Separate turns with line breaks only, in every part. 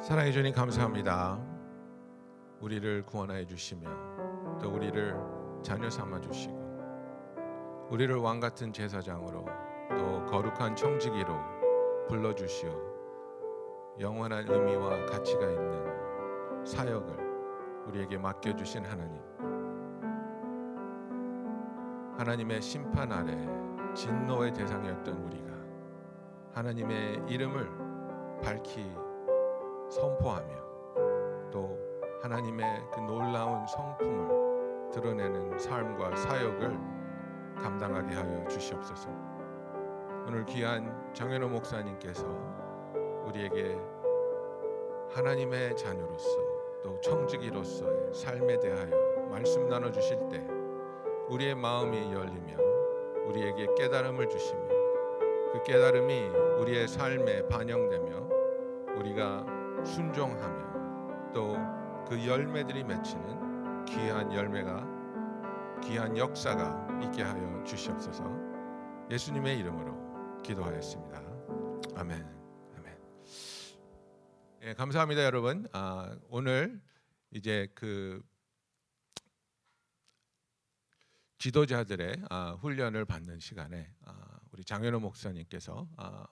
사랑해 주님 감사합니다. 우리를 구원하여 주시며 또 우리를 자녀 삼아 주시고 우리를 왕 같은 제사장으로 또 거룩한 청지기로 불러 주시어 영원한 의미와 가치가 있는 사역을 우리에게 맡겨 주신 하나님. 하나님의 심판 아래 진노의 대상이었던 우리가 하나님의 이름을 밝히 선포하며 또 하나님의 그 놀라운 성품을 드러내는 삶과 사역을 감당하게 하여 주시옵소서. 오늘 귀한 정현호 목사님께서 우리에게 하나님의 자녀로서 또 청지기로서의 삶에 대하여 말씀 나눠 주실 때 우리의 마음이 열리며 우리에게 깨달음을 주시며 그 깨달음이 우리의 삶에 반영되며 우리가 순종하며 또 그 열매들이 맺히는 귀한 열매가 귀한 역사가 있게 하여 주시옵소서. 예수님의 이름으로 기도하였습니다. 아멘. 아멘. 예, 감사합니다, 여러분. 아, 오늘 이제 그 지도자들의 아, 훈련을 받는 시간에 아, 우리 장현호 목사님께서 아,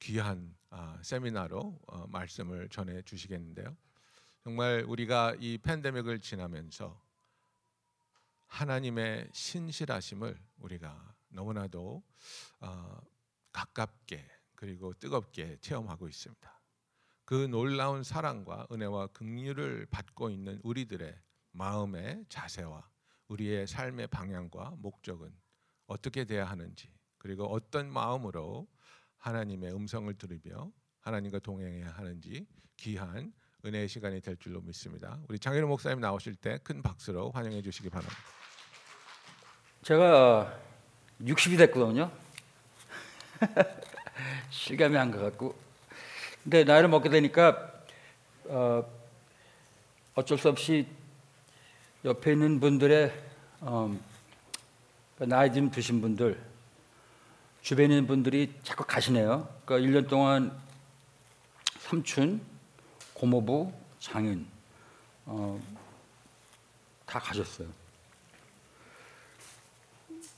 귀한 아, 세미나로 어, 말씀을 전해 주시겠는데요. 정말 우리가 이 팬데믹을 지나면서 하나님의 신실하심을 우리가 너무나도 어, 가깝게 그리고 뜨겁게 체험하고 있습니다. 그 놀라운 사랑과 은혜와 긍휼을 받고 있는 우리들의 마음의 자세와 우리의 삶의 방향과 목적은 어떻게 돼야 하는지 그리고 어떤 마음으로 하나님의 음성을 들으며 하나님과 동행해야 하는지 귀한 은혜의 시간이 될 줄로 믿습니다. 우리 장현우 목사님 나오실 때 큰 박수로 환영해 주시기 바랍니다.
제가 60이 됐거든요. 실감이 안 가갖고. 근데 나이를 먹게 되니까 어, 어쩔 수 없이 옆에 있는 분들의 어, 나이 좀 드신 분들 주변에 있는 분들이 자꾸 가시네요. 그러니까 1년 동안 삼촌, 고모부, 장인 어, 다 가셨어요.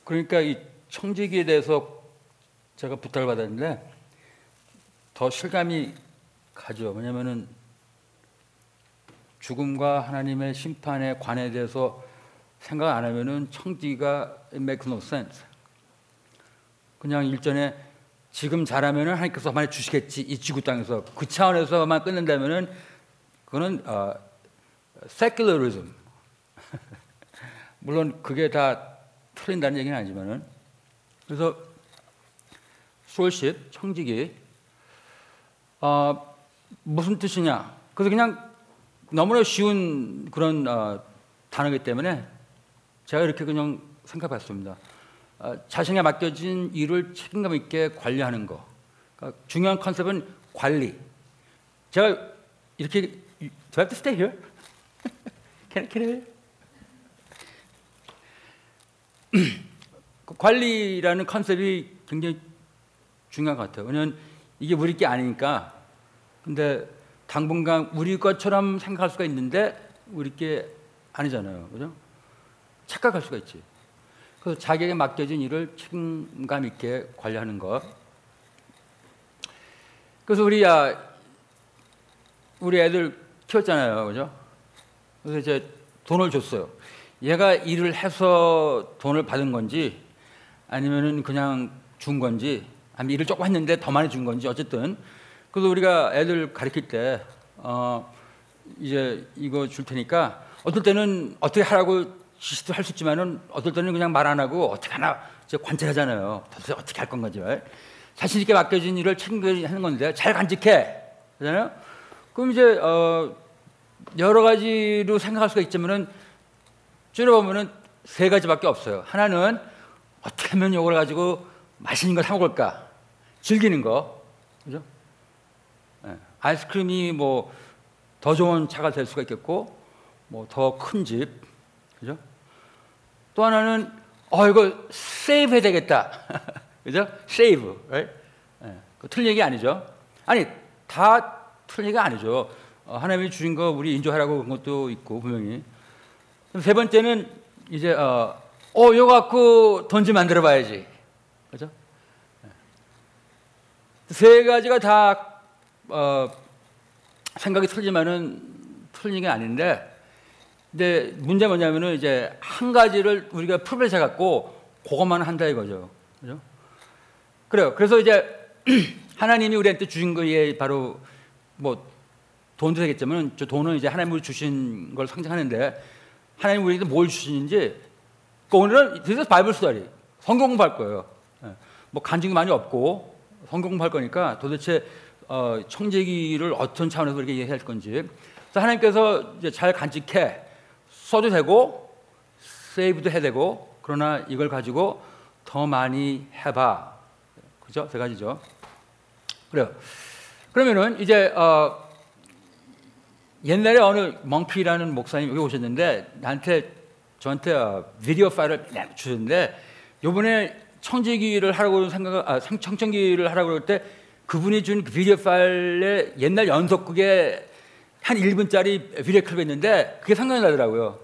그러니까 이 청지기에 대해서 제가 부탁을 받았는데 더 실감이 가죠. 왜냐면은 죽음과 하나님의 심판의 관에 대해서 생각 안 하면은 청지기가 make no sense. 그냥 일전에 지금 잘하면은 하나님께서 많이 주시겠지 이 지구 땅에서 그 차원에서만 끝낸다면은 그거는 어, secularism. 물론 그게 다 틀린다는 얘기는 아니지만은 그래서 솔십 청지기 어, 무슨 뜻이냐? 그래서 그냥 너무나 쉬운 그런 어, 단어이기 때문에 제가 이렇게 그냥 생각해봤습니다. 어, 자신에 맡겨진 일을 책임감 있게 관리하는 거. 그러니까 중요한 컨셉은 관리. 제가 이렇게 Do I have to stay here? can, can I? 그 관리라는 컨셉이 굉장히 중요한 것 같아요. 왜냐하면 이게 우리 게 아니니까. 근데 당분간 우리 것처럼 생각할 수가 있는데 우리 게 아니잖아요. 그죠? 착각할 수가 있지. 그래서 자기에게 맡겨진 일을 책임감 있게 관리하는 것. 그래서 우리 야 우리 애들 키웠잖아요. 그죠? 그래서 이제 돈을 줬어요. 얘가 일을 해서 돈을 받은 건지 아니면은 그냥 준 건지 아니면 일을 조금 했는데 더 많이 준 건지 어쨌든 그래서 우리가 애들 가르칠 때 어, 이제 이거 줄 테니까 어떨 때는 어떻게 하라고 지 시도 할 수 있지만은 어떨 때는 그냥 말 안 하고 어떻게 하나 관찰하잖아요. 도대체 어떻게 할 건가지. 자신 있게 맡겨진 일을 책임져 하는 건데 잘 간직해. 그잖아요. 그럼 이제 어, 여러 가지로 생각할 수가 있지만은 줄여보면은 세 가지밖에 없어요. 하나는 어떻게 하면 이걸 가지고 맛있는 걸 사 먹을까? 즐기는 거, 그죠? 네. 아이스크림이 뭐 더 좋은 차가 될 수가 있겠고, 뭐 더 큰 집, 그죠? 또 하나는 어 이거 세이브 해야 되겠다, 그죠? 세이브? 네. 그 틀린 얘기 아니죠? 아니 다 틀린 게 아니죠. 어, 하나님이 주신 거 우리 인정하라고 그런 것도 있고 분명히. 세 번째는 이제 어, 어 이거 갖고 돈 좀 만들어 봐야지. 그죠? 세 가지가 다 어, 생각이 틀리면은 틀린 게 아닌데 근데 문제 뭐냐면은 이제 한 가지를 우리가 풀을 잡았고 그것만 한다 이거죠. 그죠? 그래요. 그래서 이제 하나님이 우리한테 주신 거에 바로 뭐 돈도 되겠지만 저 돈은 이제 하나님이 주신 걸 상징하는데 하나님 우리에게 뭘 주시는지 그 오늘은 그래서 바이블 스터디 성경 공부할 거예요. 예. 뭐 간증이 많이 없고 성경 공부할 거니까 도대체 어, 청지기를 어떤 차원에서 이렇게 이해할 건지 그래서 하나님께서 이제 잘 간직해 써도 되고 세이브도 해야 되고 그러나 이걸 가지고 더 많이 해봐. 그죠? 세 가지죠. 그래요. 그러면은 이제 어, 옛날에 어느 멍피라는 목사님 여기 오셨는데 나한테 저한테 어, 비디오 파일을 주셨는데 요번에 청지기를 하라고 생각 아, 상- 청청기를 하라고 그럴 때 그분이 준그 비디오 파일에 옛날 연속극에 한 1분짜리 비디오 클립이 있는데 그게 상당히 나더라고요.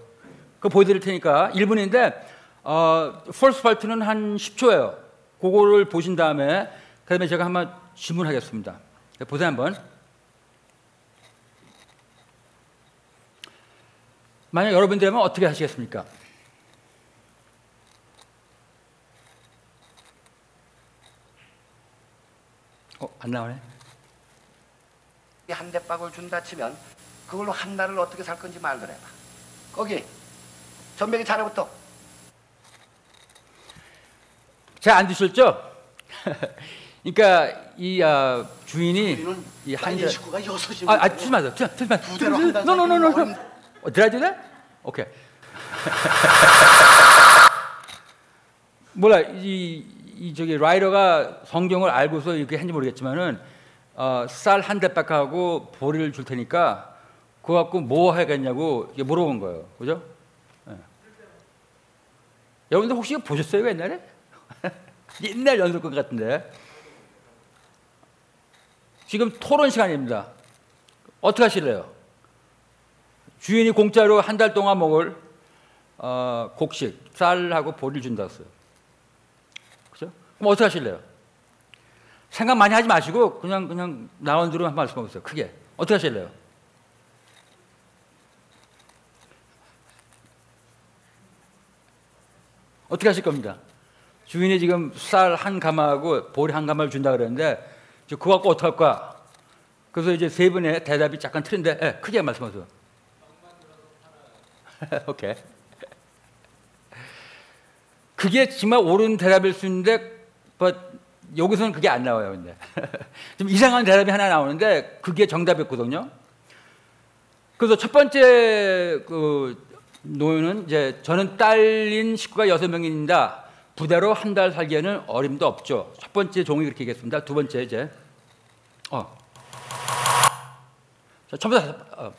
그거 보여드릴 테니까 1분인데 어, 펄스 파트는 한 10초예요. 그거를 보신 다음에 그다음에 제가 한번 질문하겠습니다. 보세요 한번. 만약 여러분들이면 어떻게 하시겠습니까? 어, 안 나오네.
한 대박을 준다 치면 그걸로 한 달을 어떻게 살 건지 말을 해봐. 거기 전백이 자네부터
잘안 드셨죠? 그러니까 이 아, 주인이
우리는
이
딸린
한자
식구가 여섯입니다.
아, 아, 틀지 마세요. 틀지 틀지 마세요.
부대로 한달
노노노노. do that? 오케이. 몰라 이, 이 저기 라이더가 성경을 알고서 이렇게 했는지 모르겠지만은 어, 쌀한 대박하고 보리를 줄 테니까 그거 갖고 뭐 하겠냐고 물어본 거예요. 그죠? 예. 여러분들 혹시 보셨어요 옛날에? 옛날 연속극 같은데 지금 토론 시간입니다. 어떻게 하실래요? 주인이 공짜로 한 달 동안 먹을 어, 곡식 쌀하고 보리를 준다 했어요. 그죠? 그럼 어떻게 하실래요? 생각 많이 하지 마시고 그냥 그냥 나온 대로 한 말씀 해보세요. 크게 어떻게 하실래요? 어떻게 하실 겁니다? 주인이 지금 쌀 한 가마하고 보리 한 가마를 준다 그랬는데 이제 그거 갖고 어떡할 거야? 그래서 이제 세 분의 대답이 잠깐 틀린데 예, 크게 말씀하세요. 오케이. 그게 정말 옳은 대답일 수 있는데 but 여기서는 그게 안 나와요. 근데 좀 이상한 대답이 하나 나오는데 그게 정답이었거든요. 그래서 첫 번째 그 노인은 이제 저는 딸린 식구가 여섯 명입니다. 부대로 한 달 살기에는 어림도 없죠. 첫 번째 종이 그렇게 얘기했습니다. 두 번째 이제 어. 자, 처음부터 어.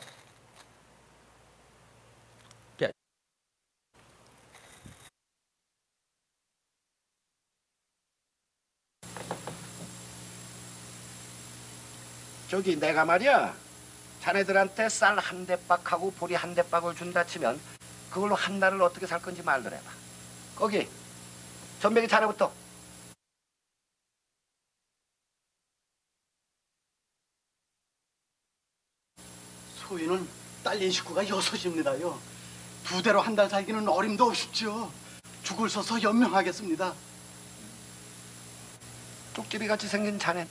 저기 내가 말이야 자네들한테 쌀 한 대박하고 보리 한 대박을 준다 치면 그걸로 한 달을 어떻게 살 건지 말을 해봐. 거기 전백이 자네부터
소위는 딸린 식구가 여섯입니다요. 부대로 한 달 살기는 어림도 없죠. 죽을 서서 연명하겠습니다.
뚝집이 같이 생긴 자네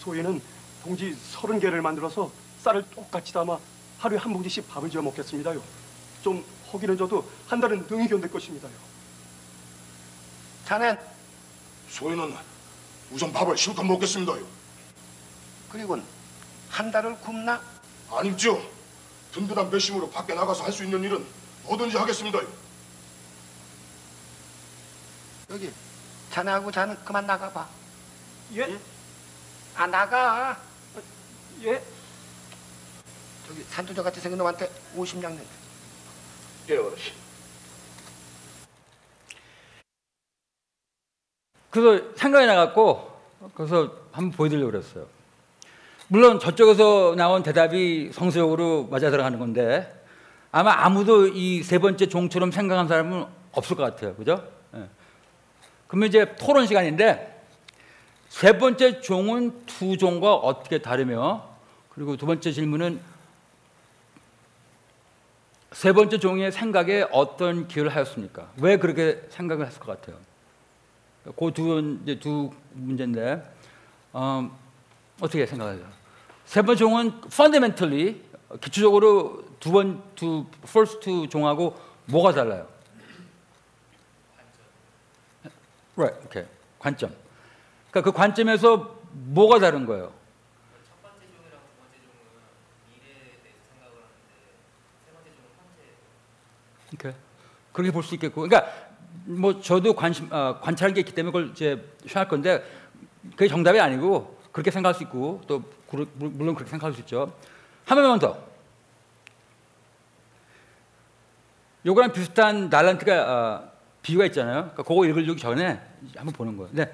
소희는 봉지 서른 개를 만들어서 쌀을 똑같이 담아 하루에 한 봉지씩 밥을 지어 먹겠습니다요. 좀 허기는 져도 한 달은 능히 견딜 것입니다요.
자넨
소희는 우선 밥을 실컷 먹겠습니다요.
그리고는 한 달을 굶나
아니죠. 든든한 배심으로 밖에 나가서 할 수 있는 일은 뭐든지 하겠습니다요.
여기 자네하고 자는 그만 나가봐.
예?
아 나가.
예?
저기 산투저 같이 생긴 놈한테 50냥 내.
예, 어르신.
그래서 생각이 나갖고 그래서 한번 보여드리려고 그랬어요. 물론 저쪽에서 나온 대답이 성서적으로 맞아 들어가는 건데 아마 아무도 이 세 번째 종처럼 생각한 사람은 없을 것 같아요. 그죠? 예. 그러면 이제 토론 시간인데 세 번째 종은 두 종과 어떻게 다르며 그리고 두 번째 질문은 세 번째 종의 생각에 어떤 기여를 하였습니까? 왜 그렇게 생각을 했을 것 같아요? 그두 이제 두 문제인데 어, 어떻게 생각하세요? 세 번째 종은 fundamentally 기초적으로 두 번 두 first 종하고 뭐가 달라요? right, 오케이 관점. 그러니까 그 관점에서 뭐가 다른 거예요? 오케이. 그렇게 볼 수 있겠고, 그러니까 뭐 저도 관심 어, 관찰한 게 있기 때문에 그걸 이제 표현할 건데 그게 정답이 아니고 그렇게 생각할 수 있고 또 그- 물론 그렇게 생각할 수 있죠. 한 번만 더. 요거랑 비슷한 날란트가 어, 비유가 있잖아요. 그러니까 그거 읽으려기 전에 한번 보는 거예요. 네.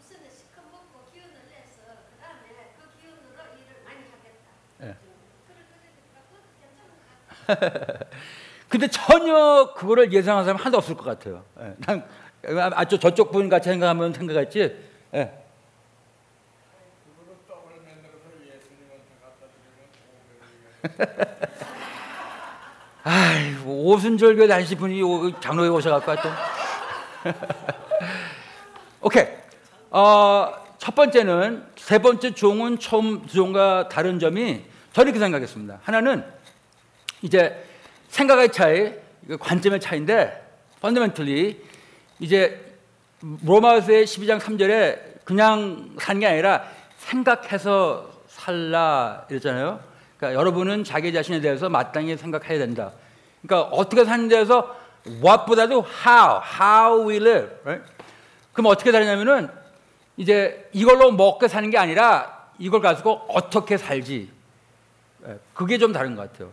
우선은 시커 먹고 기운을 내서 그 다음에 그 기운으로 일을 많이 하겠다.
예.
그래 그러니까 그것도 괜찮은 것 같아.
근데 전혀 그거를 예상한 사람 하나도 없을 것 같아요. 예. 난 아, 저 저쪽 분 같이 생각하면 생각했지. 예. 아이 오순절교 단시 분이 장로에 오셔갖고 하여튼 오케이 어, 첫 번째는 세 번째 종은 처음 두 종과 다른 점이 저는 이렇게 생각했습니다 하나는 이제 생각의 차이 관점의 차이인데 펀더멘털리 이제 로마서의 12장 3절에 그냥 사는 게 아니라 생각해서 살라 이랬잖아요. 그러니까 여러분은 자기 자신에 대해서 마땅히 생각해야 된다. 그러니까 어떻게 사는 데서 what보다도 how, how we live. Right? 그럼 어떻게 다르냐면은 이제 이걸로 먹고 사는 게 아니라 이걸 가지고 어떻게 살지. 예, 그게 좀 다른 것 같아요.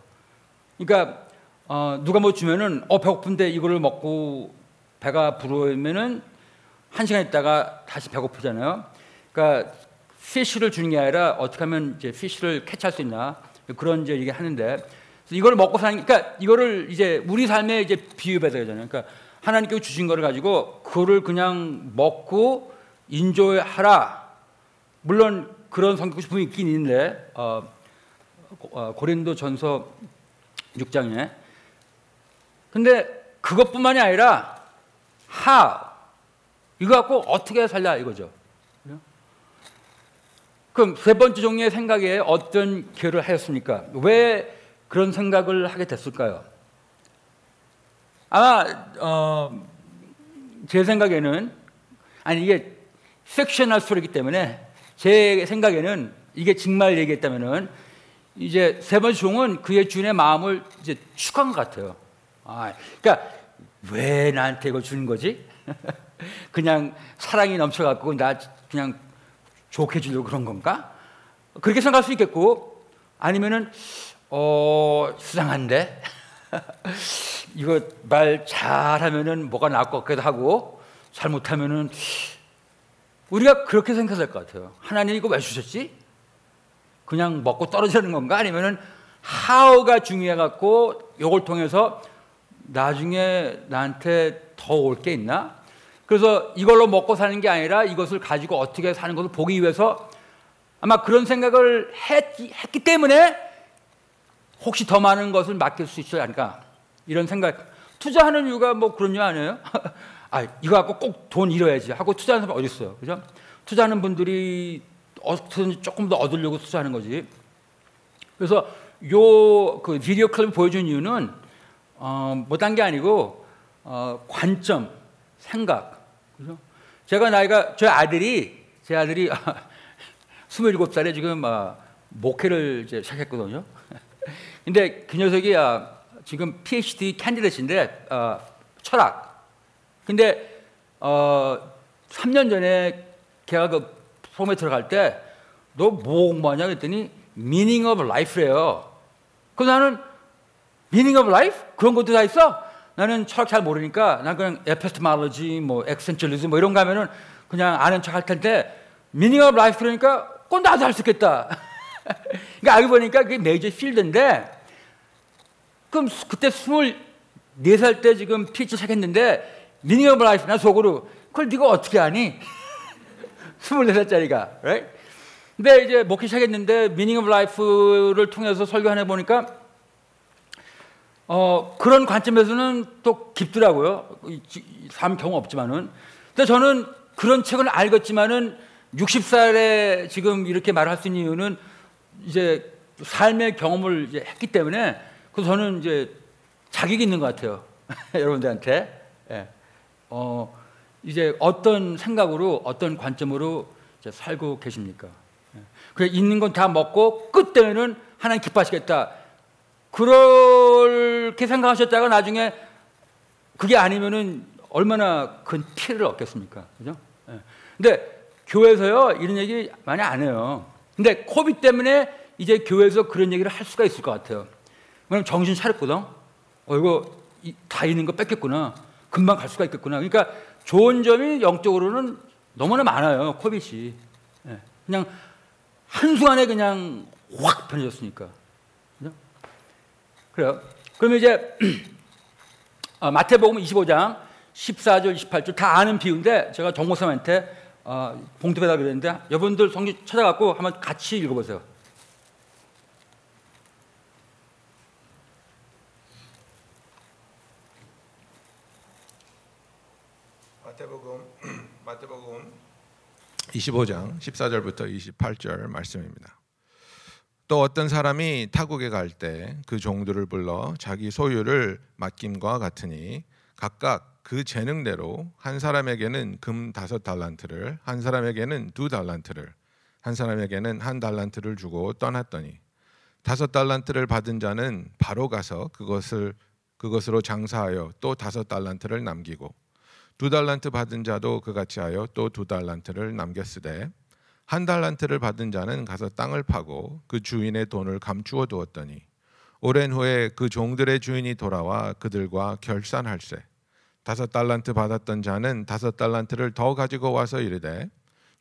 그러니까 어, 누가 뭐 주면은 어 배고픈데 이거를 먹고 배가 부르면은 한 시간 있다가 다시 배고프잖아요. 그러니까 피쉬를 주는 게 아니라 어떻게 하면 이제 피쉬를 캐치할 수 있나 그런 이제 얘기하는데 그래서 이걸 먹고 사는 그러니까 이거를 이제 우리 삶에 이제 비유해야 되잖아요. 그러니까 하나님께 주신 거를 가지고 그거를 그냥 먹고 인조하라. 물론 그런 성격이 분이 있긴 있는데 어, 어, 고린도 전서 6장에 근데 그것뿐만이 아니라 how 이거 갖고 어떻게 살냐 이거죠. 그럼 세 번째 종류의 생각에 어떤 기여를 하였습니까? 왜 그런 생각을 하게 됐을까요? 아마 어, 제 생각에는 아니 이게 섹셔널 스토리이기 때문에 제 생각에는 이게 정말 얘기했다면은 이제 세 번째 종은 그의 주인의 마음을 이제 축한 것 같아요. 아, 그러니까 왜 나한테 이걸 주는 거지? 그냥 사랑이 넘쳐갖고 나 그냥 좋게 주려고 그런 건가? 그렇게 생각할 수 있겠고 아니면은 어 수상한데 이거 말 잘하면은 뭐가 나을 것 같기도 하고 잘못하면은 우리가 그렇게 생각할 것 같아요. 하나님 이거 왜 주셨지? 그냥 먹고 떨어지는 건가? 아니면은 how가 중요해 갖고 요걸 통해서 나중에 나한테 더 올 게 있나? 그래서 이걸로 먹고 사는 게 아니라 이것을 가지고 어떻게 사는 것을 보기 위해서 아마 그런 생각을 했기, 했기 때문에 혹시 더 많은 것을 맡길 수 있지 않을까 이런 생각 투자하는 이유가 뭐 그런 이유 아니에요? 아 이거 갖고 꼭 돈 잃어야지 하고 투자하는 사람 어디 있어요 그죠? 투자하는 분들이 어떻게든지 조금 더 얻으려고 투자하는 거지 그래서 요 그 비디오 클립 보여준 이유는 어, 못한 게 아니고 어, 관점, 생각. 그죠? 제가 나이가 제 아들이 제 아들이 27살에 지금 어, 목회를 이제 시작했거든요. 근데 그 녀석이 어, 지금 PhD 캔디데이트인데 어, 철학. 근데 어, 3년 전에 걔가 그 프롬에 들어갈 때 너 뭐 공부하냐 그랬더니 meaning of life래요. 그 나는 meaning of life 그런 것도 다 있어. 나는 철학 잘 모르니까 난 그냥 epistemology, 뭐 existentialism 뭐 이런 거 하면은 그냥 아는 척 할 텐데 meaning of life 그러니까 그건 나도 할 수 있겠다. 그러니까 알고 보니까 그게 major field인데 그럼 수- 그때 24살 때 지금 PhD 시작했는데 meaning of life 나 속으로 그걸 네가 어떻게 아니? 24살짜리가 right? 근데 이제 목회 시작했는데 meaning of life를 통해서 설교하나 보니까 어, 그런 관점에서는 또 깊더라고요. 삶 경험 없지만은. 근데 저는 그런 책을 알겠지만은 60살에 지금 이렇게 말할 수 있는 이유는 이제 삶의 경험을 이제 했기 때문에 그래서 저는 이제 자격이 있는 것 같아요. 여러분들한테. 예. 어, 이제 어떤 생각으로 어떤 관점으로 살고 계십니까? 예. 그래 있는 건 다 먹고 끝 때에는 하나님 기뻐하시겠다. 그렇게 생각하셨다가 나중에 그게 아니면은 얼마나 큰 피해를 얻겠습니까? 그죠? 예. 근데 교회에서요, 이런 얘기 많이 안 해요. 근데 코비 때문에 이제 교회에서 그런 얘기를 할 수가 있을 것 같아요. 그럼 정신 차렸거든? 어, 이거 이- 다 있는 거 뺏겼구나. 금방 갈 수가 있겠구나. 그러니까 좋은 점이 영적으로는 너무나 많아요, 코빗이. 예. 그냥 한순간에 그냥 확 변해졌으니까. 그죠? 그래요. 그러면 이제 어, 마태복음 25장 14절, 28절 다 아는 비유인데 제가 정목사님한테 어, 봉투에다 그랬는데 여러분들 성경 찾아갖고 한번 같이 읽어보세요.
마태복음 마태복음 25장 14절부터 28절 말씀입니다. 또 어떤 사람이 타국에 갈 때 그 종들을 불러 자기 소유를 맡김과 같으니 각각 그 재능대로 한 사람에게는 금 다섯 달란트를 한 사람에게는 두 달란트를 한 사람에게는 한 달란트를 주고 떠났더니 다섯 달란트를 받은 자는 바로 가서 그것을 그것으로 장사하여 또 다섯 달란트를 남기고 두 달란트 받은 자도 그같이 하여 또 두 달란트를 남겼으되 한 달란트를 받은 자는 가서 땅을 파고 그 주인의 돈을 감추어 두었더니 오랜 후에 그 종들의 주인이 돌아와 그들과 결산할세. 다섯 달란트 받았던 자는 다섯 달란트를 더 가지고 와서 이르되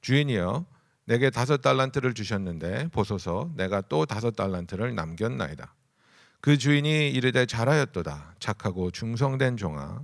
주인이여 내게 다섯 달란트를 주셨는데 보소서 내가 또 다섯 달란트를 남겼나이다. 그 주인이 이르되 잘하였도다. 착하고 충성된 종아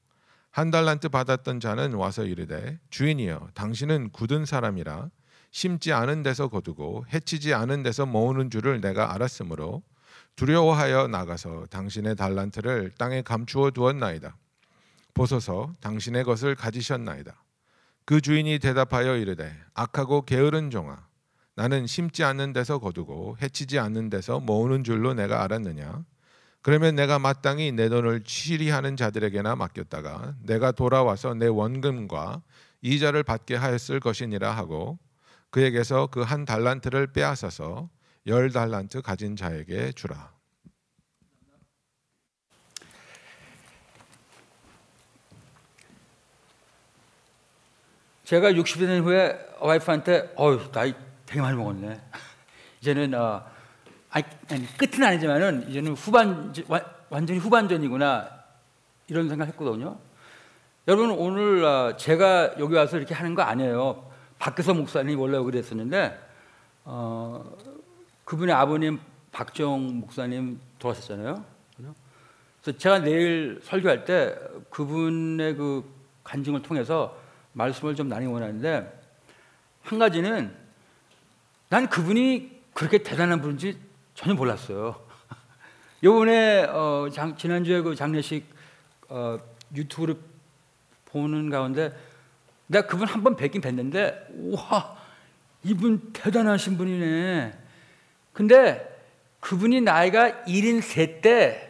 한 달란트 받았던 자는 와서 이르되 주인이여 당신은 굳은 사람이라 심지 않은 데서 거두고 해치지 않은 데서 모으는 줄을 내가 알았으므로 두려워하여 나가서 당신의 달란트를 땅에 감추어 두었나이다. 보소서 당신의 것을 가지셨나이다. 그 주인이 대답하여 이르되 악하고 게으른 종아 나는 심지 않는 데서 거두고 해치지 않는 데서 모으는 줄로 내가 알았느냐 그러면 내가 마땅히 내 돈을 취리하는 자들에게나 맡겼다가 내가 돌아와서 내 원금과 이자를 받게 하였을 것이니라 하고 그에게서 그 한 달란트를 빼앗아서 열 달란트 가진 자에게 주라.
제가 60이 된 후에 와이프한테 어휴 나이 되게 많이 먹었네. 이제는 어, 아니, 끝은 아니지만은 이제는 후반 와- 완전히 후반전이구나 이런 생각했거든요. 여러분 오늘 어, 제가 여기 와서 이렇게 하는 거 아니에요. 박교서 목사님이 원래 그랬었는데 어, 그분의 아버님 박정 목사님 돌아가셨잖아요. 그래서 제가 내일 설교할 때 그분의 그 간증을 통해서 말씀을 좀 나누기 원하는데 한 가지는 난 그분이 그렇게 대단한 분인지 전혀 몰랐어요. 요번에 어, 장- 지난주에 그 장례식 어, 유튜브를 보는 가운데 내가 그분 한 번 뵙긴 뵀는데 와 이분 대단하신 분이네. 근데 그분이 나이가 73때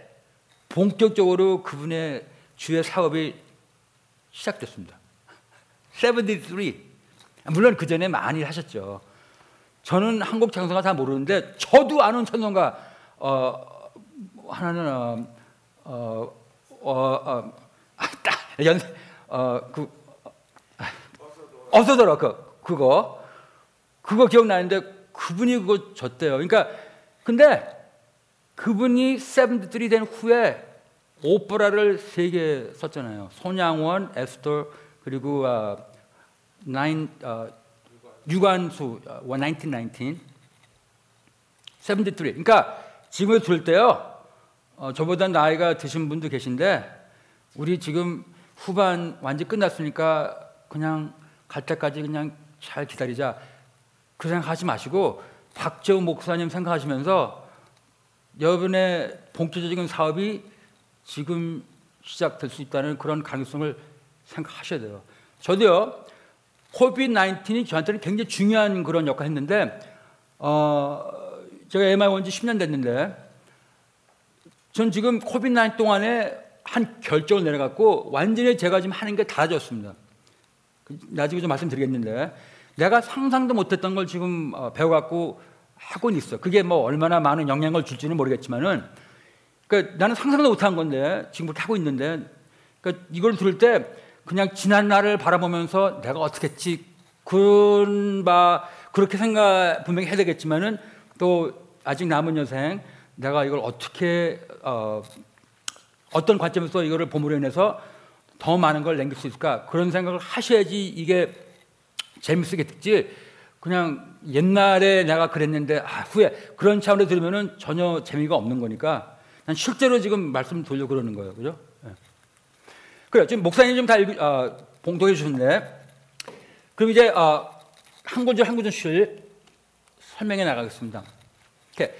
본격적으로 그분의 주의 사업이 시작됐습니다. 73. 물론 그 전에 많이 하셨죠. 저는 한국 찬송가 다 모르는데 저도 아는 찬송가 어, 하나는 어, 어, 어, 어, 아, 딱, 연, 어, 그, 어서더라, 그, 그거. 그거 기억나는데 그분이 그거 줬대요. 그러니까, 근데 그분이 세븐ty 된 후에 오페라를 세 개 썼잖아요. 손양원, 에스터, 그리고 어, 나인, 어, 유관수, 어, 1919. 73. 그러니까 지금 들을 때요. 어, 저보다 나이가 드신 분도 계신데 우리 지금 후반 완전 끝났으니까 그냥 갈 때까지 그냥 잘 기다리자. 그 생각하지 마시고 박재우 목사님 생각하시면서 여러분의 본격적인 사업이 지금 시작될 수 있다는 그런 가능성을 생각하셔야 돼요. 저도요. 코비드 19이 저한테는 굉장히 중요한 그런 역할을 했는데 어, 제가 MI 온지 10년 됐는데 전 지금 코비드 19 동안에 한 결정을 내려갖고 완전히 제가 지금 하는 게 달라졌습니다. 나중에 좀 말씀드리겠는데 내가 상상도 못했던 걸 지금 어, 배워갖고 하고 있어. 그게 뭐 얼마나 많은 영향을 줄지는 모르겠지만은 그러니까 나는 상상도 못한 건데 지금부터 하고 있는데 그러니까 이걸 들을 때 그냥 지난 날을 바라보면서 내가 어떻게 했지? 그런 바 그렇게 생각 분명히 해야 되겠지만은 또 아직 남은 여생 내가 이걸 어떻게 어, 어떤 관점에서 이거를 봄으로 인해서 더 많은 걸 남길 수 있을까? 그런 생각을 하셔야지 이게 재밌겠지. 그냥 옛날에 내가 그랬는데 아, 후에 그런 차원에 들으면은 전혀 재미가 없는 거니까. 난 실제로 지금 말씀 돌려 그러는 거예요. 그죠? 예. 그래 지금 목사님 좀 다 어, 봉독해 주셨네 그럼 이제 어, 한 구절 한 구절씩 설명해 나가겠습니다 이렇게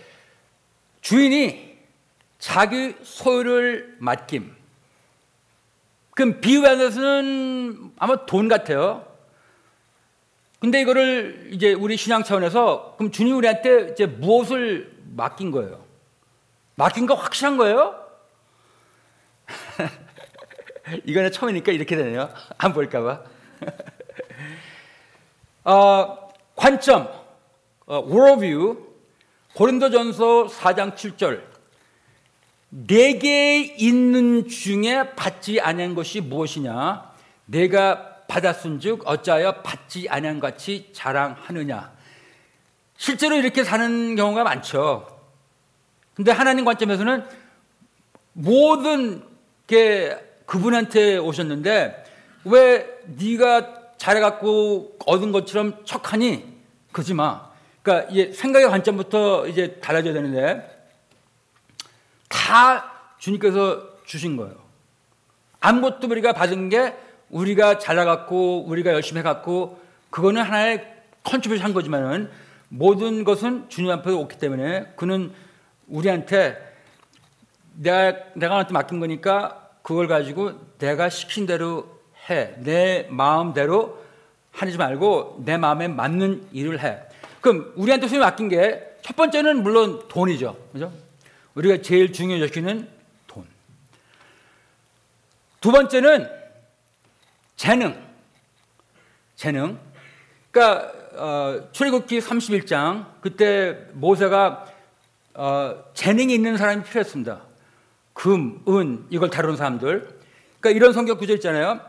주인이 자기 소유를 맡김. 그럼 비유에서는 아마 돈 같아요. 근데 이거를 이제 우리 신앙 차원에서 그럼 주님 우리한테 이제 무엇을 맡긴 거예요? 맡긴 거 확실한 거예요? 이거는 처음이니까 이렇게 되네요. 안 볼까봐. 어, 관점, 어, worldview, 고린도전서 4장 7절. 내게 있는 중에 받지 아니한 것이 무엇이냐? 내가 받았은즉 어찌하여 받지 아니한 같이 자랑하느냐? 실제로 이렇게 사는 경우가 많죠. 근데 하나님 관점에서는 모든 게 그분한테 오셨는데 왜 네가 잘해갖고 얻은 것처럼 척하니 그러지 마 그러니까 이제 생각의 관점부터 이제 달라져야 되는데 다 주님께서 주신 거예요. 아무것도 우리가 받은 게 우리가 잘나갔고 우리가 열심히 해갖고 그거는 하나의 contribution 한 거지만은 모든 것은 주님 앞에 왔기 때문에 그는 우리한테 내가 내가 나한테 맡긴 거니까 그걸 가지고 내가 시킨 대로 해. 내 마음대로 하지 말고 내 마음에 맞는 일을 해. 그럼 우리한테 손이 맡긴 게 첫 번째는 물론 돈이죠. 그죠? 우리가 제일 중요시키는 돈. 두 번째는 재능. 재능. 그러니까 어, 출애굽기 31장 그때 모세가 어, 재능이 있는 사람이 필요했습니다. 금, 은 이걸 다루는 사람들. 그러니까 이런 성경 구절 있잖아요.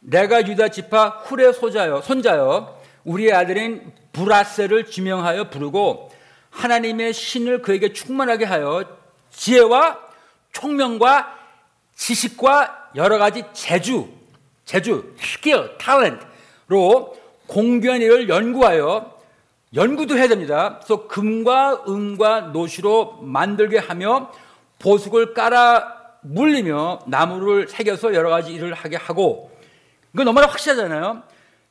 내가 유다 지파 훌의 소자요 손자요 우리의 아들인 브살렐을 지명하여 부르고 하나님의 신을 그에게 충만하게 하여 지혜와 총명과 지식과 여러 가지 재주, 재주, skill, talent로 공교한 일을 연구하여 연구도 해야 됩니다. 그래서 금과 은과 놋으로 만들게 하며 보석을 깔아 물리며 나무를 새겨서 여러 가지 일을 하게 하고 이거 너무나 확실하잖아요.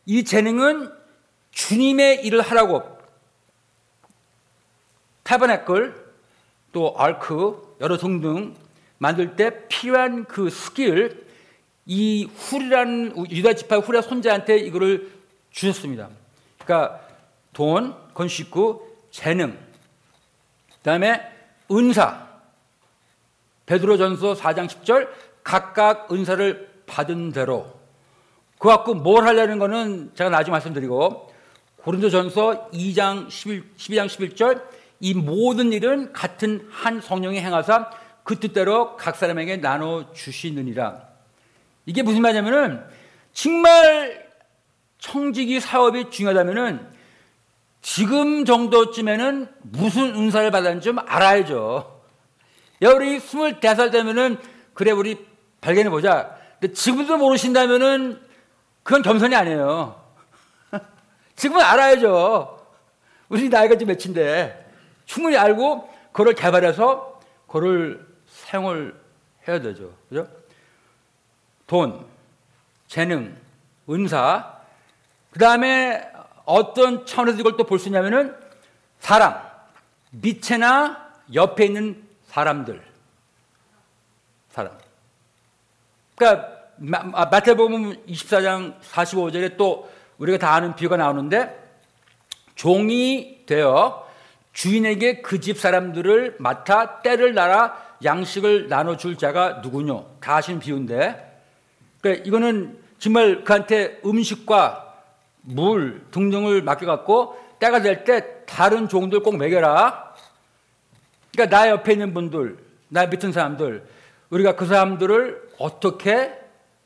이 재능은 주님의 일을 하라고 타버네클 또 알크 여러 등등 만들 때 필요한 그 스킬 이 훌이라는 유다 지파 훌의 손자한테 이거를 주셨습니다. 그러니까 돈, 건식구, 재능, 그다음에 은사. 베드로전서 4장 10절 각각 은사를 받은 대로 그 갖고 뭘 하려는 거는 제가 나중에 말씀드리고 고린도전서 2장 11, 12장 11절 이 모든 일은 같은 한 성령이 행하사 그 뜻대로 각 사람에게 나눠 주시느니라. 이게 무슨 말이냐면은 정말 청지기 사업이 중요하다면은 지금 정도쯤에는 무슨 은사를 받았는지 좀 알아야죠. 야, 우리 스물네 살 되면은 그래 우리 발견해 보자. 근데 지금도 모르신다면은 그건 겸손이 아니에요. 지금은 알아야죠. 우리 나이가 지금 몇인데 충분히 알고 그걸 개발해서 그걸 사용을 해야 되죠. 그죠? 돈, 재능, 은사, 그 다음에 어떤 차원에서 이걸 또 볼 수 있냐면은 사람, 밑에나 옆에 있는 사람들. 사람. 그러니까 마태복음 24장 45절에 또 우리가 다 아는 비유가 나오는데 종이 되어 주인에게 그 집 사람들을 맡아 때를 날아 양식을 나눠줄 자가 누구뇨? 다 아시는 비유인데 그러니까 이거는 정말 그한테 음식과 물 등등을 맡겨갖고 때가 될 때 다른 종들 꼭 먹여라. 그러니까 나 옆에 있는 분들, 나 밑은 사람들, 우리가 그 사람들을 어떻게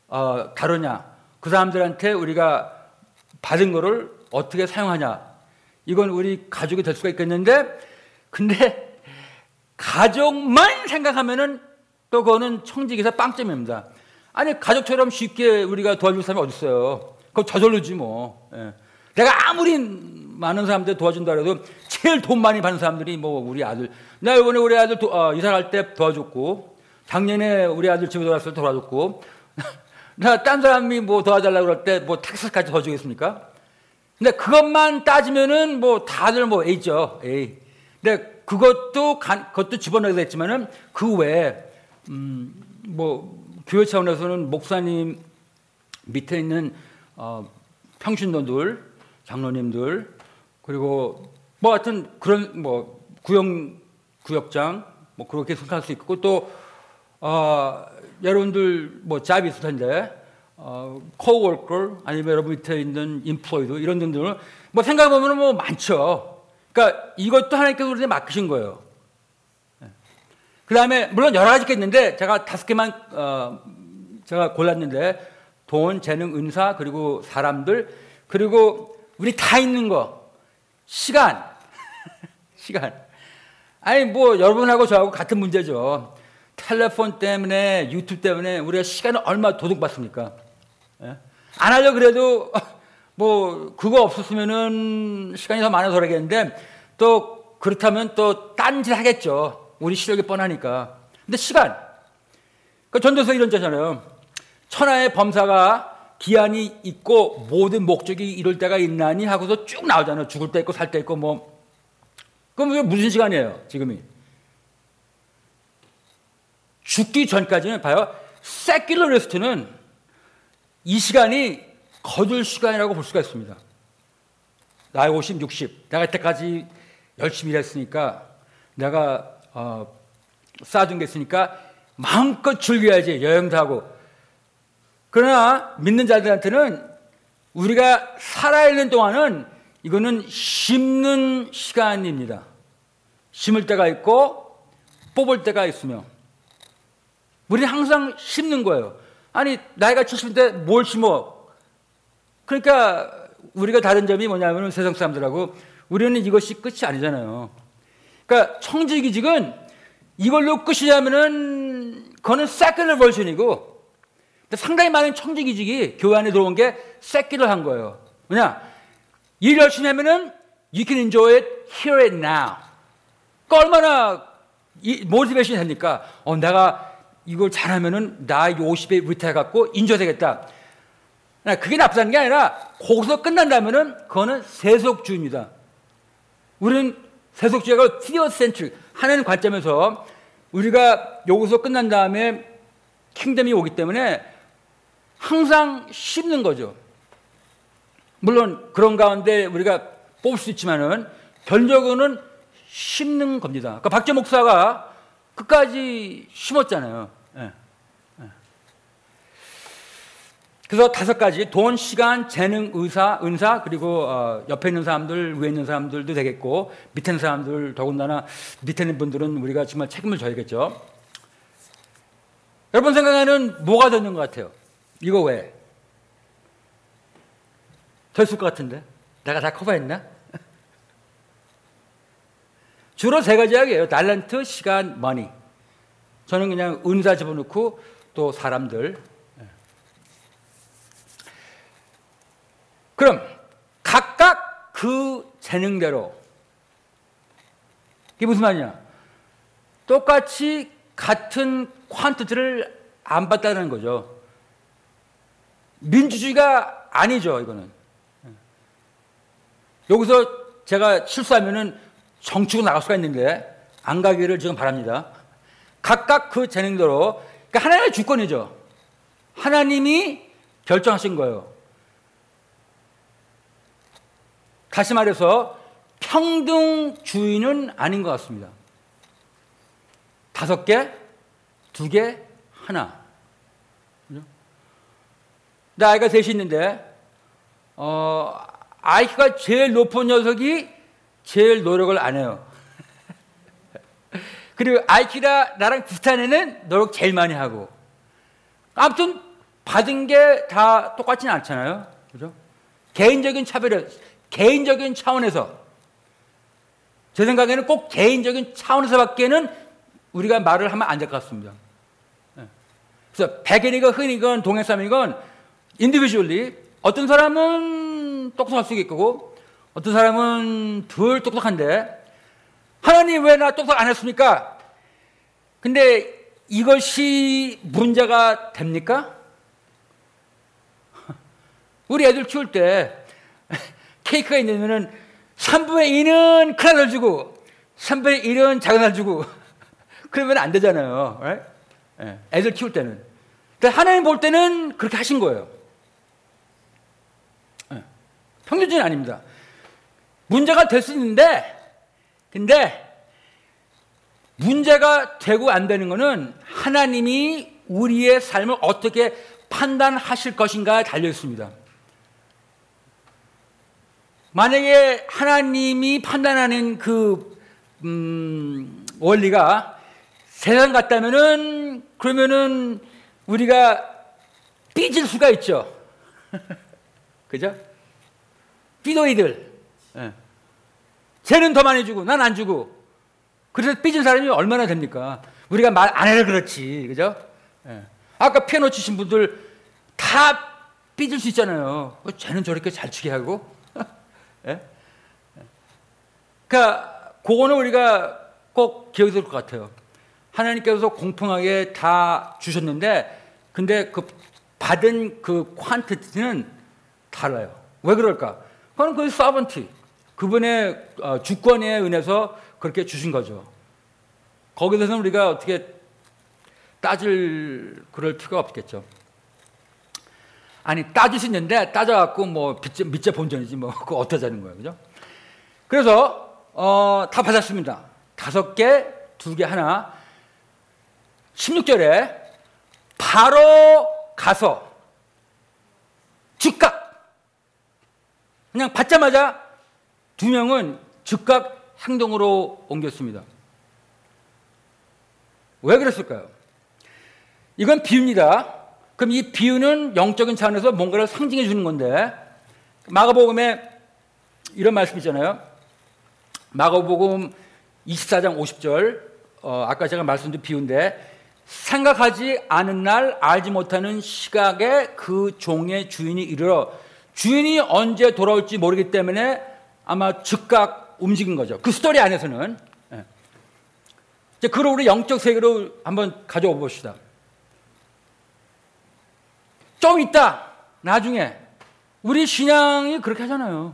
어, 다루냐, 그 사람들한테 우리가 받은 거를 어떻게 사용하냐, 이건 우리 가족이 될 수가 있겠는데, 근데 가족만 생각하면은 또 그거는 청직에서 빵점입니다. 아니 가족처럼 쉽게 우리가 도와줄 사람이 어디 있어요? 그거 저절로지 뭐. 예. 내가 아무리 많은 사람들 도와준다 해도 제일 돈 많이 받는 사람들이 뭐 우리 아들. 나 이번에 우리 아들 도, 어, 이사 갈 때 도와줬고, 작년에 우리 아들 집에 돌아왔을 때 도와줬고, 나 딴 사람이 뭐 도와달라고 그럴 때 뭐 텍스까지 도와주겠습니까? 근데 그것만 따지면은 뭐 다들 뭐 A죠. A. 근데 그것도 간, 그것도 집어넣어야 됐지만은 그 외에 음, 뭐 교회 차원에서는 목사님 밑에 있는 어, 평신도들, 장로님들 그리고 뭐 하여튼 그런 뭐 구역 구역장 뭐 그렇게 생각할 수 있고 또 어, 여러분들 뭐 잡이 있을 텐데 어, 코워커 아니면 여러분 밑에 있는 인플로이드 이런 등등을 뭐 생각해 보면 뭐 많죠. 그러니까 이것도 하나님께서 우리한테 맡기신 거예요. 그 다음에 물론 여러 가지가 있는데 제가 다섯 개만 어, 제가 골랐는데 돈, 재능, 은사 그리고 사람들 그리고 우리 다 있는 거 시간 시간 아니 뭐 여러분하고 저하고 같은 문제죠. 텔레폰 때문에 유튜브 때문에 우리가 시간을 얼마 도둑받습니까? 예? 안 하려 그래도 뭐 그거 없었으면은 시간이 더 많아서 그러겠는데 또 그렇다면 또 딴짓 하겠죠. 우리 시력이 뻔하니까. 근데 시간. 그 전도서 이런 자잖아요. 천하의 범사가 기한이 있고 모든 목적이 이룰 때가 있나니 하고서 쭉 나오잖아요. 죽을 때 있고 살 때 있고 뭐. 그럼 이게 무슨 시간이에요? 지금이. 죽기 전까지는 봐요. 세큘러리스트는 이 시간이 거둘 시간이라고 볼 수가 있습니다. 나이 50, 60. 내가 이때까지 열심히 일했으니까 내가 어, 쌓아둔 게 있으니까 마음껏 즐겨야지 여행도 하고. 그러나 믿는 자들한테는 우리가 살아있는 동안은 이거는 심는 시간입니다. 심을 때가 있고 뽑을 때가 있으며 우리는 항상 심는 거예요. 아니 나이가 70인데 뭘 심어? 그러니까 우리가 다른 점이 뭐냐면 세상 사람들하고 우리는 이것이 끝이 아니잖아요. 그러니까 청지기직은 이걸로 끝이냐면은 그거는 세큘러 버전이고 상당히 많은 청지기직이 교회 안에 들어온 게 secular한 거예요. 뭐냐? 일 열심히 하면은 you can enjoy it, here and now. 그 얼마나 이 motivation이 됩니까? 어, 내가 이걸 잘하면은 나 50에 retire해 갖고 enjoy 되겠다. 그게 나쁘다는 게 아니라 거기서 끝난다면은 그거는 세속주의입니다. 우리는 세속주의가 theocentric 하는 관점에서 우리가 여기서 끝난 다음에 킹덤이 오기 때문에 항상 씹는 거죠. 물론 그런 가운데 우리가 뽑을 수 있지만은 결국은 심는 겁니다. 그러니까 박재 목사가 끝까지 심었잖아요. 예. 예. 그래서 다섯 가지 돈, 시간, 재능, 의사, 은사 그리고 어, 옆에 있는 사람들, 위에 있는 사람들도 되겠고 밑에 있는 사람들 더군다나 밑에 있는 분들은 우리가 정말 책임을 져야겠죠. 여러분 생각에는 뭐가 되는 것 같아요? 이거 왜? 됐을 것 같은데 내가 다 커버했나? 주로 세 가지 이야기예요. 달란트, 시간, 머니. 저는 그냥 은사 집어넣고 또 사람들 그럼 각각 그 재능대로 이게 무슨 말이냐? 똑같이 같은 퀀트티를 안 받다는 거죠. 민주주의가 아니죠, 이거는. 여기서 제가 실수하면은 정치고 나갈 수가 있는데 안 가기를 지금 바랍니다. 각각 그 재능대로 그러니까 하나님의 주권이죠. 하나님이 결정하신 거예요. 다시 말해서 평등주의는 아닌 것 같습니다. 다섯 개, 두 개, 하나. 그죠? 나 아이가 셋이 있는데, 어, 아이가 제일 높은 녀석이 제일 노력을 안 해요. 그리고 아이키가 나랑 비슷한 애는 노력 제일 많이 하고. 아무튼 받은 게 다 똑같지는 않잖아요. 그죠? 개인적인 차별이 개인적인 차원에서 제 생각에는 꼭 개인적인 차원에서밖에는 우리가 말을 하면 안 될 것 같습니다. 예. 그래서 백인이건 흑인이건 동양 사람이건 individually 어떤 사람은 똑똑할 수 있겠고 어떤 사람은 덜 똑똑한데 하나님 왜 나 똑똑 안 했습니까? 근데 이것이 문제가 됩니까? 우리 애들 키울 때 케이크가 있냐면은 3분의 2는 큰 아들 주고 3분의 1은 작은 아들 주고 그러면 안 되잖아요. right? 예, 애들 키울 때는. 하나님 볼 때는 그렇게 하신 거예요. 예, 평균주의는 아닙니다. 문제가 될 수 있는데 근데 문제가 되고 안 되는 것은 하나님이 우리의 삶을 어떻게 판단하실 것인가에 달려 있습니다. 만약에 하나님이 판단하는 그 음, 원리가 세상 같다면은 그러면은 우리가 삐질 수가 있죠. 그죠? 삐도이들. 예. 쟤는 더 많이 주고 난 안 주고. 그래서 삐진 사람이 얼마나 됩니까? 우리가 말 안 해서 그렇지. 그죠? 예. 아까 피아노 치신 분들 다 삐질 수 있잖아요. 어, 쟤는 저렇게 잘 치게 하고 예? 그러니까 그거는 우리가 꼭 기억해야 될것 같아요. 하나님께서 공평하게 다 주셨는데 근데 그 받은 그 퀀티티는 달라요. 왜 그럴까? 그건 그 서번티 그분의 어, 주권에 은해서 그렇게 주신 거죠. 거기에 대해서는 우리가 어떻게 따질 그럴 필요가 없겠죠. 아니 따질 수 있는데 따져갖고 뭐 밑째, 밑째 본전이지 뭐 그거 어떠자는 거예요, 그죠? 그래서 어, 다 받았습니다. 다섯 개, 두 개, 하나. 16절에 바로 가서 즉각 그냥 받자마자 두 명은 즉각 행동으로 옮겼습니다. 왜 그랬을까요? 이건 비유입니다. 그럼 이 비유는 영적인 차원에서 뭔가를 상징해 주는 건데 마가복음에 이런 말씀 있잖아요. 마가복음 24장 50절 어, 아까 제가 말씀드린 비유인데 생각하지 않은 날 알지 못하는 시각에 그 종의 주인이 이르러 주인이 언제 돌아올지 모르기 때문에 아마 즉각 움직인 거죠. 그 스토리 안에서는 예. 이제 그걸 우리 영적 세계로 한번 가져와 봅시다. 좀 있다. 나중에 우리 신앙이 그렇게 하잖아요.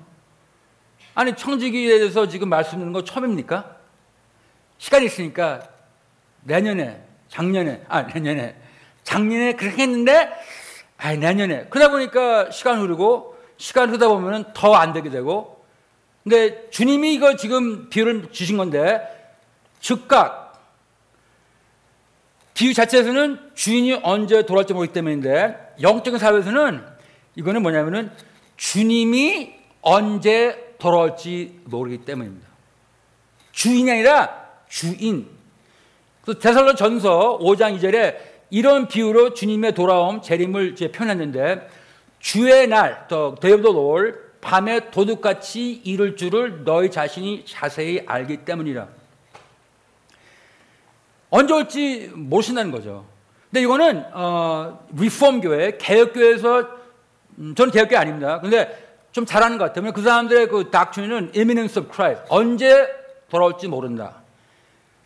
아니 청지기에 대해서 지금 말씀 드는 거 처음입니까? 시간이 있으니까 내년에, 작년에, 아 내년에, 작년에 그렇게 했는데 아 내년에 그러다 보니까 시간 흐르고 시간 흐르다 보면은 더 안 되게 되고 근데 주님이 이거 지금 비유를 주신 건데 즉각 비유 자체에서는 주인이 언제 돌아올지 모르기 때문인데 영적인 사회에서는 이거는 뭐냐면은 주님이 언제 돌아올지 모르기 때문입니다. 주인이 아니라 주인. 그래서 데살로 전서 5장 2절에 이런 비유로 주님의 돌아옴, 재림을 이제 표현했는데 주의 날, the day 밤에 도둑같이 이룰 줄을 너희 자신이 자세히 알기 때문이라. 언제 올지 모르신다는 거죠. 근데 이거는 어, 리폼 교회, 개혁 교회에서 음, 저는 개혁 교회 아닙니다. 근데 좀 잘하는 것 같아요. 그 사람들의 그 닥트리는 imminence of Christ. 언제 돌아올지 모른다.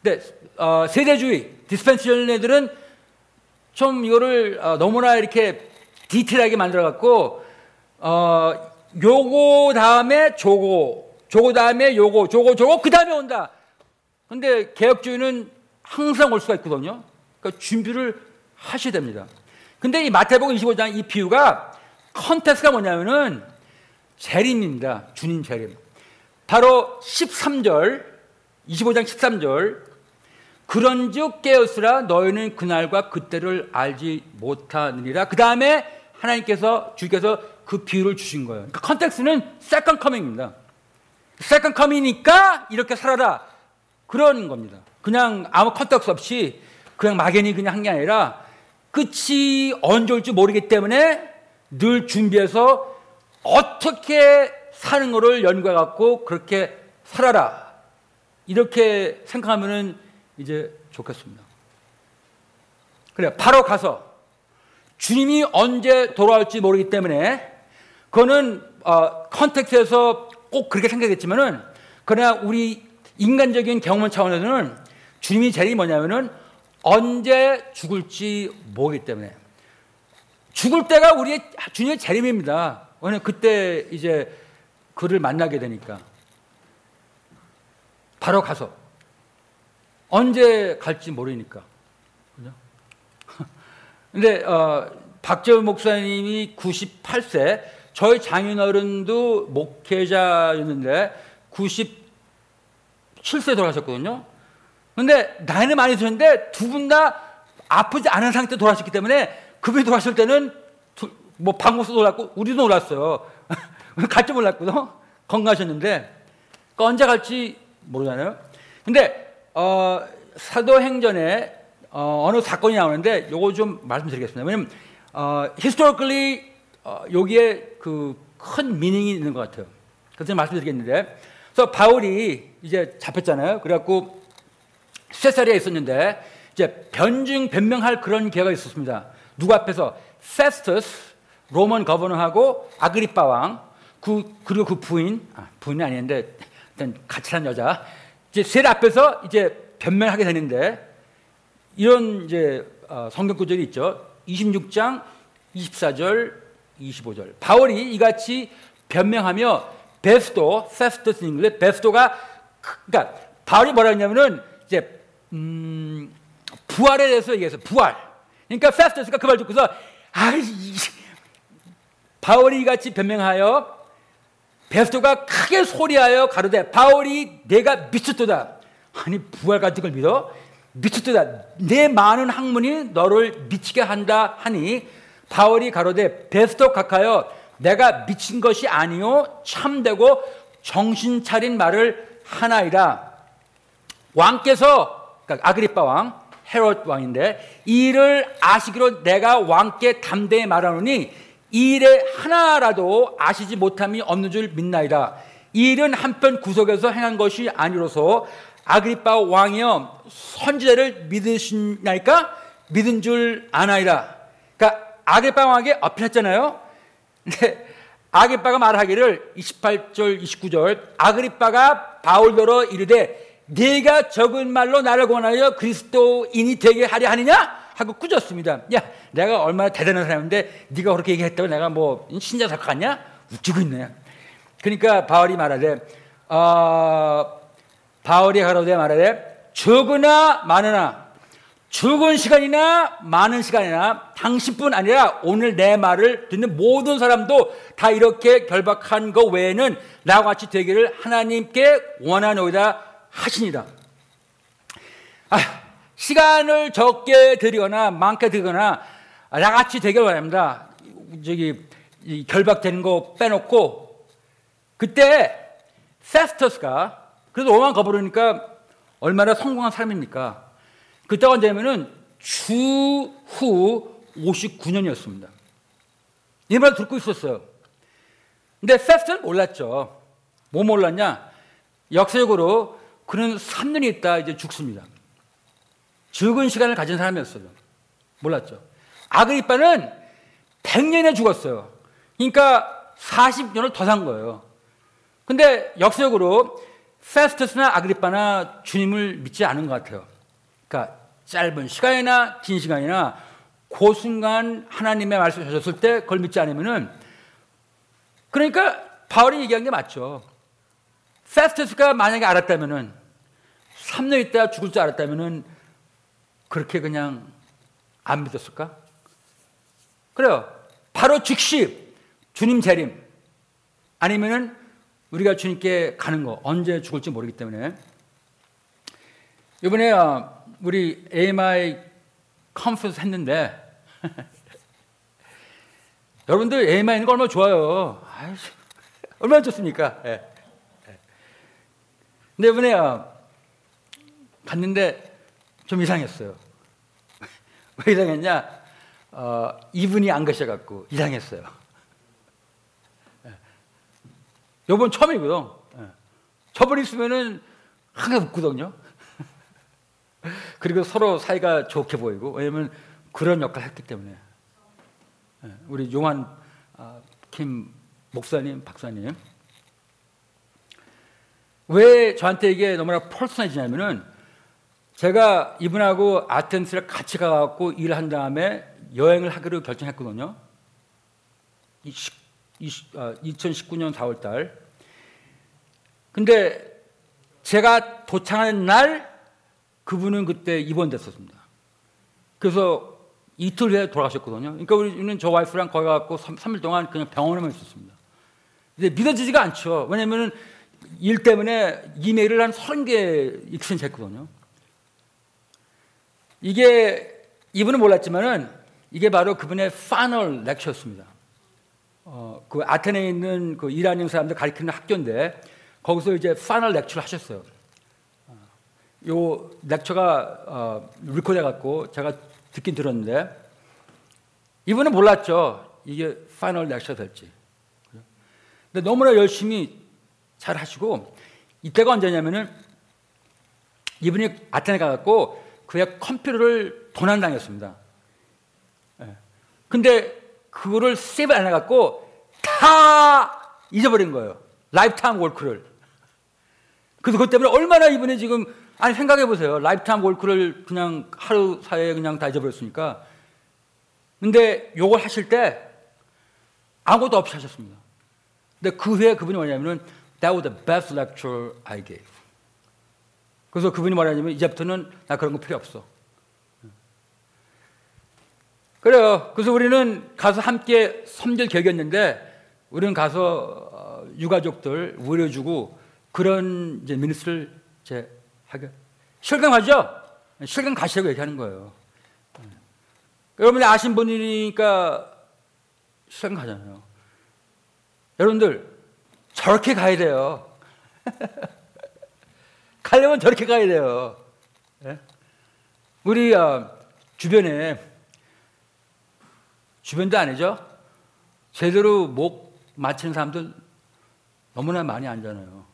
근데 어, 세대주의, 디스펜시언 애들은 좀 이거를 어, 너무나 이렇게 디테일하게 만들어 갖고 어, 요거 다음에 조고, 조고 다음에 요거, 조고, 조고 그 다음에 온다. 근데 개혁주의는 항상 올 수가 있거든요. 그러니까 준비를 하셔야 됩니다. 근데 이 마태복음 25장 이 비유가 context가 뭐냐면은 재림입니다. 주님 재림. 바로 13절, 25장 13절. 그런즉 깨어 있으라 너희는 그날과 그때를 알지 못하느니라. 그 다음에 하나님께서 주께서 그 비유를 주신 거예요. 그러니까 context는 second coming입니다. second coming이니까 이렇게 살아라. 그런 겁니다. 그냥 아무 context 없이 그냥 막연히 그냥 한 게 아니라 끝이 언제 올지 모르기 때문에 늘 준비해서 어떻게 사는 거를 연구해 갖고 그렇게 살아라. 이렇게 생각하면은 이제 좋겠습니다. 그래, 바로 가서 주님이 언제 돌아올지 모르기 때문에 그거는 어, 컨텍스에서 꼭 그렇게 생각했지만은 그러나 우리 인간적인 경험 차원에서는 주님이 제일이 뭐냐면은 언제 죽을지 모르기 때문에 죽을 때가 우리의 주님의 재림입니다. 왜냐면 그때 이제 그를 만나게 되니까 바로 가서 언제 갈지 모르니까? 근데 어, 박재훈 목사님이 98세 저희 장인어른도 목회자였는데 97세 돌아가셨거든요. 근데 나이는 많이 드셨는데 두 분 다 아프지 않은 상태 돌아가셨기 때문에 그분이 돌아가실 때는 두, 뭐 박목수 놀랐고 우리도 놀랐어요. 갈 줄 몰랐거든. 건강하셨는데 그러니까 언제 갈지 모르잖아요. 근데 어, 사도행전에 어, 느 사건이 나오는데 요거 좀 말씀드리겠습니다. 왜냐면 어, historically 어, 여기에 그 큰 미닝이 있는 것 같아요. 그래서 말씀드리겠는데, 그래서 바울이 이제 잡혔잖아요. 그래갖고 세사리에 있었는데 이제 변증 변명할 그런 기회가 있었습니다. 누구 앞에서 페스터스 로먼 거버너하고 아그리파 왕, 그 그리고 그 부인, 아, 부인이 아닌데 일단 같이 산 여자 이제 세 앞에서 이제 변명하게 되는데 이런 이제 어, 성경 구절이 있죠. 26장 24절 25절. 바울이 이같이 변명하며 베스도, 세스토스 잉글레 베스도가 그러니까 바울이 뭐라 했냐면은 이제 음, 부활에 대해서 얘기해서 부활. 그러니까 페스토스가 그 말 듣고서 아이 바울이 이같이 변명하여 베스도가 크게 소리하여 가로되 바울이 내가 미쳤도다. 아니 부활 같은 걸 믿어? 미쳤도다. 내 많은 학문이 너를 미치게 한다 하니 바울이 가로되 베스도 각하여 내가 미친 것이 아니요 참되고 정신 차린 말을 하나이라. 왕께서 그러니까 아그리파 왕 헤롯 왕인데 이를 아시기로 내가 왕께 담대히 말하노니 이 일에 하나라도 아시지 못함이 없는 줄 믿나이다. 이 일은 한편 구석에서 행한 것이 아니로서 아그리파 왕이여 선지자를 믿으시나이까 믿은 줄 아나이다. 그러니까 아그리파 왕에게 어필했잖아요. 근데 아그리파가 말하기를 28절 29절 아그리파가 바울더러 이르되 네가 적은 말로 나를 권하여 그리스도인이 되게 하려 하느냐 하고 꾸졌습니다. 야, 내가 얼마나 대단한 사람인데 네가 그렇게 얘기했다고 내가 뭐 신자 같냐? 웃기고 있네. 그러니까 바울이 말하되 어, 바울이 가로되 말하되 적으나 많으나 죽은 시간이나 많은 시간이나 당신뿐 아니라 오늘 내 말을 듣는 모든 사람도 다 이렇게 결박한 것 외에는 나와 같이 되기를 하나님께 원하노이다 하시니라. 아, 시간을 적게 들이거나 많게 들거나 나같이 되길 바랍니다. 저기 이 결박되는 거 빼놓고 그때 세스터스가 그래도 오만 거부르니까 얼마나 성공한 사람입니까? 그때가 언제냐면은 주후 59년이었습니다. 이 말을 듣고 있었어요. 근데 세스터는 몰랐죠. 뭐 몰랐냐? 역사적으로 그는 3년이 있다 이제 죽습니다. 죽은 시간을 가진 사람이었어요. 몰랐죠. 아그리빠는 100년에 죽었어요. 그러니까 40년을 더 산 거예요. 근데 역사적으로 페스터스나 아그리빠나 주님을 믿지 않은 것 같아요. 그러니까 짧은 시간이나 긴 시간이나 그 순간 하나님의 말씀을 하셨을 때 그걸 믿지 않으면은 그러니까 바울이 얘기한 게 맞죠. 페스터스가 만약에 알았다면은 3년 있다 죽을 줄 알았다면은 그렇게 그냥 안 믿었을까? 그래요. 바로 즉시 주님 재림 아니면은 우리가 주님께 가는 거 언제 죽을지 모르기 때문에 이번에 어, 우리 AMI 컨퍼런스 했는데 여러분들 AMI 있는 거 얼마나 좋아요. 아이씨, 얼마나 좋습니까? 예. 예. 근데 이번에 어, 갔는데 좀 이상했어요. 왜 이상했냐? 어, 이분이 안 가셔갖고 이상했어요. 예. 요번 처음이고요. 예. 저번 있으면은 항상 웃거든요. 그리고 서로 사이가 좋게 보이고 왜냐면 그런 역할을 했기 때문에 예. 우리 용한 아, 김 목사님, 박사님 왜 저한테 이게 너무나 펄슨해지냐면은 제가 이분하고 아텐스를 같이 가갖고 일한 다음에 여행을 하기로 결정했거든요. 20, 20, 아, 2019년 4월 달. 근데 제가 도착하는 날 그분은 그때 입원됐었습니다. 그래서 이틀 후에 돌아가셨거든요. 그러니까 우리는 저 와이프랑 거기 가고 3, 일 동안 그냥 병원에만 있었습니다. 근데 믿어지지가 않죠. 왜냐면은 일 때문에 이메일을 한 30개 익스텐 했거든요. 이게 이분은 몰랐지만은 이게 바로 그분의 final lecture였습니다. 어, 그 아테네에 있는 그 이란인 사람들 가르치는 학교인데 거기서 이제 final lecture를 하셨어요. 어, 요 lecture가 어, 리코드 해갖고 제가 듣긴 들었는데 이분은 몰랐죠. 이게 final lecture 될지. 근데 너무나 열심히 잘 하시고 이때가 언제냐면은 이분이 아테네 가갖고 그의 컴퓨터를 도난당했습니다. 예. 근데 그거를 save 안 해갖고 다 잊어버린 거예요. lifetime work를. 그래서 그것 때문에 얼마나 이분이 지금 아니 생각해 보세요. lifetime work를 그냥 하루 사이에 그냥 다 잊어버렸으니까. 근데 요걸 하실 때 아무것도 없이 하셨습니다. 근데 그 후에 그분이 뭐냐면은 That was the best lecture I gave. 그래서 그분이 말하자면 이제부터는 나 그런 거 필요 없어. 그래요. 그래서 우리는 가서 함께 섬길 계획이었는데 우리는 가서 어, 유가족들 우려주고 그런 이제 미니스를 이제 하게 실감하죠? 실감 가시라고 얘기하는 거예요. 여러분이 아신 분이니까 실감 가잖아요. 여러분들 저렇게 가야 돼요. 가려면 저렇게 가야 돼요. 예? 우리 어, 주변에 주변도 아니죠. 제대로 목 맞히는 사람들 너무나 많이 앉잖아요.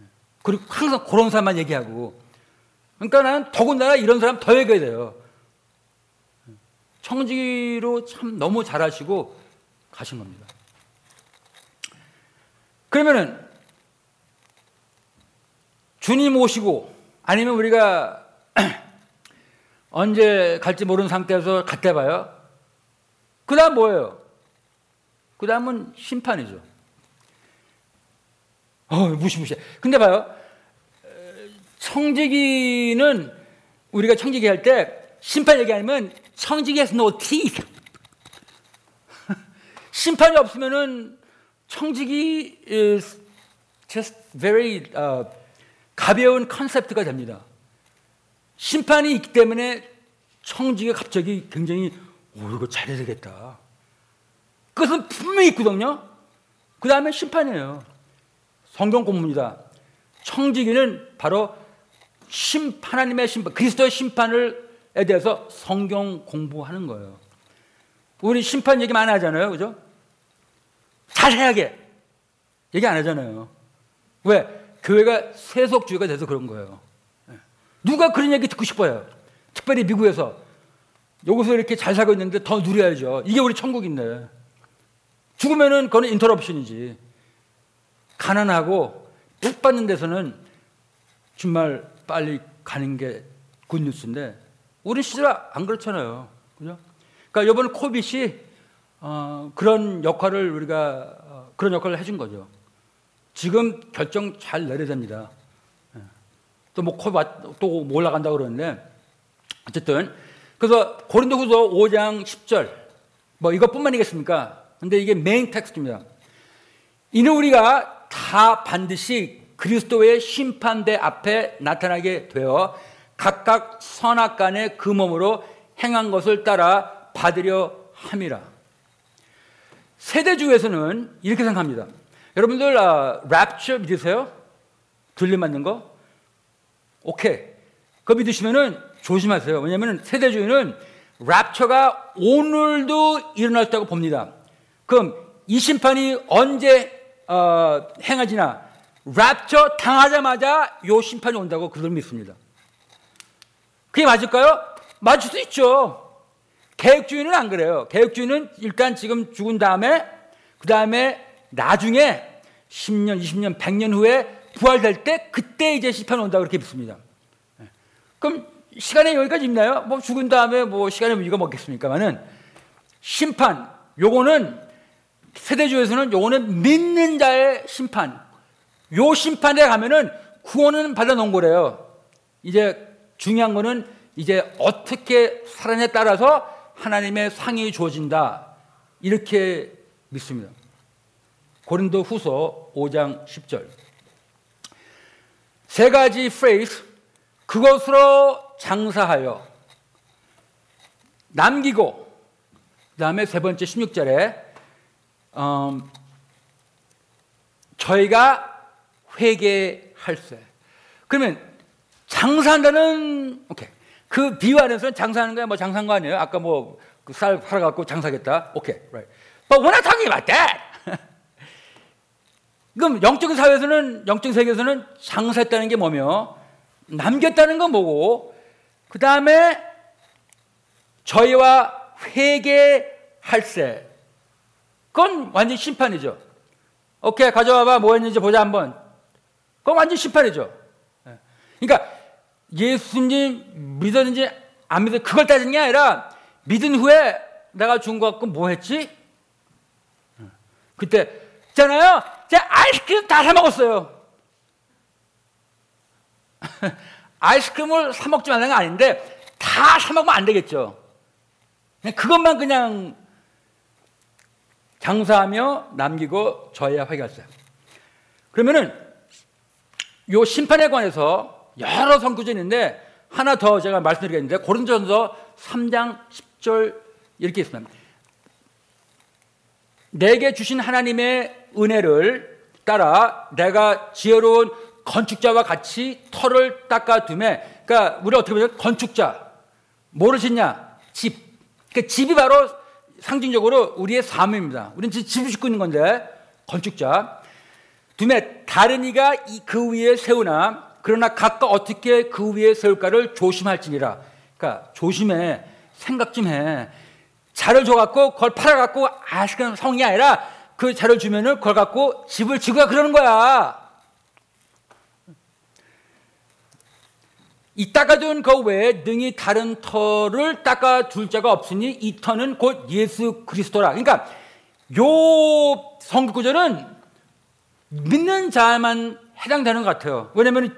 예. 그리고 항상 그런 사람만 얘기하고. 그러니까 나는 더군다나 이런 사람 더 얘기해야 돼요. 예. 청지로 참 너무 잘하시고 가신 겁니다. 그러면은 주님 오시고 아니면 우리가 언제 갈지 모르는 상태에서 갔다 봐요. 그 다음 뭐예요? 그 다음은 심판이죠. 어, 무시무시해. 근데 봐요. 청지기는 우리가 청지기 할 때 심판 얘기하면 청지기 has no teeth. 심판이 없으면은 청지기 is just very uh, 가벼운 컨셉트가 됩니다. 심판이 있기 때문에 청지가 갑자기 굉장히 오 이거 잘해야 되겠다. 그것은 분명히 있거든요. 그 다음에 심판이에요. 성경 공문이다. 청지기는 바로 심 하나님의 심판, 그리스도의 심판을 에 대해서 성경 공부하는 거예요. 우리 심판 얘기 많이 하잖아요, 그죠? 자세하게 얘기 안 하잖아요. 왜? 교회가 세속주의가 돼서 그런 거예요. 누가 그런 얘기 듣고 싶어요? 특별히 미국에서 여기서 이렇게 잘 살고 있는데 더 누려야죠. 이게 우리 천국인데. 죽으면은 그거는 인터럽션이지. 가난하고 복 받는 데서는 정말 빨리 가는 게 굿뉴스인데 우리 시절 안 그렇잖아요. 그죠? 그러니까 이번 코빗이 어, 그런 역할을 우리가 어, 그런 역할을 해준 거죠. 지금 결정 잘 내려야 됩니다. 또뭐 또 올라간다 그러는데 어쨌든 그래서 고린도후서 5장 10절 뭐 이것뿐만이겠습니까? 근데 이게 메인 텍스트입니다. 이는 우리가 다 반드시 그리스도의 심판대 앞에 나타나게 되어 각각 선악 간의 그 몸으로 행한 것을 따라 받으려 함이라. 세대주에서는 이렇게 생각합니다. 여러분들 아, 랩처 믿으세요? 들림 맞는 거? 오케이. 그거 믿으시면은 조심하세요. 왜냐하면 세대주의는 랩처가 오늘도 일어날 다고 봅니다. 그럼 이 심판이 언제 어, 행하지나 랩처 당하자마자 요 심판이 온다고 그들 믿습니다. 그게 맞을까요? 맞을 수 있죠. 개혁주의는 안 그래요. 개혁주의는 일단 지금 죽은 다음에 그 다음에 나중에 10년, 20년, 100년 후에 부활될 때 그때 이제 심판 온다 그렇게 믿습니다. 예. 그럼 시간에 여기까지 있나요? 뭐 죽은 다음에 뭐 시간에 이거 먹겠습니까만은 심판 요거는 세대주에서는 요거는 믿는 자의 심판. 요 심판에 가면은 구원은 받아 놓은 거래요. 이제 중요한 거는 이제 어떻게 살아냐에 따라서 하나님의 상이 주어진다. 이렇게 믿습니다. 고린도 후서 5장 10절. 세 가지 프레이스, 그것으로 장사하여 남기고, 그 다음에 세 번째 16절에, 음, 저희가 회개할세. 그러면 장사한다는, 오케이. 그 비유 안에서는 장사하는 거야, 뭐 장사한 거 아니에요? 아까 뭐쌀 그 팔아갖고 장사하겠다. 오케이, right. But we're not talking about that. 그럼 영적인 사회에서는 영적 세계에서는 장사했다는 게 뭐며 남겼다는 건 뭐고 그 다음에 저희와 회개할세 그건 완전 심판이죠. 오케이 가져와봐 뭐 했는지 보자 한번. 그건 완전 심판이죠. 예. 그러니까 예수님 믿었는지 안 믿었는지 그걸 따지는 게 아니라 믿은 후에 내가 준거 갖고 뭐 했지? 예. 그때 있잖아요. 제가 아이스크림 다 사 먹었어요. 아이스크림을 사 먹지 말라는 건 아닌데 다 사 먹으면 안 되겠죠. 그것만 그냥 장사하며 남기고 저야 회개했어요. 그러면은 요 심판에 관해서 여러 선구절이 있는데 하나 더 제가 말씀드리겠는데 고린도전서 3장 10절 이렇게 있습니다. 내게 주신 하나님의 은혜를 따라 내가 지혜로운 건축자와 같이 털을 닦아둠에 그러니까 우리 어떻게 보면 건축자. 짓냐? 집. 그러니까 집이 바로 상징적으로 우리의 삶입니다. 우리는 집을 짓고 있는 건데 건축자. 둠에 다른 이가 그 위에 세우나 그러나 각각 어떻게 그 위에 세울까를 조심할지니라. 그러니까 조심해. 생각 좀해. 자를 줘갖고 그걸 팔아갖고 아시는 성이 아니라 그 자를 주면은 그걸 갖고 집을 지고야 그러는 거야. 이 닦아둔 그 외에 능히 다른 터를 닦아둘 자가 없으니 이 터는 곧 예수 그리스도라. 그러니까 요 성경 구절은 믿는 자만 해당되는 것 같아요. 왜냐하면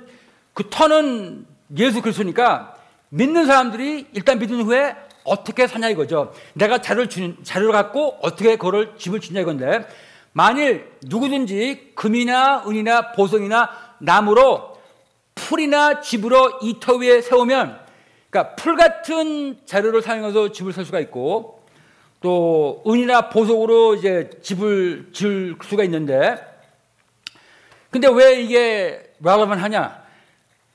그 터는 예수 그리스도니까 믿는 사람들이 일단 믿은 후에 어떻게 사냐 이거죠. 내가 자료를 주는 자료를 갖고 어떻게 그걸 집을 주냐 이건데 만일 누구든지 금이나 은이나 보석이나 나무로 풀이나 집으로 이터 위에 세우면 그러니까 풀 같은 재료를 사용해서 집을 살 수가 있고 또 은이나 보석으로 이제 집을 지을 수가 있는데 근데 왜 이게 relevant 하냐?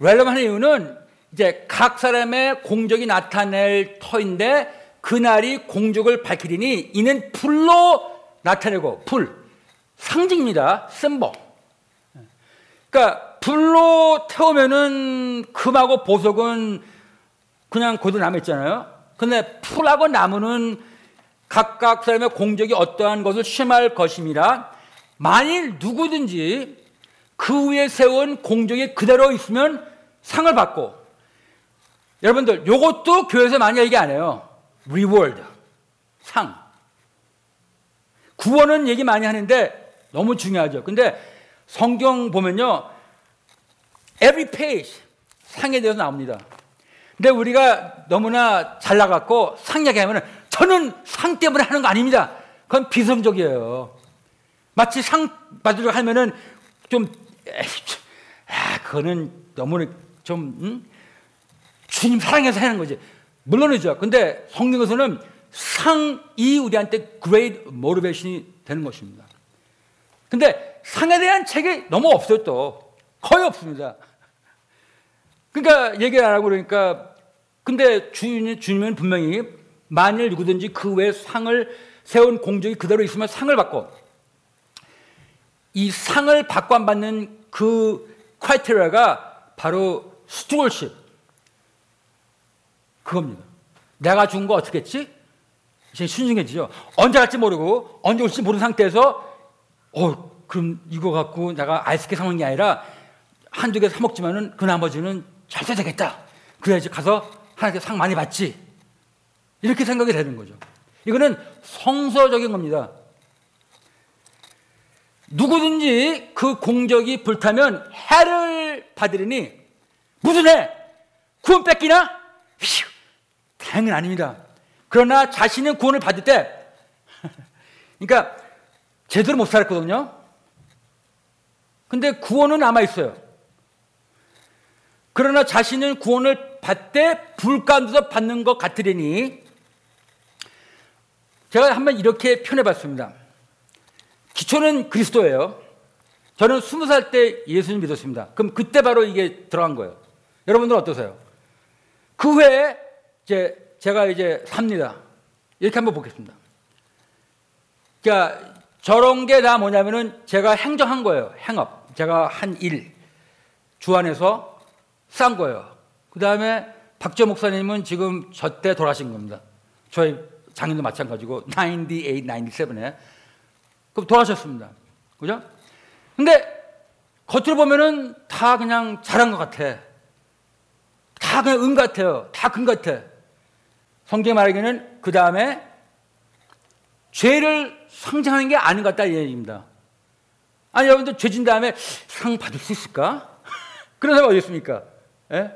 relevant 한 이유는 이제 각 사람의 공적이 나타낼 터인데 그날이 공적을 밝히리니 이는 불로 나타내고 불 상징입니다. 셈버. 그러니까 불로 태우면은 금하고 보석은 그냥 고도 남았잖아요. 근데 풀하고 나무는 각각 사람의 공적이 어떠한 것을 심할 것임이라 만일 누구든지 그 위에 세운 공적이 그대로 있으면 상을 받고 여러분들 요것도 교회에서 많이 얘기 안 해요. reward 상 구원은 얘기 많이 하는데 너무 중요하죠. 근데 성경 보면요. Every page 상에 대해서 나옵니다. 근데 우리가 너무나 잘 나갔고 상 얘기하면 저는 상 때문에 하는 거 아닙니다. 그건 비성적이에요. 마치 상 받으려 하면은 좀 에이, 아, 그거는 너무 좀 음? 주님 사랑해서 하는 거지. 물론이죠. 근데 성경에서는 상이 우리한테 great motivation이 되는 것입니다. 근데 상에 대한 책이 너무 없어요 또 거의 없습니다. 그러니까 얘기 안 하고 그러니까 근데 주님, 주님은 분명히 만일 누구든지 그 외에 상을 세운 공적이 그대로 있으면 상을 받고 이 상을 받고 안 받는 그 크라이테리아가 바로 스튜어십 그겁니다. 내가 준 거 어떻게 했지? 이제 순진해지죠. 언제 갈지 모르고 언제 올지 모르는 상태에서 어 그럼 이거 갖고 내가 아이스크림 사 먹는 게 아니라 한두 개 사 먹지만은 그 나머지는 잘 써야 되겠다. 그래야지 가서 하나님께 상 많이 받지. 이렇게 생각이 되는 거죠. 이거는 성서적인 겁니다. 누구든지 그 공적이 불타면 해를 받으리니 무슨 해? 구원 뺏기나? 휴, 다행은 아닙니다. 그러나 자신은 구원을 받을 때, 그러니까 제대로 못 살았거든요. 근데 구원은 남아 있어요. 그러나 자신은 구원을 받되 불 가운데서 받는 것 같으리니 제가 한번 이렇게 표현해 봤습니다. 기초는 그리스도예요. 저는 스무 살 때 예수님 믿었습니다. 그럼 그때 바로 이게 들어간 거예요. 여러분들은 어떠세요? 그 후에 이제 제가 이제 삽니다. 이렇게 한번 보겠습니다. 그러니까 저런 게 다 뭐냐면은 제가 행정한 거예요. 행업. 제가 한 일. 주안에서 싼 거예요. 그 다음에 박재 목사님은 지금 저 때 돌아가신 겁니다. 저희 장인도 마찬가지고 98, 97에 그럼 돌아가셨습니다. 그죠? 근데 겉으로 보면은 다 그냥 잘한 것 같아. 다 그냥 은 같아요. 다 금 같아. 성경 말하기는 그 다음에 죄를 상징하는 게 아닌 것 같다 이 얘기입니다. 아니 여러분들 죄진 다음에 상 받을 수 있을까? 그런 사람 어디 있습니까? 예?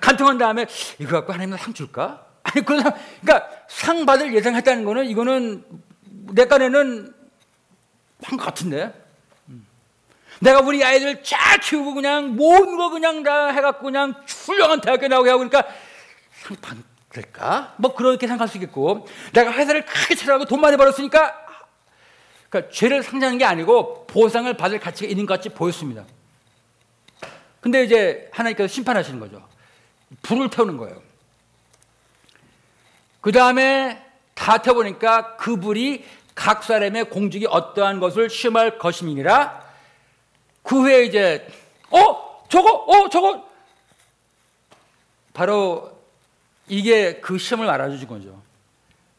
간통한 다음에 이거 갖고 하나님 상 줄까? 아니 그런 사람, 그러니까 상 받을 예상했다는 거는 이거는 내 깐에는 한 것 같은데. 음. 내가 우리 아이들 잘 키우고 그냥 모든 거 그냥 다 해갖고 그냥 훌륭한 대학교 나오게 하고 그러니까 상 받을까? 뭐 그렇게 생각할 수 있겠고 내가 회사를 크게 차려하고 돈 많이 벌었으니까 그러니까 죄를 상장하는 게 아니고 보상을 받을 가치가 있는 것 같이 보였습니다. 근데 이제 하나님께서 심판하시는 거죠. 불을 태우는 거예요. 그 다음에 다 태워보니까 그 불이 각 사람의 공직이 어떠한 것을 심할 것임이니라 그 후에 이제 어 저거 어 저거 바로 이게 그 시험을 말아주는 거죠.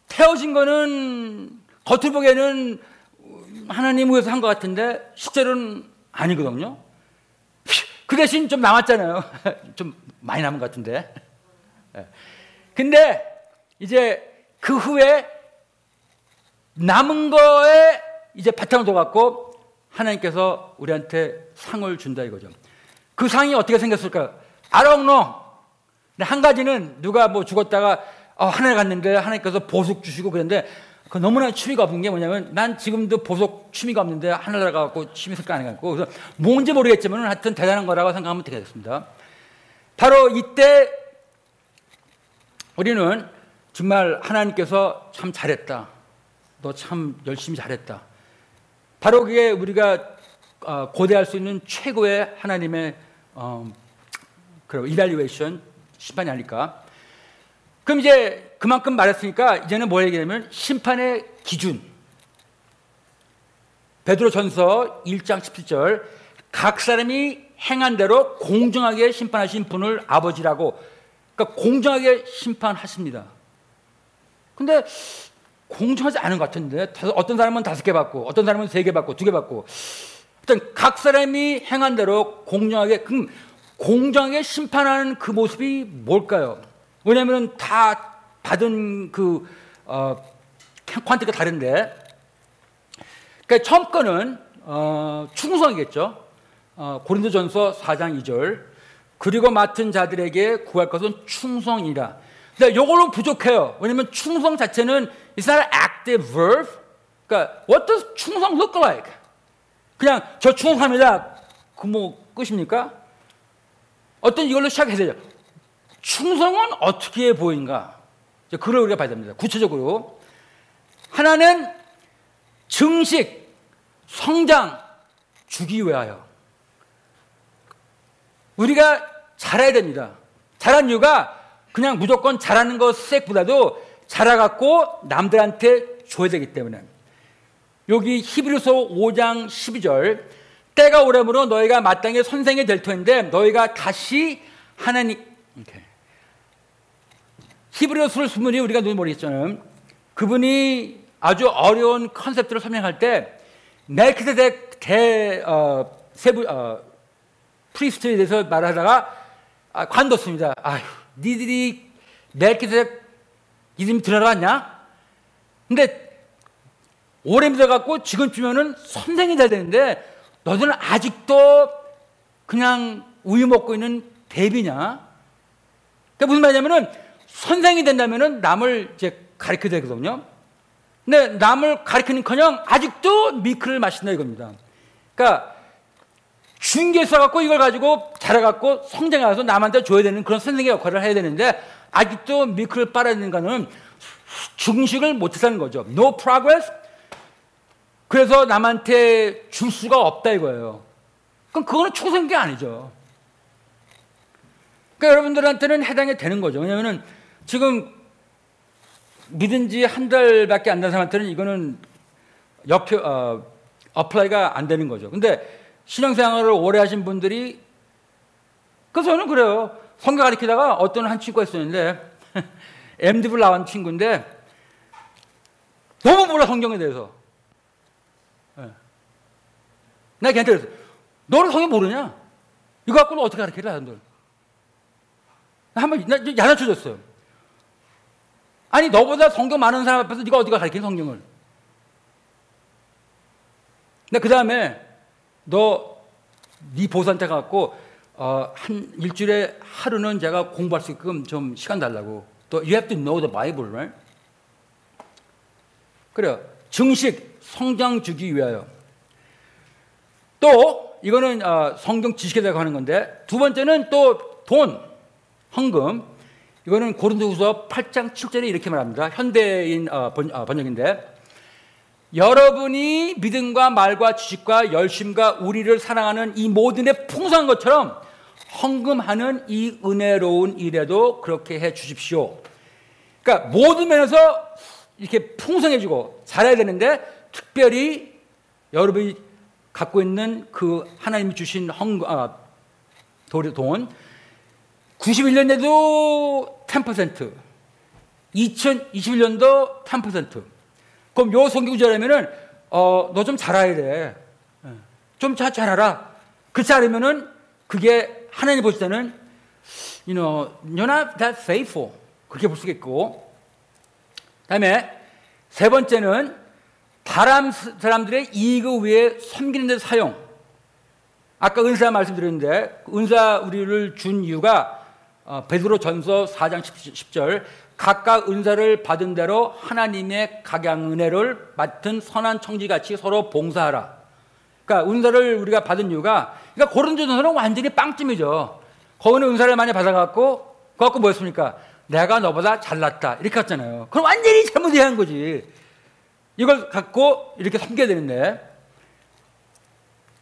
태워진 거는 겉으로 보기에는 하나님 위해서 한 것 같은데 실제로는 아니거든요. 그 대신 좀 남았잖아요. 좀 많이 남은 것 같은데. 근데 이제 그 후에 남은 거에 이제 바탕을 둬갖고 하나님께서 우리한테 상을 준다 이거죠. 그 상이 어떻게 don't know. 한 가지는 누가 뭐 죽었다가 어, 하늘 갔는데 하나님께서 보석 주시고 그랬는데 그 너무나 취미가 없는 게 뭐냐면 난 지금도 보석 취미가 없는데 하늘나라 가고 취미 생각 안 해갖고 그래서 뭔지 모르겠지만 하여튼 대단한 거라고 생각하면 되겠습니다. 바로 이때 우리는 정말 하나님께서 참 잘했다. 너 참 열심히 잘했다. 바로 그게 우리가 어, 고대할 수 있는 최고의 하나님의 어, 그런 이발리웨이션 심판이 아닐까. 그럼 이제 그만큼 말했으니까 이제는 뭐 얘기냐면 심판의 기준. 베드로 전서 1장 17절 각 사람이 행한 대로 공정하게 심판하신 분을 아버지라고 그러니까 공정하게 심판하십니다. 근데 공정하지 않은 것 같은데 어떤 사람은 다섯 개 받고 어떤 사람은 세 개 받고 두 개 받고 일단 각 사람이 행한 대로 공정하게 그럼 공정하게 심판하는 그 모습이 뭘까요? 왜냐하면 다 받은 그 어, 퀀트가 다른데 그러니까 처음 거는 어, 충성이겠죠. 어, 고린도전서 4장 2절 그리고 맡은 자들에게 구할 것은 충성이라. 근데 이걸로 부족해요. 왜냐하면 충성 자체는 it's not active verb. 그러니까 what does 충성 look like? 그냥 저 충성합니다. 그 뭐 끝입니까? 어떤 이걸로 시작해야 되죠. 충성은 어떻게 보인가? 이제 그걸 우리가 봐야 됩니다. 구체적으로 하나는 증식, 성장 주기 위하여 우리가 잘해야 됩니다. 잘한 이유가 그냥 무조건 잘하는 것색보다도 잘해갖고 남들한테 줘야 되기 때문에 여기 히브리서 5장 12절 때가 오래므로 너희가 마땅히 선생이 될 터인데 너희가 다시 하나님 오케이. 히브리서를 쓴 분이 우리가 누구 모르겠잖아요. 그분이 아주 어려운 concept를 설명할 때 멜키세덱 대 어, 세부 어, priest에 대해서 말하다가 아, 관뒀습니다. 아휴, 니들이 멜키세덱 이름이나 들어봤냐? 근데 오래 믿어갖고 지금쯤이면은 선생이 돼야 되는데 너희들은 아직도 그냥 우유 먹고 있는 대비냐? 그러니까 무슨 말이냐면은 선생이 된다면은 남을 이제 가르쳐야 되거든요. 근데 남을 가르치는 커녕 아직도 미크를 마신다 이겁니다. 그러니까 중개에 써갖고 이걸 가지고 자라갖고 성장해 가서 남한테 줘야 되는 그런 선생의 역할을 해야 되는데 아직도 미크를 빨아야 되는 거는 중식을 못해서는 거죠. No progress. 그래서 남한테 줄 수가 없다 이거예요. 그럼 그거는 게 아니죠. 그러니까 여러분들한테는 해당이 되는 거죠. 왜냐하면 지금 믿은 지 한 달밖에 안 된 사람한테는 이거는 역 어, apply가 안 되는 거죠. 근데 신앙생활을 오래 하신 분들이 그래서 저는 그래요. 성경 가르치다가 어떤 한 친구가 있었는데 MD를 나온 친구인데 너무 몰라 성경에 대해서. 네. 내가 걔한테 그랬어. 너는 성경 모르냐? 이거 갖고는 어떻게 가르치래, 사람들. 한번 야단쳐줬어요. 아니 너보다 성경 많은 사람 앞에서 네가 어디가 가르치는 성경을? 근데 그 다음에 너 네 보수한테 갖고 어, 한 일주일에 하루는 제가 공부할 수 있게끔 좀 시간 달라고. 또 you have to know the Bible, right? 그래요. 증식 성장 주기 위하여. 또 이거는 어, 성경 지식에 대해 하는 건데 두 번째는 또 돈, 헌금. 이거는 고린도후서 8장 7절에 이렇게 말합니다. 현대인 어, 번, 어, 번역인데 여러분이 믿음과 말과 지식과 열심과 우리를 사랑하는 이 모든의 풍성한 것처럼 헌금하는 이 은혜로운 일에도 그렇게 해 주십시오. 그러니까 모든 면에서 이렇게 풍성해지고 잘해야 되는데 특별히 여러분이 갖고 있는 그 하나님이 주신 헌금, 아, 돈 91년에도 10%, 2021년도 10%. 그럼 요 성경구절하면은 어, 너 좀 잘해야 돼. 예. 좀 잘, 잘하라. 그렇지 않으면은 그게 하나님 보실 때는 you know, you're not that faithful. 그렇게 볼 수가 있고. 다음에 세 번째는 다른 사람들의 이익을 위해 섬기는 데 사용. 아까 은사 말씀드렸는데 은사 우리를 준 이유가 어, 베드로 전서 4장 10절 각각 은사를 받은 대로 하나님의 각양 은혜를 맡은 선한 청지같이 서로 봉사하라. 그러니까 은사를 우리가 받은 이유가 그러니까 고린도전서는 완전히 빵점이죠. 거기는 은사를 많이 받아갖고 그갖고 뭐였습니까? 내가 너보다 잘났다 이렇게 했잖아요. 그럼 완전히 잘못 이해한 거지. 이걸 갖고 이렇게 섬겨야 되는데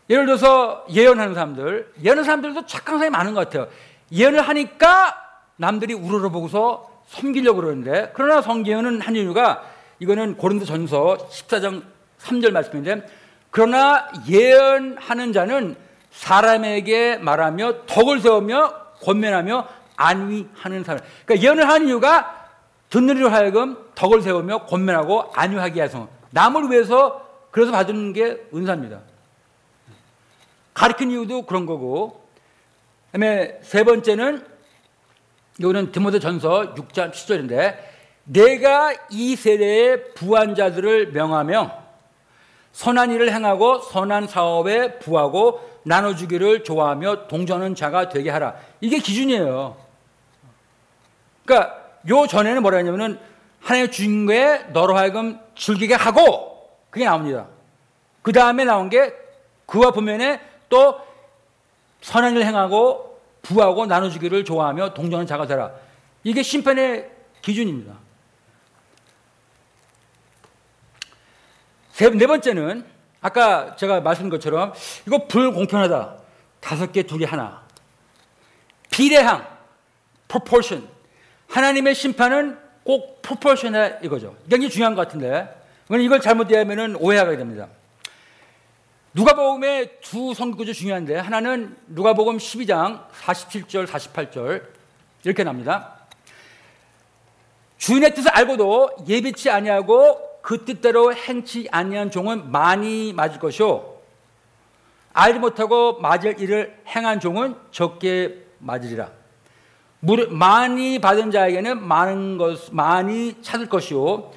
예를 들어서 예언하는 사람들, 예언하는 사람들도 착한 사람이 많은 것 같아요. 예언을 하니까 남들이 우러러 보고서 섬기려고 그러는데 그러나 성경은 한 이유가 이거는 고린도 전서 14장 3절 말씀인데 그러나 예언하는 자는 사람에게 말하며 덕을 세우며 권면하며 안위하는 사람. 그러니까 예언을 하는 이유가 듣는 이로 하여금 덕을 세우며 권면하고 안위하게 해서 남을 위해서 그래서 받는 게 은사입니다. 가르친 이유도 그런 거고. 그다음에 세 번째는 이거는 디모데 전서 6장 7절인데 내가 이 세대의 부한 자들을 명하며 선한 일을 행하고 선한 사업에 부하고 나눠주기를 좋아하며 동조하는 자가 되게 하라. 이게 기준이에요. 그러니까 요 전에는 뭐라 했냐면은 하나님의 주신 거에 너로 하여금 즐기게 하고 그게 나옵니다. 그 다음에 나온 게 그와 보면에 또 선한 일을 행하고 부하고 나눠주기를 좋아하며 동정하는 자가 되라. 이게 심판의 기준입니다. 세, 네 번째는 아까 제가 말씀드린 것처럼 이거 불공평하다. 다섯 개, 두 개, 하나. 비례항, proportion. 하나님의 심판은 꼭 proportion에 이거죠. 굉장히 중요한 것 같은데 이걸 잘못 이해하면 오해하게 됩니다. 누가복음의 두 성구조 중요한데 하나는 누가복음 12장 47절 48절 이렇게 납니다. 주인의 뜻을 알고도 예비치 아니하고 그 뜻대로 행치 아니한 종은 많이 맞을 것이요 알지 못하고 맞을 일을 행한 종은 적게 맞으리라. 많이 받은 자에게는 많은 것 많이 찾을 것이요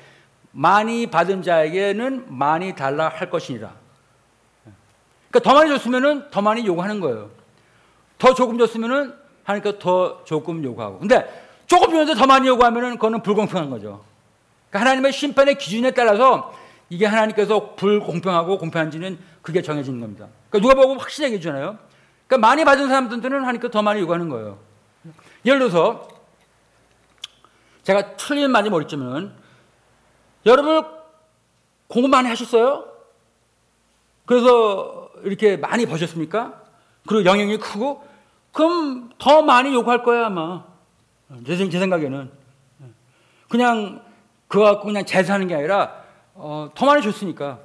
많이 받은 자에게는 많이 달라 할 것이니라. 그러니까 더 많이 줬으면은 더 많이 요구하는 거예요. 더 조금 줬으면은 하니까 더 조금 요구하고. 근데 조금 줬는데 더 많이 요구하면은 그거는 불공평한 거죠. 그러니까 하나님의 심판의 기준에 따라서 이게 하나님께서 불공평하고 공평한지는 그게 정해지는 겁니다. 그러니까 누가 보고 확실하게 해주잖아요. 그러니까 많이 받은 사람들은 하니까 더 많이 요구하는 거예요. 예를 들어서 제가 틀린 말이 모르지만 여러분 공부 많이 하셨어요? 그래서 이렇게 많이 버셨습니까? 그리고 영향이 크고 그럼 더 많이 요구할 거야 아마. 제, 제 생각에는. 그냥 그거 갖고 그냥 재사하는 게 아니라 어, 더 많이 줬으니까.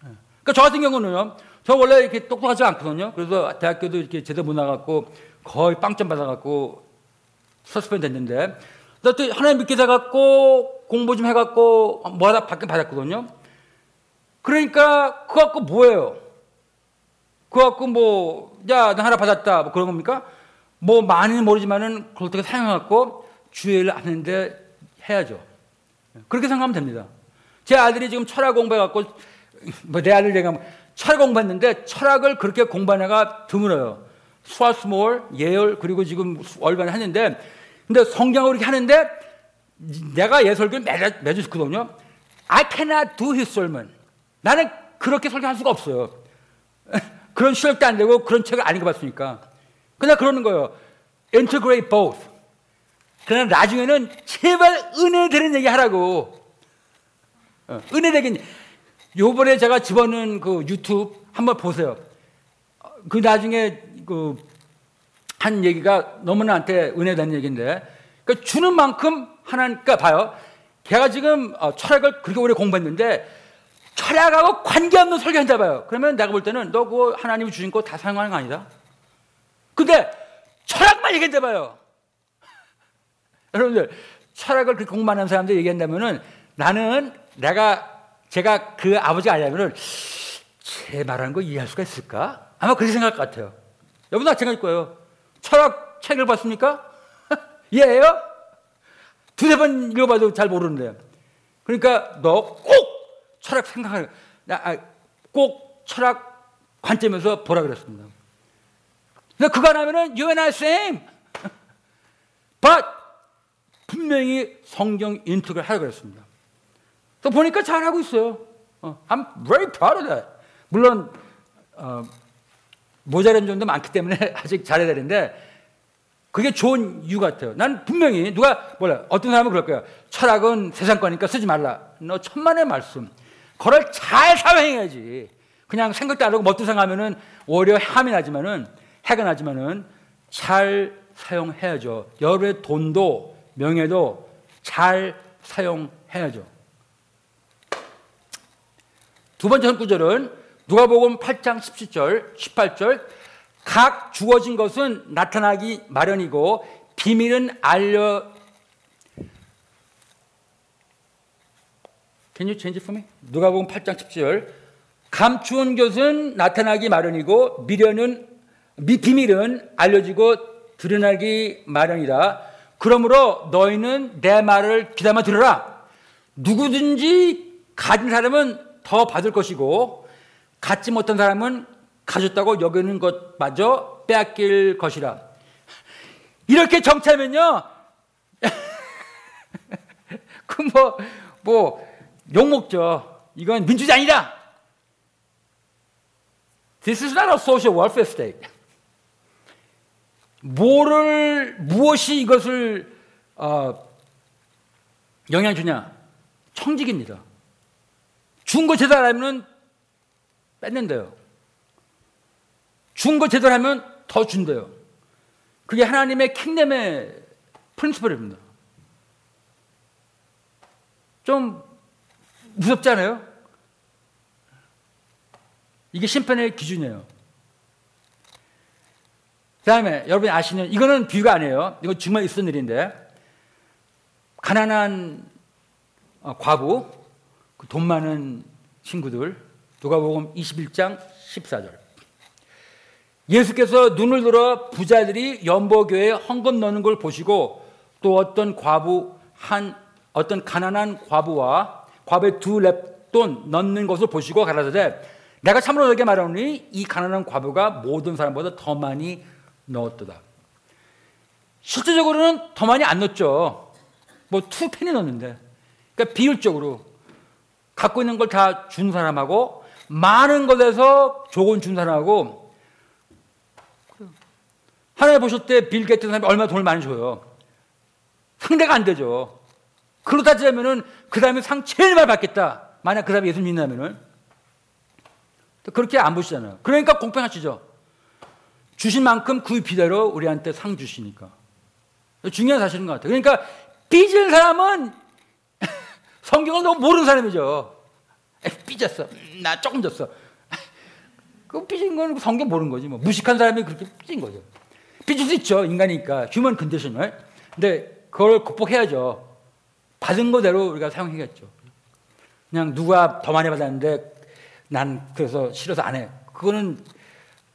그러니까 저 같은 경우는요 저 원래 이렇게 똑똑하지 않거든요. 그래서 대학교도 이렇게 제대로 못 나갔고 거의 빵점 받아갖고 서스펜 됐는데. 또 하나님 믿게 돼갖고 공부 좀 해갖고 뭐 하다 밖에 받았거든요. 그러니까 그거 갖고 뭐예요 그거 갖고 뭐, 야, 나 하나 받았다. 뭐 그런 겁니까? 뭐 많이는 모르지만은 그렇게 사용하고 주의를 하는데 해야죠. 그렇게 생각하면 됩니다. 제 아들이 지금 철학 공부해갖고, 뭐 내 아들 내가 철학 공부했는데 철학을 그렇게 공부한 애가 드물어요. 스와스몰, 예열, 그리고 지금 월반을 하는데, 근데 성경을 이렇게 하는데, 내가 예설교를 매주, 매주 듣거든요. I cannot do his sermon. 나는 그렇게 설교할 수가 없어요. 그런 실력도 안 되고 그런 책을 안 읽어봤으니까. 그냥 그러는 거예요. Integrate both. 그러나 나중에는 제발 은혜 되는 얘기 하라고. 어, 은혜 되긴. 요번에 제가 집어넣은 그 유튜브 한번 보세요. 그 나중에 그 한 얘기가 너무 나 한테 은혜 되는 얘기인데, 그 주는 만큼 하나니까 봐요. 걔가 지금 어, 철학을 그렇게 오래 공부했는데 철학하고 관계없는 설교 한다 봐요. 그러면 내가 볼 때는 너 그거 하나님이 주신 거 다 사용하는 거 아니다? 근데 철학만 얘기한다 봐요. 여러분들 철학을 그렇게 공부하는 사람들 얘기한다면은 나는 내가 제가 그 아버지가 아니라면은 제 말하는 거 이해할 수가 있을까? 아마 그렇게 생각할 것 같아요. 여러분도 마찬가지일 거예요. 철학 책을 봤습니까? 이해해요? 두세 번 읽어봐도 잘 모르는데. 그러니까 너 꼭 철학 생각하는, 아, 꼭 철학 관점에서 보라 그랬습니다. 근데 안 하면은 you and I same. But 분명히 성경 인투를 하라고 그랬습니다. 또 보니까 잘하고 있어요. 어, I'm very proud of that. 물론 어, 모자란 점도 많기 때문에 아직 잘해야 되는데 그게 좋은 이유 같아요. 난 분명히 누가 몰라 어떤 사람은 그럴 거야. 철학은 세상 거니까 쓰지 말라. 너 천만의 말씀. 그걸 잘 사용해야지. 그냥 생각도 안 하고 멋도 생각하면은 오히려 함이 나지만은 해가 나지만은 잘 사용해야죠. 여러분의 돈도 명예도 잘 사용해야죠. 두 번째 구절은 누가복음 8장 17절, 18절 각 주어진 것은 나타나기 마련이고 비밀은 알려 Can you change it for me? 누가복음 8장 17절 감추온 것은 나타나기 마련이고 미련은 미 비밀은 알려지고 드러나기 마련이다. 그러므로 너희는 내 말을 귀담아 들으라. 누구든지 가진 사람은 더 받을 것이고 갖지 못한 사람은 가졌다고 여기는 것마저 빼앗길 것이라. 이렇게 정치하면요. 그 뭐, 뭐, 욕먹죠. 이건 민주주의다. This is not a social welfare state. 뭐를, 무엇이 이것을, 어, 영향 주냐? 청직입니다. 준거 제대로 하면 뺏는데요. 준거 제대로 하면 더 준대요. 그게 하나님의 킹덤의 프린스플입니다. 좀 무섭지 않아요? 이게 심판의 기준이에요. 그 다음에 여러분이 아시는, 이거는 비유가 아니에요. 이거 정말 있었던 일인데, 가난한 어, 과부, 그돈 많은 친구들, 누가복음 21장 14절. 예수께서 눈을 들어 부자들이 연보교회에 헌금 넣는 걸 보시고 또 어떤 과부 한 어떤 가난한 과부와 과부의 두 렙돈 넣는 것을 보시고 가라사대 내가 참으로 너에게 말하노니 이 가난한 과부가 모든 사람보다 더 많이 넣었도다. 실제적으로는 더 많이 안 넣었죠. 뭐 two penny 넣었는데. 그러니까 비율적으로 갖고 있는 걸 다 준 사람하고 많은 것에서 조금 준 사람하고 하나님 보실 때 빌 게이트 사람이 얼마나 돈을 많이 줘요. 상대가 안 되죠. 그걸로 따지자면은 그 다음에 상 제일 많이 받겠다. 만약 그 사람이 예수 믿는다면은. 그렇게 안 보시잖아요. 그러니까 공평하시죠. 주신 만큼 그 비례대로 우리한테 상 주시니까. 중요한 사실인 것 같아요. 그러니까 삐진 사람은 성경을 너무 모르는 사람이죠. 삐졌어. 음, 나 조금 졌어. 그 삐진 건 성경 모르는 거지. 뭐. 무식한 사람이 그렇게 삐진 거죠. 삐질 수 있죠. 인간이니까. 휴먼 컨디션을. 근데 그걸 극복해야죠. 받은 거대로 우리가 사용해야겠죠. 그냥 누가 더 많이 받았는데 난 그래서 싫어서 안 해. 그거는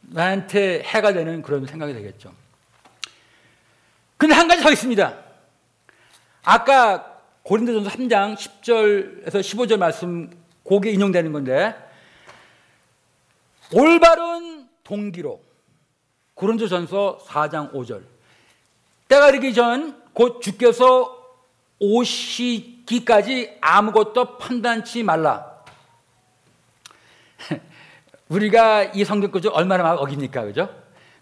나한테 해가 되는 그런 생각이 되겠죠. 근데 한 가지 더 있습니다. 아까 고린도전서 3장 10절에서 15절 말씀 고게 인용되는 건데 올바른 동기로 고린도전서 4장 5절 때가 이르기 전 곧 주께서 오시기까지 아무것도 판단치 말라. 우리가 이 성경 구절 얼마나 막 어깁니까, 그죠?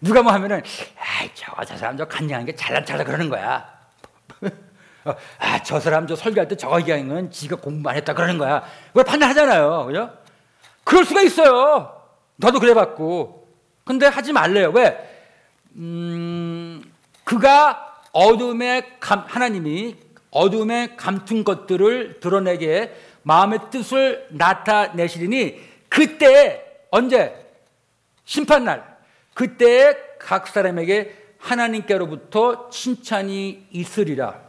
누가 뭐 하면은, 아이, 저거, 저 사람 저 간양한 게 잘난 척하 그러는 거야. 어, 아, 저 사람 저 설교할 때 저거 얘기하는 건 지가 공부 안 했다 그러는 거야. 그걸 판단하잖아요. 그죠? 그럴 수가 있어요. 너도 그래 봤고. 근데 하지 말래요. 왜? 음, 그가 어둠의 감, 하나님이 어둠의 감춘 것들을 드러내게 마음의 뜻을 나타내시리니 그때 언제 심판날 그때 각 사람에게 하나님께로부터 칭찬이 있으리라.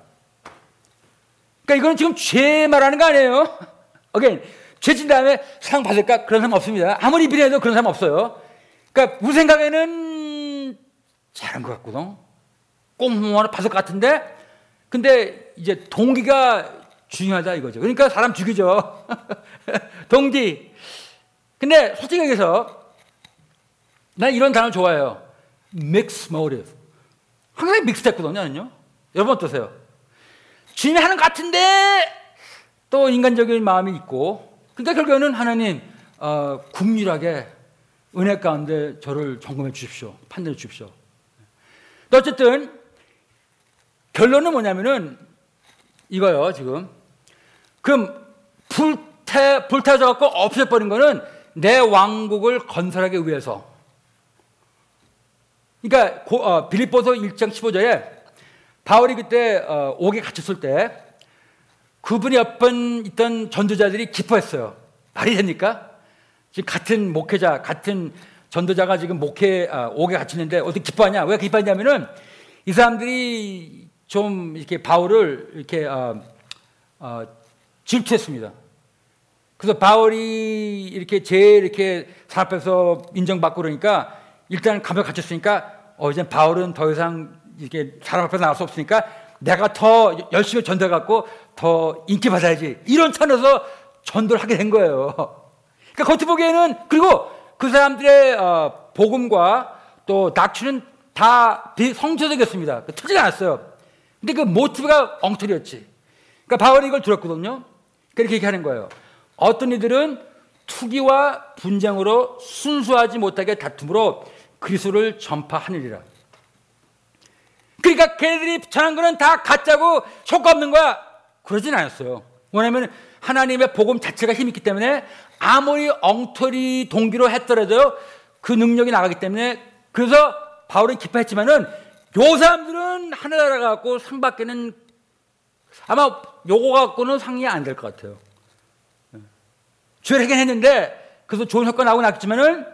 그러니까 이거는 지금 죄 말하는 거 아니에요? again 죄진 다음에 상 받을까 그런 사람 없습니다. 아무리 비례해도 그런 사람 없어요. 그러니까 우리 생각에는 잘한 것 같거든. 꽁 하나 받을 것 같은데, 근데 이제 동기가 중요하다 이거죠. 그러니까 사람 죽이죠. 동기. 근데 솔직히 얘기해서 난 이런 단어 좋아해요. mixed motive. 항상 믹스 됐거든요, 나는요. 여러분 어떠세요? 주님이 하는 것 같은데 또 인간적인 마음이 있고 그러니까 결국에는 하나님 어, 국률하게 은혜 가운데 저를 점검해 주십시오. 판단해 주십시오. 어쨌든 결론은 뭐냐면은 이거요 지금 그럼 불태 불태져 갖고 없애버린 거는 내 왕국을 건설하기 위해서. 그러니까 고, 어, 빌립보서 1장 15절에 바울이 그때 어, 옥에 갇혔을 때 그분이 옆에 있던 전도자들이 기뻐했어요. 말이 됩니까? 지금 같은 목회자, 같은 전도자가 지금 목회 아, 옥에 갇히는데 어떻게 기뻐하냐? 왜 기뻐하냐면은 이 사람들이 좀 이렇게 바울을 이렇게 어, 어, 질투했습니다. 그래서 바울이 이렇게 제일 이렇게 앞에서 인정받고 그러니까 일단 감옥에 갇혔으니까 어 이제 바울은 더 이상 이렇게 사람 앞에 나갈 수 없으니까 내가 더 열심히 전도해 갖고 더 인기 받아야지 이런 차원에서 전도를 하게 된 거예요. 그러니까 겉으로 보기에는 그리고 그 사람들의 어, 복음과 또 낙추는 다 성서적이었습니다. 틀리지 않았어요. 근데 그 모티브가 엉터리였지. 그러니까 바울이 이걸 들었거든요. 그렇게 얘기하는 거예요. 어떤 이들은 투기와 분쟁으로 순수하지 못하게 다툼으로 그리스도를 전파하느니라. 그러니까 걔네들이 전한 거는 다 가짜고 효과 없는 거야. 그러진 않았어요. 왜냐하면 하나님의 복음 자체가 힘있기 때문에 아무리 엉터리 동기로 했더라도 그 능력이 나가기 때문에 그래서 바울은 기뻐했지만은 요 사람들은 하늘나라 갖고 상 받기는 아마 요거 갖고는 상이 안 될 것 같아요. 주일하긴 했는데 그래서 좋은 효과 나오고 났지만은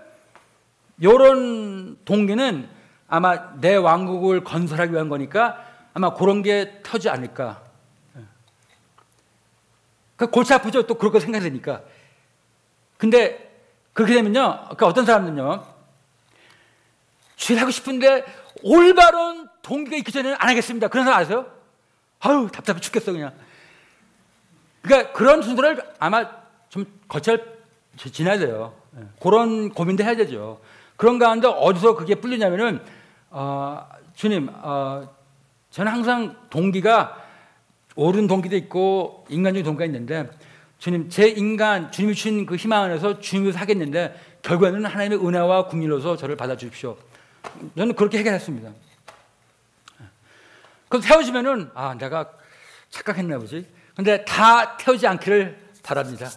요런 동기는 아마 내 왕국을 건설하기 위한 거니까 아마 그런 게 터지 않을까. 그 골치 아프죠. 또 그렇게 생각되니까. 근데 그렇게 되면요. 그러니까 어떤 사람은요. 주일하고 싶은데 올바른 동기가 있기 전에는 안 하겠습니다. 그런 사람 아세요? 아유 답답해 죽겠어 그냥. 그러니까 그런 순서를 아마 좀 거쳐 지나야 돼요. 예. 그런 고민도 해야 되죠. 그런 가운데 어디서 그게 풀리냐면은 어, 주님, 어, 저는 항상 동기가 옳은 동기도 있고 인간적인 동기가 있는데 주님, 제 인간 주님이 주신 그 희망 안에서 주님을 사겠는데 결국에는 하나님의 은혜와 국리로서 저를 받아주십시오. 저는 그렇게 해결했습니다. 예. 그래서 태워지면은 아 내가 착각했나 보지. 근데 다 태우지 않기를 바랍니다.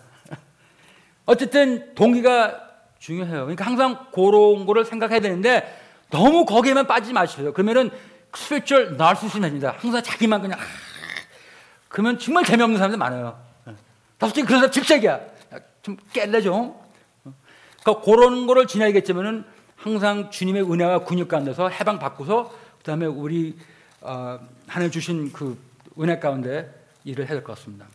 어쨌든 동기가 중요해요. 그러니까 항상 그런 거를 생각해야 되는데 너무 거기에만 빠지지 마십시오. 그러면은 스피리추얼 나르시즘입니다. 항상 자기만 그냥 아, 그러면 정말 재미없는 사람들 많아요. 솔직히 그런 사람 즉색이야. 좀 깰래 좀. 그러니까 그런 거를 지나야겠지만은 항상 주님의 은혜와 근육 가운데서 해방 받고서 그 다음에 우리 어, 하나님 주신 그 은혜 가운데 일을 해야 될 것 같습니다.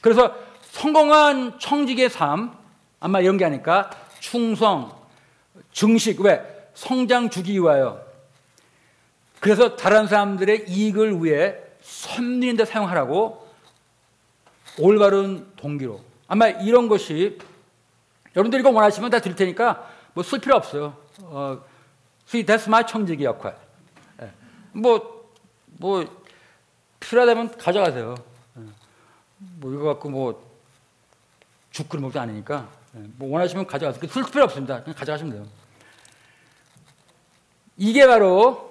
그래서 성공한 청직의 삶 아마 아닐까? 충성, 증식. 왜? 성장 주기 위하여. 그래서 다른 사람들의 이익을 위해 선리인데 사용하라고 올바른 동기로. 아마 이런 것이 여러분들이 이거 원하시면 다 드릴 테니까 뭐 쓸 필요 없어요. 어, see, that's my 청지기 역할. 예. 뭐, 뭐, 필요하다면 가져가세요. 예. 뭐, 이거 갖고 뭐, 죽 끓여 먹도 아니니까. 예. 뭐, 원하시면 가져가세요. 쓸 필요 없습니다. 그냥 가져가시면 돼요. 이게 바로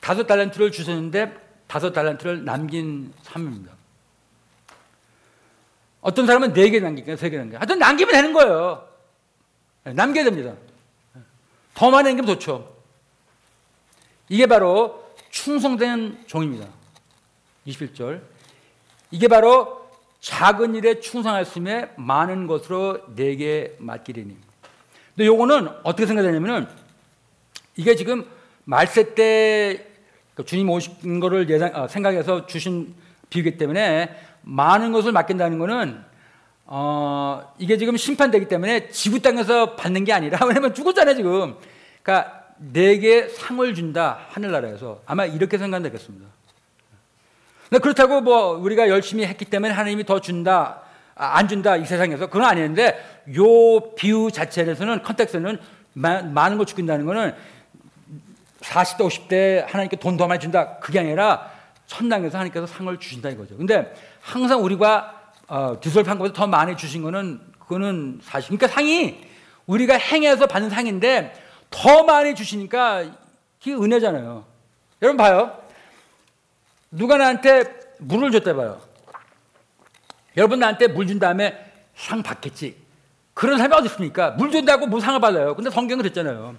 다섯 달란트를 주셨는데 다섯 달란트를 남긴 삶입니다. 어떤 사람은 네 개 남기니까 세개 남겨. 하여튼 남기면 되는 거예요. 남겨야 됩니다. 더 많이 남기면 좋죠. 이게 바로 충성된 종입니다. 21절. 이게 바로 작은 일에 충성하였음에 많은 것으로 내게 맡기리니. 근데 요거는 어떻게 생각되냐면은 이게 지금 말세 때그 주님 오신 거를 예상, 어, 생각해서 주신 비유기 때문에 많은 것을 맡긴다는 거는 어, 이게 지금 심판되기 때문에 지구 땅에서 받는 게 아니라 왜냐면 죽었잖아요 지금. 그러니까 내게 상을 준다 하늘나라에서 아마 이렇게 생각되겠습니다. 그렇다고 뭐 우리가 열심히 했기 때문에 하나님이 더 준다 아, 안 준다 이 세상에서 그건 아니는데 요 비유 자체에서는 컨텍스는 많은 걸 죽인다는 거는 40대 50대 하나님께 돈 더 많이 준다 그게 아니라 천당에서 하나님께서 상을 주신다 이거죠. 근데 항상 우리가 어, 디솔판 것보다 더 많이 주신 거는 그거는 사실. 그러니까 상이 우리가 행해서 받는 상인데 더 많이 주시니까 그게 은혜잖아요. 여러분 봐요. 누가 나한테 물을 줬다 봐요. 여러분 나한테 물 준 다음에 상 받겠지. 그런 사람이 어디 있습니까? 물 준다고 뭐 상을 받아요. 근데 성경은 그랬잖아요.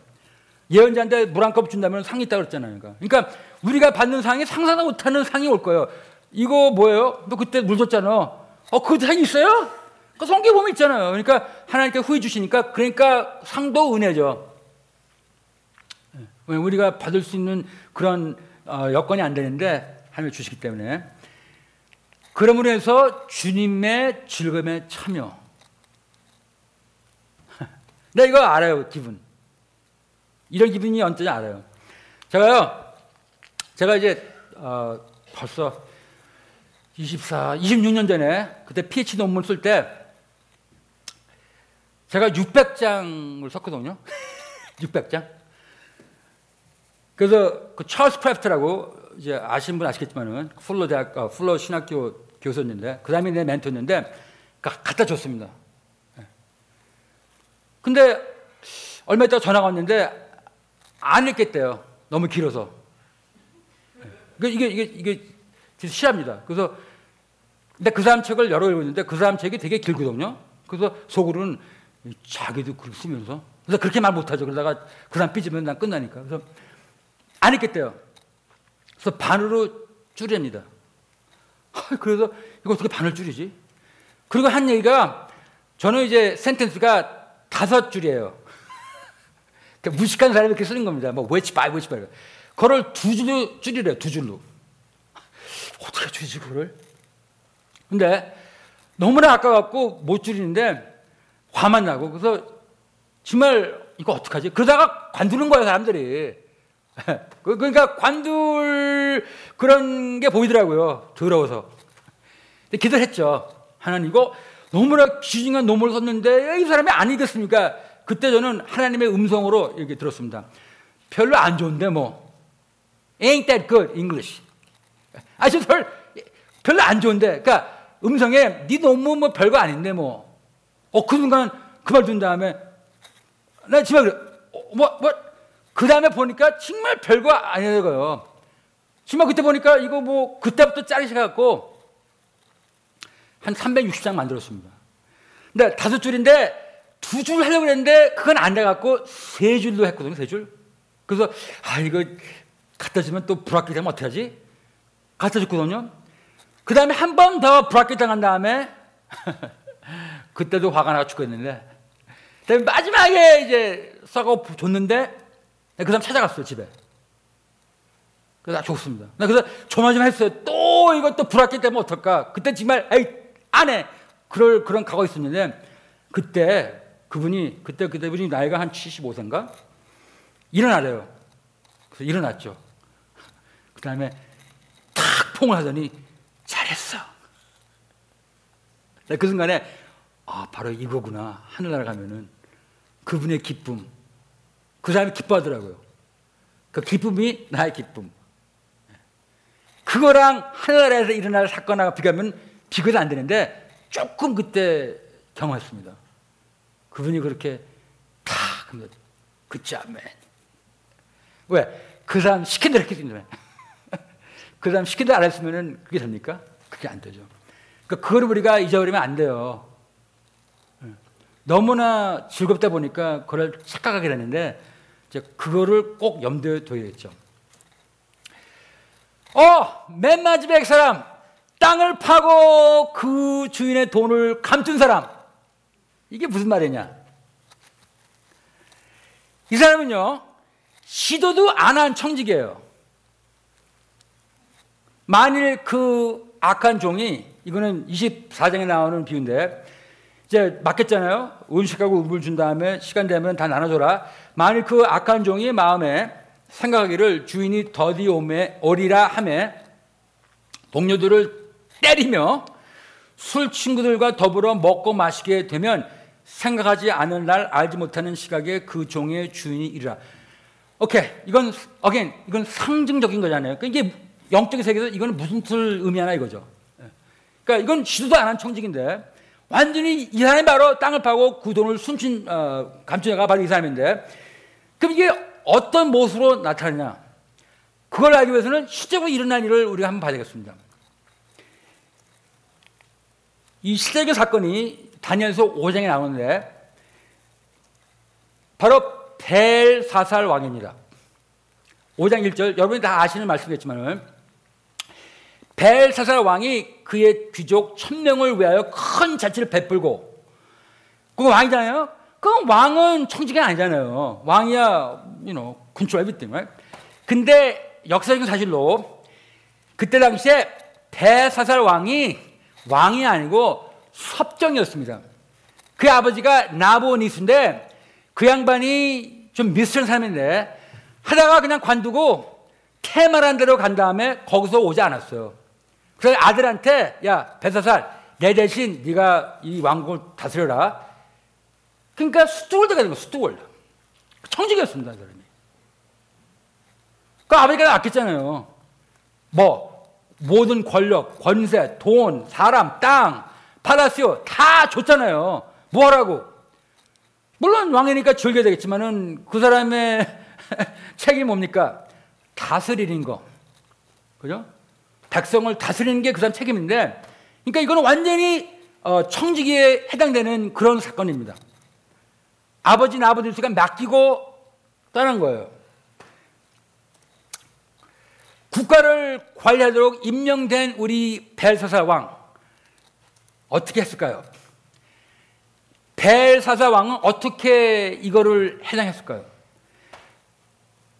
예언자한테 물 한 컵 준다면 상이 있다고 그랬잖아요. 그러니까. 그러니까 우리가 받는 상이 상상도 못하는 상이 올 거예요. 이거 뭐예요? 너 그때 물 줬잖아. 어, 그 상이 있어요? 그 성경 보면 있잖아요. 그러니까 하나님께 후회 주시니까 그러니까 상도 은혜죠. 왜 우리가 받을 수 있는 그런 어, 여건이 안 되는데 하나님 주시기 때문에 그러므로 해서 주님의 즐거움에 참여. 나 이거 알아요 기분. 이런 기분이 언제인지 알아요. 제가요, 제가 이제 어, 벌써 24, 26년 전에 그때 PhD 논문 쓸 때 제가 600장을 썼거든요. 600장. 그래서 그 찰스 크래프트라고 이제 아시는 분 아시겠지만은 풀러 대학 어, 풀러 신학교 교수였는데 그 다음에 내 멘토였는데 가- 갖다 줬습니다. 예. 근데 얼마 있다가 전화가 왔는데 안 읽겠대요. 너무 길어서. 예. 이게 이게 이게 이게 실화입니다. 그래서 근데 그 사람 책을 여러 개 읽었는데 그 사람 책이 되게 길거든요. 그래서 속으로는 자기도 글 쓰면서 그래서 그렇게 말 못하죠. 그러다가 그 사람 삐지면 난 끝나니까. 그래서 안 읽겠대요. 그래서 반으로 줄입니다. 그래서 이거 어떻게 반을 줄이지? 그리고 한 얘기가 저는 이제 센텐스가 다섯 줄이에요. 그러니까 무식한 사람이 이렇게 쓰는 겁니다. 뭐 which by which. 그걸 두 줄로 줄이래요. 두 줄로. 어떻게 줄이지 그걸? 근데 너무나 아까워갖고 못 줄이는데 화만 나고 그래서 정말 이거 어떡하지? 그러다가 관두는 거예요 사람들이. 그- 그러니까 관둘 그런 게 보이더라고요. 더러워서. 근데 기도했죠. 하나님 이거 너무나 귀중한 논문을 썼는데 왜이 사람이 안 읽었습니까? 그때 저는 하나님의 음성으로 이렇게 들었습니다. 별로 안 좋은데 뭐. Ain't that good English. 아주 별, 별로 안 좋은데. 그러니까 음성에 네 논문 뭐 별거 아닌데 뭐. 어, 그 순간 그 말 듣는 다음에 나 집에 그래. 어, 뭐, 뭐. 그 다음에 보니까 정말 별거 아니더라고요. 정말 그때 보니까 이거 뭐 그때부터 시작했고 한 360장 만들었습니다. 근데 다섯 줄인데 두 줄 하려고 했는데 그건 안 돼갖고 세 줄로 했거든요, 세 줄. 그래서 아, 이거 갖다 주면 또 불합격 되면 어떡하지? 갖다 줬거든요. 그 다음에 한 번 더 불합격 당한 다음에 그때도 화가 나가 죽겠는데 그다음에 마지막에 이제 써고 줬는데 그 사람 찾아갔어요 집에. 그래서 아, 좋습니다. 나 그래서 조마조마 했어요. 또 이것도 불합격 되면 어떨까? 그때 정말 에이 안 해. 그럴 그런 각오 있었는데 그때 그분이 그때 그때 분이 나이가 한 75세인가 일어나래요. 그래서 일어났죠. 그 다음에 탁 퐁을 하더니 잘했어. 나그 순간에 아 바로 이거구나 하늘나라 가면은 그분의 기쁨 그 사람이 기뻐하더라고요. 그 기쁨이 나의 기쁨. 그거랑 하늘나라에서 일어날 사건하고 비교하면 비교도 안 되는데 조금 그때 경험했습니다. 그분이 그렇게 탁 하면 그자맨 왜? 그 사람 시킨 대로 했기 때문에 그 사람 대로 안 했으면 그게 됩니까? 그게 안 되죠. 그러니까 그걸 우리가 잊어버리면 안 돼요. 너무나 즐겁다 보니까 그걸 착각하게 되는데 이제 그거를 꼭 염두에 둬야겠죠. 어, 맨 마지막에 그 사람 땅을 파고 그 주인의 돈을 감춘 사람 이게 무슨 말이냐? 이 사람은요 시도도 안 한 청직이에요. 만일 그 악한 종이 이거는 24장에 나오는 비유인데 이제 맡겼잖아요. 음식하고 음을 준 다음에 시간 되면 다 나눠줘라. 만일 그 악한 종이 마음에 생각하기를 주인이 더디 오매 오리라 하매 동료들을 때리며 술 친구들과 더불어 먹고 마시게 되면 생각하지 않은 날 알지 못하는 시각에 그 종의 주인이 이르라. 오케이 이건 어겐 이건 상징적인 거잖아요. 그러니까 이게 영적인 세계에서 이거는 무슨 뜻을 의미하나 이거죠. 그러니까 이건 시도도 안 한 청직인데 완전히 이 사람이 바로 땅을 파고 그 돈을 숨친 어, 감춘자가 바로 이 사람인데 그럼 이게 어떤 모습으로 나타나냐? 그걸 알기 위해서는 실제로 일어난 일을 우리가 한번 봐야 되겠습니다. 이 시대의 사건이 다니엘서 5장에 나오는데 바로 벨사살 왕입니다. 5장 1절 여러분이 다 아시는 말씀이겠지만은 벨사살 왕이 그의 귀족 천명을 위하여 큰 잔치를 베풀고 그 왕이잖아요. 그 왕은 청지가 아니잖아요. 왕이야, you know, control everything, right? 근데 역사적인 사실로 그때 당시에 벨사살 왕이 왕이 아니고 섭정이었습니다. 그 아버지가 나보니스인데 그 양반이 좀 미스터리한 사람인데 하다가 그냥 관두고 테마란 데로 간 다음에 거기서 오지 않았어요. 그래서 아들한테 야 벨사살 내 대신 네가 이 왕국을 다스려라. 그러니까 steward가 된 거예요. 스튜월드. 청지기였습니다. 이 사람이. 그 아버지가 맡겼잖아요. 뭐 모든 권력, 권세, 돈, 사람, 땅, palacio 다 줬잖아요. 뭐 하라고? 물론 왕이니까 즐겨야 되겠지만은 그 사람의 책이 뭡니까? 다스리는 거. 그죠? 백성을 다스리는 게 그 사람 책임인데, 그러니까 이거는 완전히 어, 청지기에 해당되는 그런 사건입니다. 아버지나 아버지 수가 맡기고 떠난 거예요. 국가를 관리하도록 임명된 우리 벨사사 왕 어떻게 했을까요? 벨사사 왕은 어떻게 이거를 해당했을까요?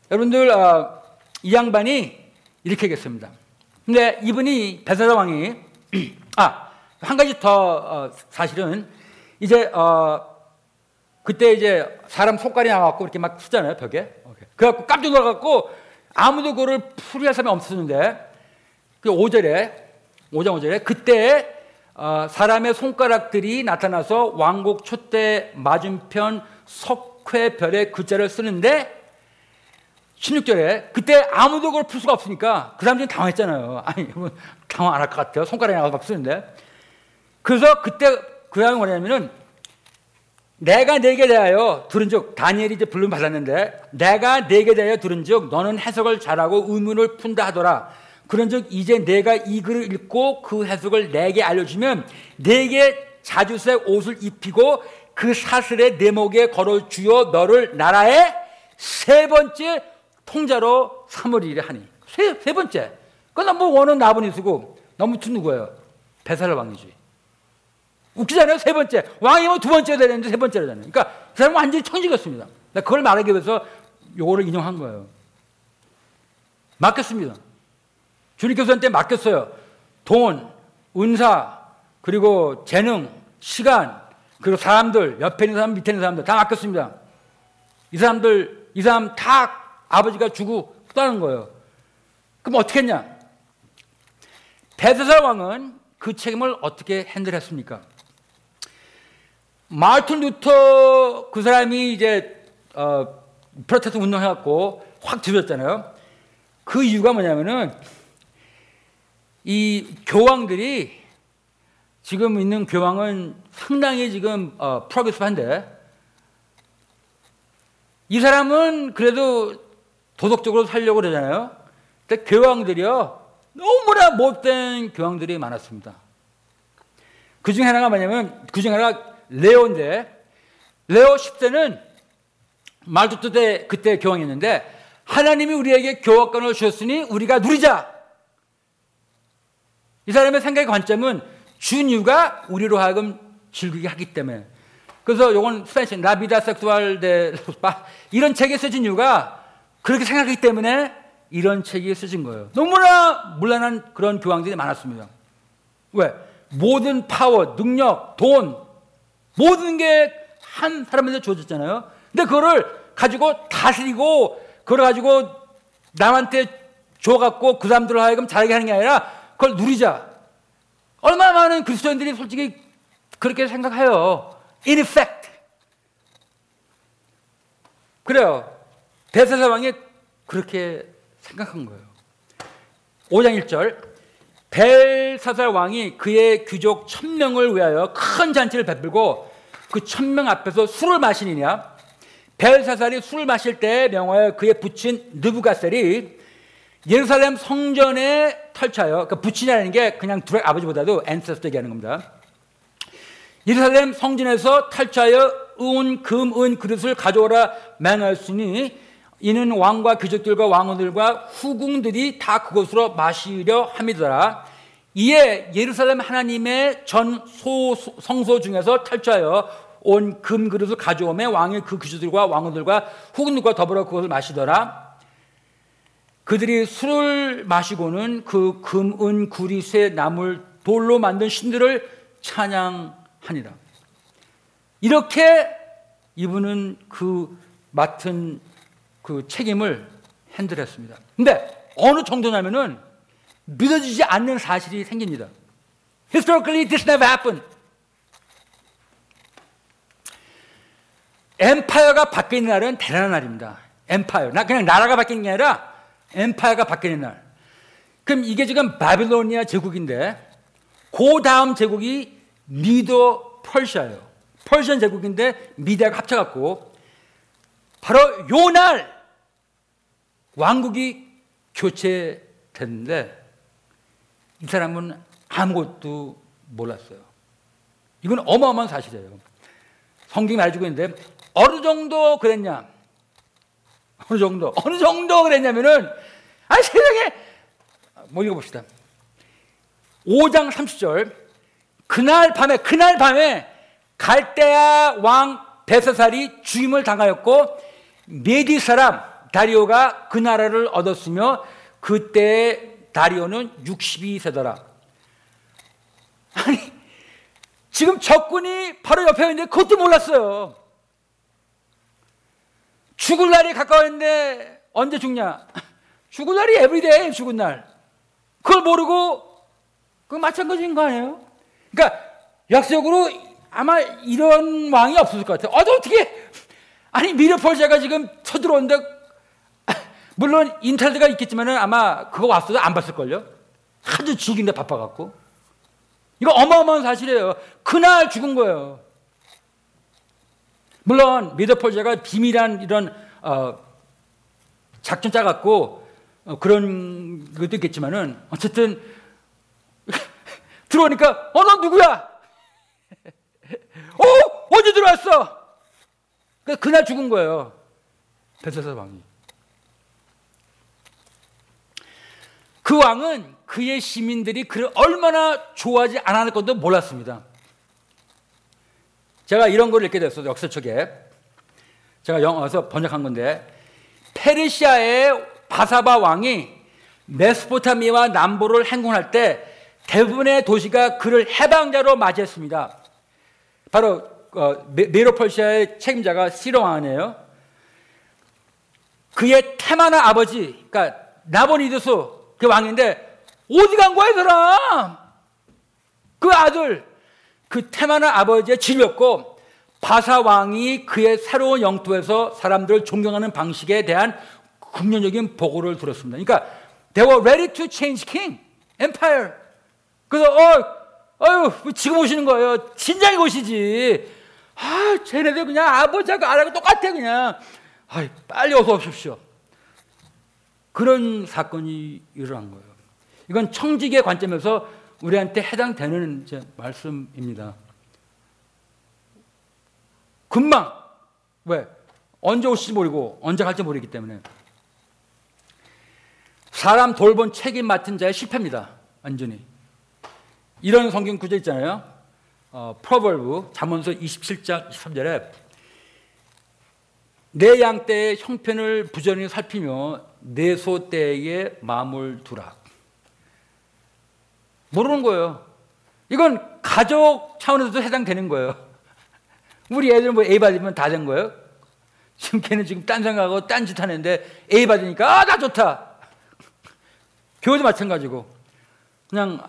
여러분들 어, 이 양반이 이렇게 얘기했습니다. 근데 이분이 벨사사 왕이 아 한 가지 더 어, 사실은 이제 어, 그때 이제 사람 손가락이 나와갖고 이렇게 막 쓰잖아요 벽에. 그래갖고 깜짝 놀라갖고 아무도 그거를 풀이할 사람이 없었는데 그 5절에 5장 5절에 그때 어, 사람의 손가락들이 나타나서 왕국 촛대 맞은편 석회별의 글자를 쓰는데 16절에 그때 아무도 그걸 풀 수가 없으니까 그 사람들이 당황했잖아요. 아니 뭐 당황 안 할 것 같아요. 손가락이 나와서 막 쓰는데 그래서 그때 그 다음에 뭐냐면은 내가 내게 대하여 들은즉 다니엘이 이제 불름 받았는데 내가 내게 대하여 들은즉 너는 해석을 잘하고 의문을 푼다 하더라. 그런 즉 이제 내가 이 글을 읽고 그 해석을 내게 알려주면 내게 자주색 옷을 입히고 그 사슬에 내 목에 걸어 주어 너를 나라의 세 번째 통치자로 삼으리라 하니 세, 세 번째. 그건 number one은 나보니두스고 number two 누구예요? 벨사살 왕이지. 웃기잖아요. 세 번째. 왕이면 두 번째 되는데 세 번째라잖아요. 그러니까 그 사람은 완전히 청지기였습니다. 그걸 말하기 위해서 요거를 인용한 거예요. 맡겼습니다. 주님께서한테 맡겼어요. 돈, 은사, 그리고 재능, 시간, 그리고 사람들, 옆에 있는 사람, 밑에 있는 사람들 다 맡겼습니다. 이 사람들, 이 사람 다 아버지가 주고 떠나는 거예요. 그럼 어떻게 했냐? 베드사 왕은 그 책임을 어떻게 핸들했습니까? 마틴 루터 그 사람이 이제 어, protest 운동해갖고 확 들었잖아요. 그 이유가 뭐냐면은 이 교황들이 지금 있는 교황은 상당히 지금 어, progress한데 이 사람은 그래도 도덕적으로 살려고 그러잖아요. 근데 교황들이요 너무나 못된 교황들이 많았습니다. 그 중에 하나가 뭐냐면 그 중에 하나가 레오인데 레오 10세는 말두트 때 그때 교황이었는데 하나님이 우리에게 교화권을 주셨으니 우리가 누리자. 이 사람의 생각의 관점은 준유가 우리로 하여금 즐기게 하기 때문에. 그래서 요건 스페인식 라비다 섹수알 데 이런 책에 써진 이유가 그렇게 생각하기 때문에 이런 책이 써진 거예요. 너무나 물란한 그런 교황들이 많았습니다. 왜? 모든 파워, 능력, 돈, 모든 게 한 사람한테 주어졌잖아요. 근데 그거를 가지고 다스리고, 그걸 가지고 남한테 줘갖고 그 사람들을 하여금 잘하게 하는 게 아니라 그걸 누리자. 얼마나 많은 그리스도인들이 솔직히 그렇게 생각해요. In effect. 그래요. 베세사 왕이 그렇게 생각한 거예요. 5장 1절. 벨사살 왕이 그의 귀족 천명을 위하여 큰 잔치를 베풀고 그 천명 앞에서 술을 마시느냐 벨사살이 술을 마실 때 명하여 그의 부친 느부갓셀이 예루살렘 성전에 탈취하여 그러니까 부친이라는 게 그냥 둘의 아버지보다도 앤세스터 얘기하는 겁니다. 예루살렘 성전에서 탈취하여 은, 금, 은 그릇을 가져오라 맹하였으니 이는 왕과 귀족들과 왕후들과 후궁들이 다 그것으로 마시려 함이더라. 이에 예루살렘 하나님의 전 소, 성소 중에서 탈취하여 온 금 그릇을 가져오매 왕의 그 귀족들과 왕후들과 후궁들과 더불어 그것을 마시더라. 그들이 술을 마시고는 그 금, 은, 구리, 쇠, 나물, 돌로 만든 신들을 찬양하니라. 이렇게 이분은 그 맡은 그 책임을 핸들했습니다. 근데 어느 정도냐면은 믿어지지 않는 사실이 생깁니다. Historically, this never happened. 엠파이어가 바뀌는 날은 대단한 날입니다. 엠파이어. 나 그냥 나라가 바뀌는 게 아니라 엠파이어가 바뀌는 날. 그럼 이게 지금 바빌로니아 제국인데 그 다음 제국이 미도 펄시아예요. 펄시안 제국인데 미디아가 합쳐갖고 바로 요 날 왕국이 교체됐는데 이 사람은 아무것도 몰랐어요. 이건 어마어마한 사실이에요. 성경이 말해주고 있는데 어느 정도 그랬냐? 어느 정도 어느 정도 그랬냐면은 아 세상에 뭐 읽어봅시다. 5장 30절 그날 밤에 그날 밤에 갈대아 왕 베사살이 죽임을 당하였고 메디 사람 다리오가 그 나라를 얻었으며 그때 다리오는 62세더라. 아니 지금 적군이 바로 옆에 있는데 그것도 몰랐어요. 죽을 날이 가까웠는데 언제 죽냐? 죽을 날이 에브리데이 죽은 날. 그걸 모르고 그 마찬가지인 거 아니에요? 그러니까 역사적으로 아마 이런 왕이 없었을 것 같아요. 어, 어떻게 아니 미르폴자가 지금 쳐들어오는데 물론 인터넷가 있겠지만은 아마 그거 왔어도 안 봤을걸요. 하도 죽인데 바빠갖고 이거 어마어마한 사실이에요. 그날 죽은 거예요. 물론 미드폴자가 비밀한 이런 어, 작전 짜갖고 어, 그런 것도 있겠지만은 어쨌든 들어오니까 어 너 누구야? 어 언제 들어왔어? 그 그날 죽은 거예요. 베세사 왕이. 그 왕은 그의 시민들이 그를 얼마나 좋아하지 않았을 것도 몰랐습니다. 제가 이런 걸 읽게 됐어요. 역사책에. 제가 영어에서 번역한 건데 페르시아의 바사바 왕이 메소포타미아 남부를 행군할 때 대부분의 도시가 그를 해방자로 맞이했습니다. 바로 어, 메로펄시아의 책임자가 시로 왕이에요. 그의 테마나 아버지, 그러니까 나보니드스 그 왕인데 어디 간 거야, 이 사람? 그 아들, 그 테마나 아버지의 질렸고 바사 왕이 그의 새로운 영토에서 사람들을 존경하는 방식에 대한 긍정적인 보고를 들었습니다. 그러니까 they were ready to change king, empire. 그래서 어, 어유 지금 오시는 거예요. 진작에 오시지. 아, 쟤네들 그냥 아버지하고 아라고 똑같아 그냥. 아, 빨리 어서 오십시오. 그런 사건이 일어난 거예요. 이건 청직의 관점에서 우리한테 해당되는 말씀입니다. 금방 왜 언제 올지 모르고 언제 갈지 모르기 때문에 사람 돌본 책임 맡은 자의 실패입니다. 완전히 이런 성경 구절 있잖아요. 어, 프로벌브 잠언서 27장 23절에 내 양떼의 형편을 부전히 살피며 내 소떼에 마음을 두라. 모르는 거예요. 이건 가족 차원에서도 해당되는 거예요. 우리 애들 뭐 A 받으면 다 된 거예요? 지금 걔는 지금 딴 생각하고 딴 짓 하는데 A 받으니까 아, 나 좋다. 교회도 마찬가지고. 그냥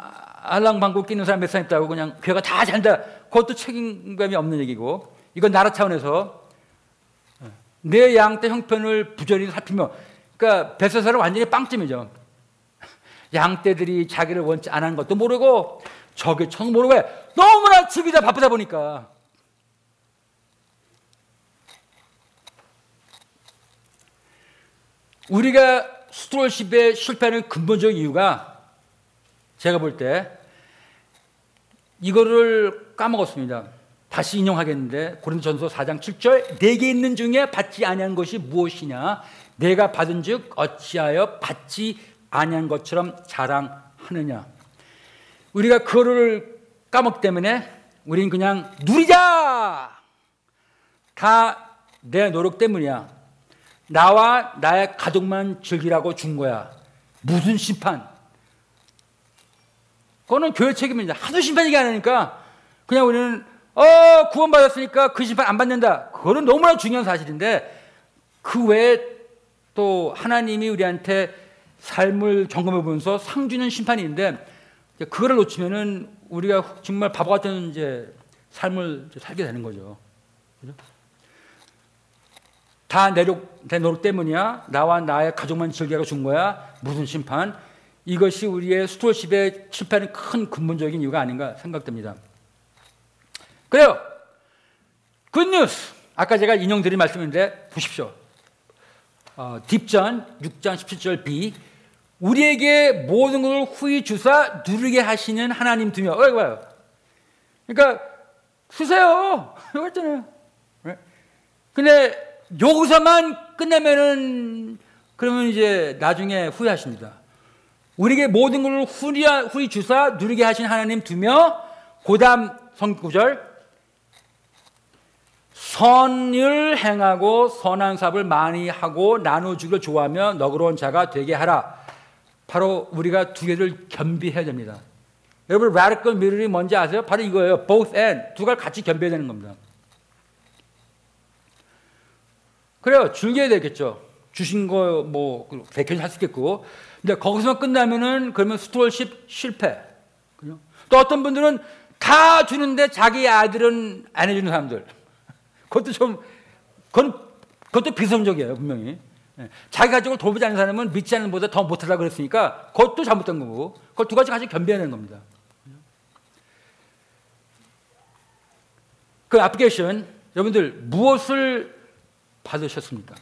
알랑방구 끼는 사람 몇 사람 있다고 그냥 교회가 다 잔다. 그것도 책임감이 없는 얘기고. 이건 나라 차원에서 내 양떼 형편을 부전히 살피며 그러니까 베세사는 완전히 빵점이죠. 양떼들이 자기를 원치 안 하는 것도 모르고 저게 천 모르고 왜 너무나 집이다 바쁘다 보니까 우리가 스트롤십의 실패하는 근본적인 이유가 제가 볼 때 이거를 까먹었습니다. 다시 인용하겠는데 고린도전서 4장 7절 내게 있는 중에 받지 아니한 것이 무엇이냐? 내가 받은즉 어찌하여 받지 아니한 것처럼 자랑하느냐? 우리가 그거를 까먹기 때문에 우리는 그냥 누리자! 다 내 노력 때문이야. 나와 나의 가족만 즐기라고 준 거야. 무슨 심판? 그거는 교회 책임입니다. 하도 심판 얘기 안 하니까 그냥 우리는 어 구원받았으니까 그 심판 안 받는다 그거는 너무나 중요한 사실인데 그 외에 또 하나님이 우리한테 삶을 점검해 보면서 상 주는 심판이 있는데 이제 그거를 놓치면은 우리가 정말 바보 같은 이제 삶을 이제 살게 되는 거죠. 그죠? 다 내력, 내 노력 때문이야. 나와 나의 가족만 즐겨가 준 거야. 무슨 심판? 이것이 우리의 스토어십에 실패하는 큰 근본적인 이유가 아닌가 생각됩니다. 그래요. 굿뉴스. 아까 제가 인용드린 말씀인데 보십시오. 어, 딥전 6장 17절 B 우리에게 모든 것을 후히 주사 누리게 하시는 하나님 두며 어, 이거 봐요. 그러니까 쓰세요. 이거 있잖아요. 네? 근데 여기서만 끝내면은 그러면 이제 나중에 후회하십니다. 우리에게 모든 것을 후리, 주사 누리게 하신 하나님 두며 고담 성구절 선을 행하고 선한 사업을 많이 하고 나눠주기를 좋아하며 너그러운 자가 되게 하라. 바로 우리가 두 개를 겸비해야 됩니다. 여러분 radical mirror이 뭔지 아세요? 바로 이거예요. both and 두 가지 같이 겸비해야 되는 겁니다. 그래요. 즐겨야 되겠죠. 주신 거뭐 백현 할수 있겠고. 근데 거기서만 끝나면은 그러면 스토어십 실패. 그죠? 또 어떤 분들은 다 주는데 자기 아들은 안 해주는 사람들. 그것도 좀 그건 그것도 비성적이에요 분명히. 예. 자기 가족을 돌보지 않는 사람은 믿지 않는 보다 더 못하려고 그랬으니까 그것도 잘못된 거고 그걸 두 가지 같이 겸비하는 겁니다. 그 애플리케이션 여러분들 무엇을 받으셨습니까?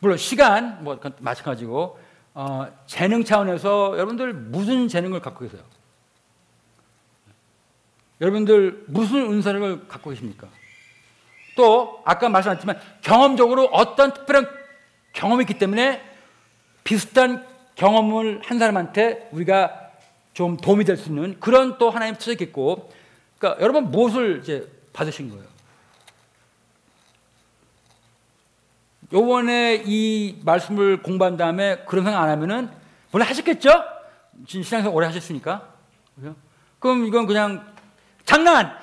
물론 시간 뭐 마찬가지고 어, 재능 차원에서 여러분들 무슨 재능을 갖고 계세요? 여러분들 무슨 은사를 갖고 계십니까? 또 아까 말씀하셨지만 경험적으로 어떤 특별한 경험이 있기 때문에 비슷한 경험을 한 사람한테 우리가 좀 도움이 될 수 있는 그런 또 하나님 투자겠고 그러니까 여러분 무엇을 이제 받으신 거예요? 요번에 이 말씀을 공부한 다음에 그런 생각 안 하면은 원래 하셨겠죠? 신앙생활 오래 하셨으니까. 그럼 이건 그냥 장난!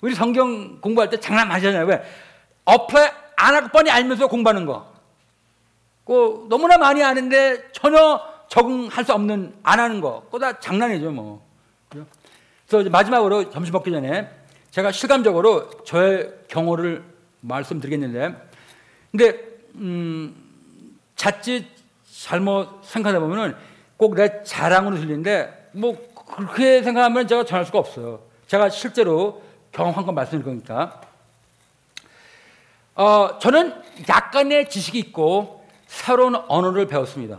우리 성경 공부할 때 장난 많이 하잖아요. 왜? apply 안 하고 뻔히 알면서 공부하는 거. 그 너무나 많이 아는데 전혀 적응할 수 없는 안 하는 거. 그거 다 장난이죠, 뭐. 그래서 마지막으로 점심 먹기 전에 제가 실감적으로 저의 경호를 말씀드리겠는데, 근데 음, 자칫 잘못 생각하다 보면은 꼭 내 자랑으로 들리는데 뭐 그렇게 생각하면 제가 전할 수가 없어요. 제가 실제로 경험한 거 말씀드릴 거니까. 어, 저는 약간의 지식이 있고 새로운 언어를 배웠습니다.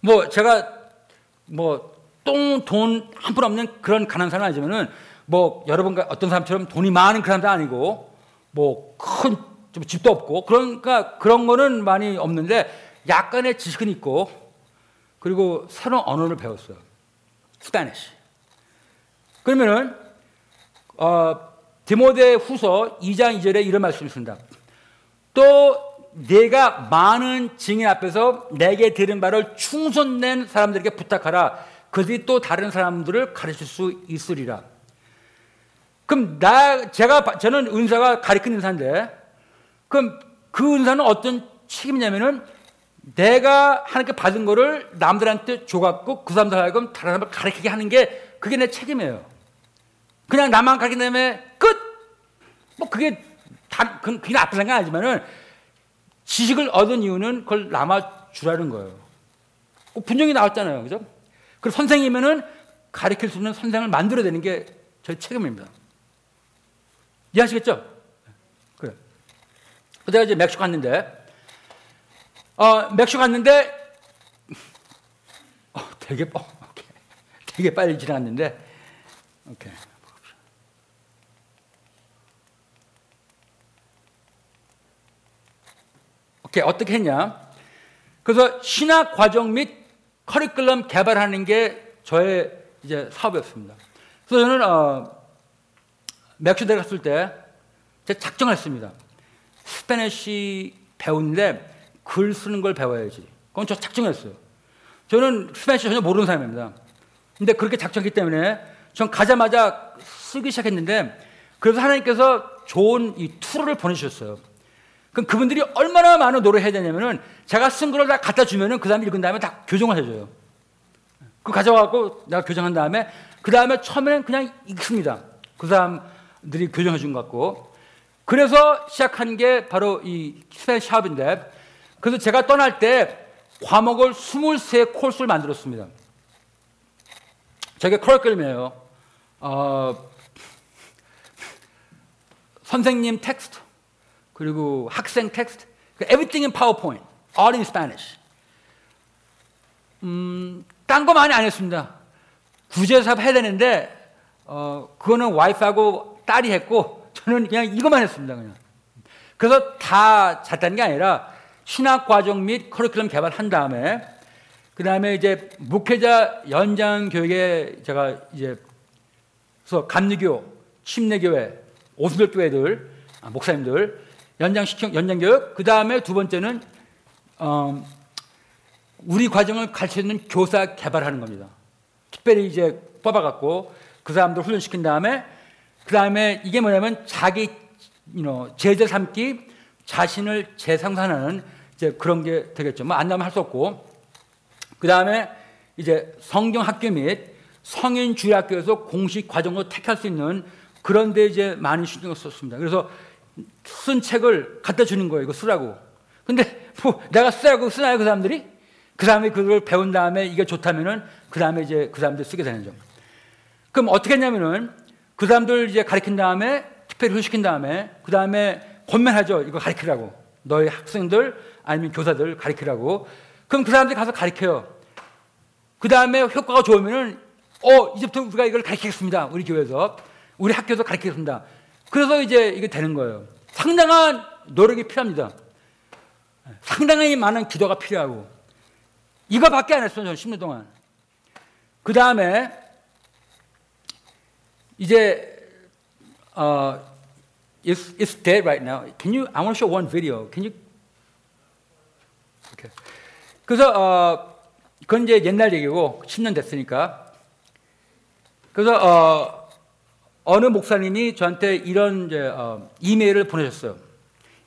뭐 제가 뭐 똥 돈 한 푼 없는 그런 가난한 사람 아니지만은 뭐 여러분과 어떤 사람처럼 돈이 많은 그런 사람도 아니고 뭐 큰 집도 없고 그러니까 그런 거는 많이 없는데 약간의 지식은 있고 그리고 새로운 언어를 배웠어요. Spanish. 그러면은 어, 디모데 후서 2장 2절에 이런 말씀이 있습니다. 또 내가 많은 증인 앞에서 내게 들은 바를 충손된 사람들에게 부탁하라. 그들이 또 다른 사람들을 가르칠 수 있으리라. 그럼 나 제가 저는 은사가 가르치는 은사인데 그럼 그 은사는 어떤 책임이냐면은 내가 하나님께 받은 거를 남들한테 줘갖고 그 사람들 하여금 다른 사람을 가르치게 하는 게 그게 내 책임이에요. 그냥 나만 가르친 다음에 끝! 뭐 그게 다, 그게 나쁜 생각 아니지만은 지식을 얻은 이유는 그걸 남아 주라는 거예요. 분명히 나왔잖아요. 그죠? 그 선생이면은 가르칠 수 있는 선생을 만들어야 되는 게 저희 책임입니다. 이해하시겠죠? 그래. 그다가 이제 멕시코 갔는데 어, 멕시코 갔는데 어, 되게 어. 되게 빨리 지나갔는데 오케이. 오케이 어떻게 했냐? 그래서 신학 과정 및 커리큘럼 개발하는 게 저의 이제 사업이었습니다. 그래서 저는 어, 멕시코에 갔을 때 제가 작정을 했습니다. Spanish 배우는데 글 쓰는 걸 배워야지. 그건 저 작정했어요. 저는 Spanish 전혀 모르는 사람입니다. 근데 그렇게 작정했기 때문에 전 가자마자 쓰기 시작했는데 그래서 하나님께서 좋은 이 tutor를 보내주셨어요. 그럼 그분들이 얼마나 많은 노력을 해야 되냐면은 제가 쓴 거를 다 갖다 주면은 그 다음에 읽은 다음에 다 교정을 해줘요. 그 가져와갖고 내가 교정한 다음에 그 다음에 처음에는 그냥 읽습니다. 그 사람들이 교정해 준 것 같고 그래서 시작한 게 바로 이 스페인 샵인데 그래서 제가 떠날 때 과목을 23 코스를 만들었습니다. 저게 커리큘럼이에요. 어, 선생님 텍스트 그리고 학생 텍스트 everything in PowerPoint, all in Spanish. 음, 딴 거 많이 안 했습니다. 구제 사업 해야 되는데 어, 그거는 와이프하고 딸이 했고 저는 그냥 이것만 했습니다. 그냥. 그래서 다 잤다는 게 아니라 신학 과정 및 커리큘럼 개발한 다음에 그 다음에 이제 목회자 연장 교육에 제가 이제 그래서 감리교, 침례교회, 오순절 교회들 아, 목사님들 연장 시켜 연장 교육 그 다음에 두 번째는 어, 우리 과정을 가르치는 교사 개발하는 겁니다. 특별히 이제 뽑아갖고 그 사람들 훈련시킨 다음에 그 다음에 이게 뭐냐면 자기 you know, 제자 삼기 자신을 재상산하는 이제 그런 게 되겠죠. 뭐 안 나오면 할 수 없고 그 다음에 이제 성경 학교 및 성인 주일학교에서 공식 과정으로 택할 수 있는 그런 데 이제 많이 신경을 썼습니다. 그래서 쓴 책을 갖다 주는 거예요. 이거 쓰라고. 근데 뭐 내가 쓰라고 쓰나요, 그 사람들이? 그 다음에 그걸 배운 다음에 이게 좋다면은 그 다음에 이제 그 사람들 쓰게 되는 점. 그럼 어떻게 했냐면은 그 사람들 이제 가르친 다음에 특별히 훈시킨 다음에 그 다음에 권면하죠. 이거 가르치라고. 너희 학생들 아니면 교사들 가르치라고. 그럼 그 사람들이 가서 가르쳐요. 그 다음에 효과가 좋으면은 어 이제부터 우리가 이걸 가르치겠습니다. 우리 교회에서 우리 학교에서 가르치겠습니다. 그래서 이제 이게 되는 거예요. 상당한 노력이 필요합니다. 상당히 많은 기도가 필요하고 이거밖에 안 했어요. 저는 10년 동안. 그 다음에 이제 uh, it's, it's dead right now. Can you? I want to show one video. Can you? Okay. 그래서 어, 그건 이제 옛날 얘기고 10년 됐으니까. 그래서 어, 어느 목사님이 저한테 이런 이제 어, 이메일을 보내셨어요.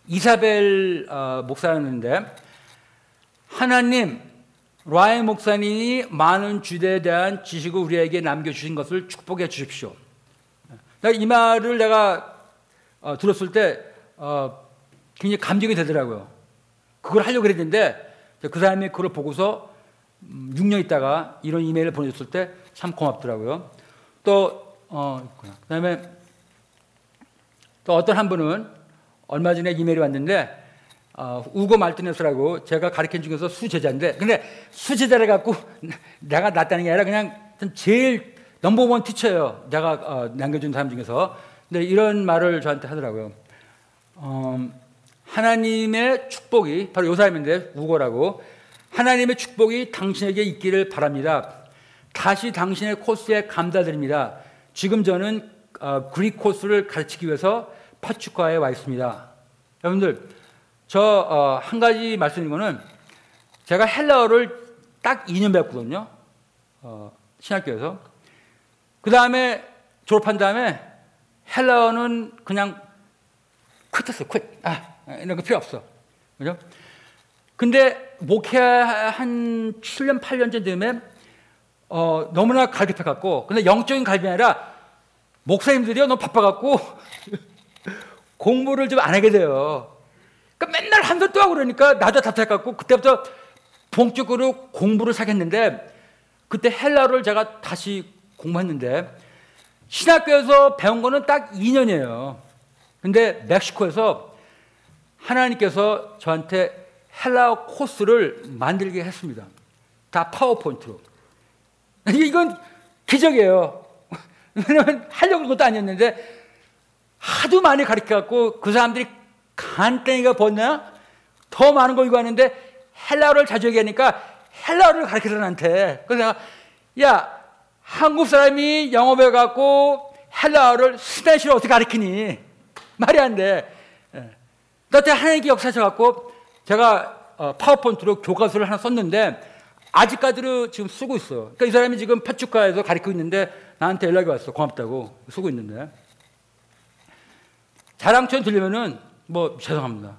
이사벨 어, 목사였는데 하나님 라이 목사님이 많은 주대에 대한 지식을 우리에게 남겨주신 것을 축복해 주십시오. 이 말을 내가 어, 들었을 때 어, 굉장히 감정이 되더라고요. 그걸 하려고 그랬는데 그 사람이 그걸 보고서 6년 있다가 이런 이메일을 보내줬을 때 참 고맙더라고요. 또 어, 그다음에 또 어떤 한 분은 얼마 전에 이메일이 왔는데 어, 우고 말티네스라고 제가 가르친 중에서 수제자인데 근데 수제자를 갖고 내가 낫다는 게 아니라 그냥 제일 넘버원 티처예요. 내가 어, 남겨준 사람 중에서 근데 이런 말을 저한테 하더라고요. 어, 하나님의 축복이 바로 요 사람인데 우고라고 하나님의 축복이 당신에게 있기를 바랍니다. 다시 당신의 코스에 감사드립니다. 지금 저는 어, 그릭 코스를 가르치기 위해서 파축과에 와 있습니다. 여러분들 저 한 가지 말씀인 거는 제가 헬라어를 딱 2년 배웠거든요. 어, 신학교에서. 그 다음에 졸업한 다음에 헬라어는 그냥 퀴트어요 퀴. 아, 이런 거 필요 없어. 그죠? 근데 목회 한 7년, 8년째 되면 어, 너무나 갈급해 갖고 근데 영적인 갈급이 아니라 목사님들이요 너무 바빠 갖고 공부를 좀 안 하게 돼요. 그러니까 맨날 한달 또 하고 그러니까 나도 답답해 갖고 그때부터 본격적으로 공부를 사겠는데 그때 헬라어를 제가 다시 공부했는데 신학교에서 배운 거는 딱 2년이에요. 근데 멕시코에서 하나님께서 저한테 헬라어 코스를 만들게 했습니다. 다 파워포인트로. 이건 기적이에요. 왜냐면 하려고 것도 아니었는데 하도 많이 가르쳐갖고 그 사람들이 간땡이가 벗나? 더 많은 거 이거 하는데 헬라어를 자주 얘기하니까 헬라어를 가르쳐서 나한테. 그래서 내가 야 한국 사람이 영어 배워갖고 헬라어를 스페인어로 어떻게 가르치니? 말이 안 돼. 예. 그때 하나님께 역사하셔갖고 제가 어, 파워포인트로 교과서를 하나 썼는데 아직까지도 지금 쓰고 있어요. 그러니까 이 사람이 지금 파축가에서 가르치고 있는데 나한테 연락이 왔어. 고맙다고. 쓰고 있는데. 자랑처럼 들리면은 뭐 죄송합니다.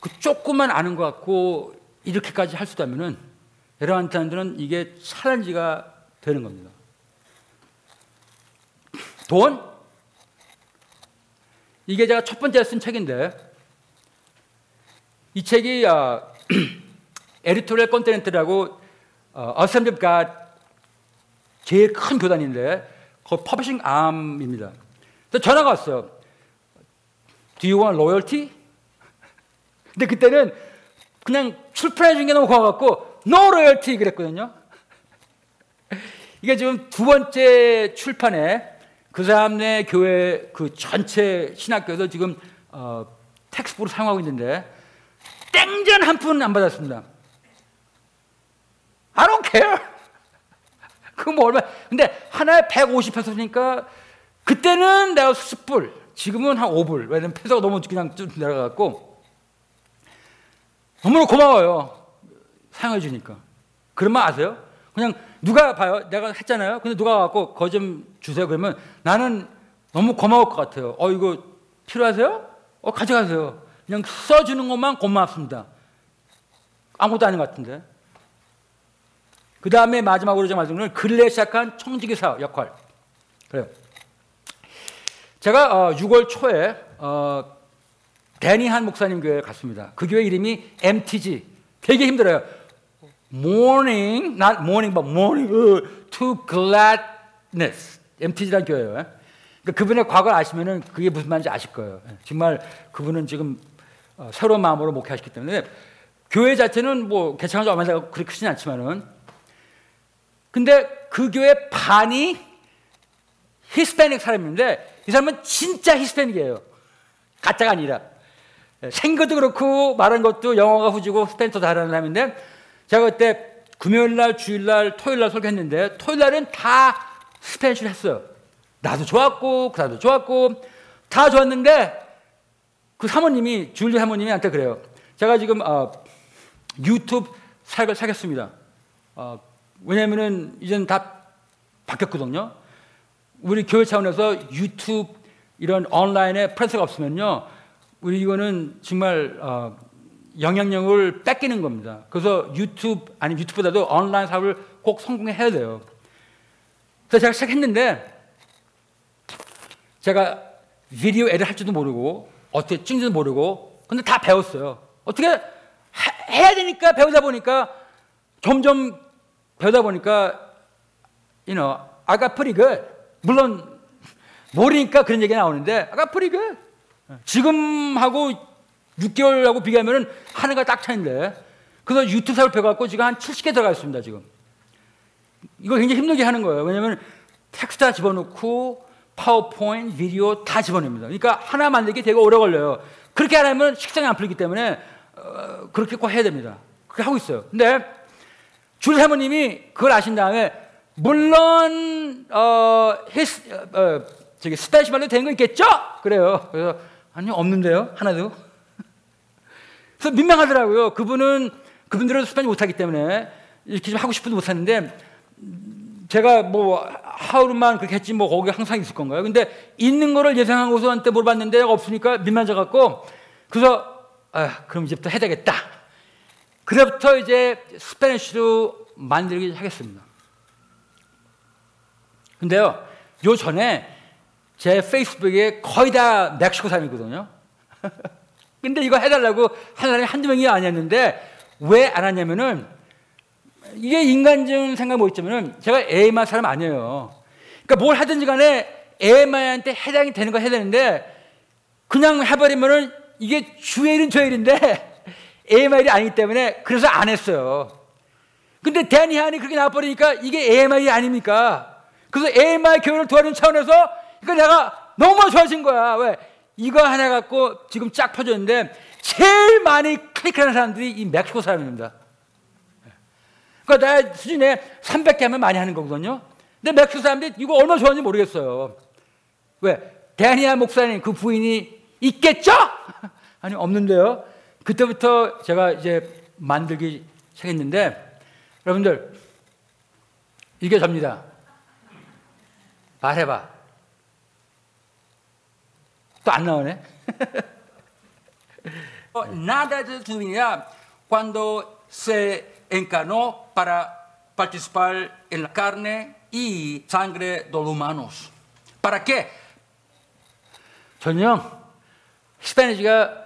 그 조금만 아는 것 같고 이렇게까지 할 수 있다면은 여러분한테는 이게 찰렌지가 되는 겁니다. 돈? 이게 제가 첫 번째 쓴 책인데 이 책이 어, Editorial Continente라고 어, Assembly가 제일 큰 교단인데 그 publishing arm입니다. 전화가 왔어요. Do you want royalty? 근데 그때는 그냥 출판해 준게 너무 고마워갖고 No loyalty 그랬거든요. 이게 지금 두 번째 출판에 그 사람네 교회 그 전체 신학교에서 지금 어, 텍스트북으로 사용하고 있는데 땡전 한 푼 안 받았습니다. I don't care. 그거 뭐 얼마? 근데 하나에 150페소니까 그때는 내가 10불, 지금은 한 5불. 왜냐면 페소가 너무 그냥 좀 내려가고 너무나 고마워요. 사용해 주니까. 그런 말 아세요? 그냥 누가 봐요? 내가 했잖아요. 근데 누가 갖고 거 좀 주세요. 그러면 나는 너무 고마울 것 같아요. 어 이거 필요하세요? 어 가져가세요. 그냥 써주는 것만 고맙습니다. 아무것도 아닌 것 같은데. 그 다음에 마지막으로 제가 말씀드리는 근래 시작한 청지기 사 역할. 그래요. 제가 어, 6월 초에 어, 데니한 목사님 교회에 갔습니다. 그 교회 이름이 MTG. 되게 힘들어요. Morning, not morning, but morning uh, to gladness. MTG라는 교회예요. 그러니까 그분의 과거를 아시면은 그게 무슨 말인지 아실 거예요. 정말 그분은 지금 어, 새로운 마음으로 목회하시기 때문에 교회 자체는 뭐 개창한 지 얼마 되고 그렇게 크진 않지만은 근데 그 교회 반이 히스패닉 사람인데 이 사람은 진짜 히스패닉이에요. 가짜가 아니라 생긴 것도 그렇고 말하는 것도 영어가 후지고 스페인도 다른 사람인데 제가 그때 금요일 날, 주일 날, 토요일 날 설교했는데 토요일 날은 다 스페인어를 했어요. 나도 좋았고 그 사람도 좋았고 다 좋았는데 그 사모님이 줄리 사모님이 한테 그래요. 제가 지금 어, 유튜브 사역을 사겠습니다. 어, 왜냐면은 이젠 다 바뀌었거든요. 우리 교회 차원에서 유튜브 이런 온라인에 프레스가 없으면요, 우리 이거는 정말 어, 영향력을 뺏기는 겁니다. 그래서 유튜브 아니 유튜브보다도 온라인 사업을 꼭 성공해야 돼요. 그래서 제가 시작했는데 제가 비디오 에를 할 줄도 모르고 어떻게 찍는지도 모르고 근데 다 배웠어요. 어떻게 해, 해야 되니까 배우다 보니까 점점 배우다 보니까 you know, I got pretty good. 물론 모르니까 그런 얘기가 나오는데 I got pretty good. 지금하고 6개월하고 비교하면 하늘과 딱 차이인데. 그래서 유튜브 배워갖고 지금 한 70개 들어가 있습니다 지금. 이거 굉장히 힘들게 하는 거예요. 왜냐하면 텍스트 다 집어넣고 파워포인트, 비디오 다 집어냅니다. 그러니까 하나 만들기 되게 오래 걸려요. 그렇게 안 하면 식상이 안 풀리기 때문에 어, 그렇게 꼭 해야 됩니다. 그렇게 하고 있어요. 근데 줄 사모님이 그걸 아신 다음에 물론 어, 히스, 어, 저기 스페이시말로 된 거 있겠죠? 그래요 그래서 아니요 없는데요 하나도 그래서 민망하더라고요. 그분은 그분들은 스페인 못하기 때문에 이렇게 좀 하고 싶어도 못하는데 제가 뭐 하루만 그렇게 했지 뭐 거기 항상 있을 건가요? 근데 있는 거를 예상한 고서 한테 물어봤는데 없으니까 민망해져 갖고 그래서 아 그럼 이제부터 해야 되겠다. 그래부터 이제 스페니쉬로 만들기 하겠습니다. 근데요, 요 전에 제 페이스북에 거의 다 멕시코 사람이거든요. 근데 이거 해달라고 한 사람이 한두 명이 아니었는데 왜 안 하냐면은 이게 인간적인 생각 뭐 있자면은 제가 에이마 사람 아니에요. 그러니까 뭘 하든지 간에 에이마한테 해당이 되는 거 해야 되는데 그냥 해버리면은 이게 주일은 주일인데 AMR이 아니기 때문에 그래서 안 했어요. 근데 대니한이 그렇게 나와버리니까 이게 AMR이 아닙니까? 그래서 AMR 교회를 도와주는 차원에서 이거 내가 너무 좋아진 거야. 왜? 이거 하나 갖고 지금 쫙 퍼졌는데 제일 많이 클릭하는 사람들이 이 멕시코 사람입니다. 그러니까 나 수준에 300개 하면 많이 하는 거거든요. 근데 멕시코 사람들이 이거 얼마나 좋아하는지 모르겠어요. 왜? 데니아 목사님 그 부인이 있겠죠? 아니 없는데요. 그때부터 제가 이제 만들기 시작했는데 여러분들 이게 접니다. 말해봐. 또 안 나오네. Nada de tu divinidad cuando se encarnó para participar en la carne y sangre de los humanos. ¿Para qué? 전형 스페니쉬가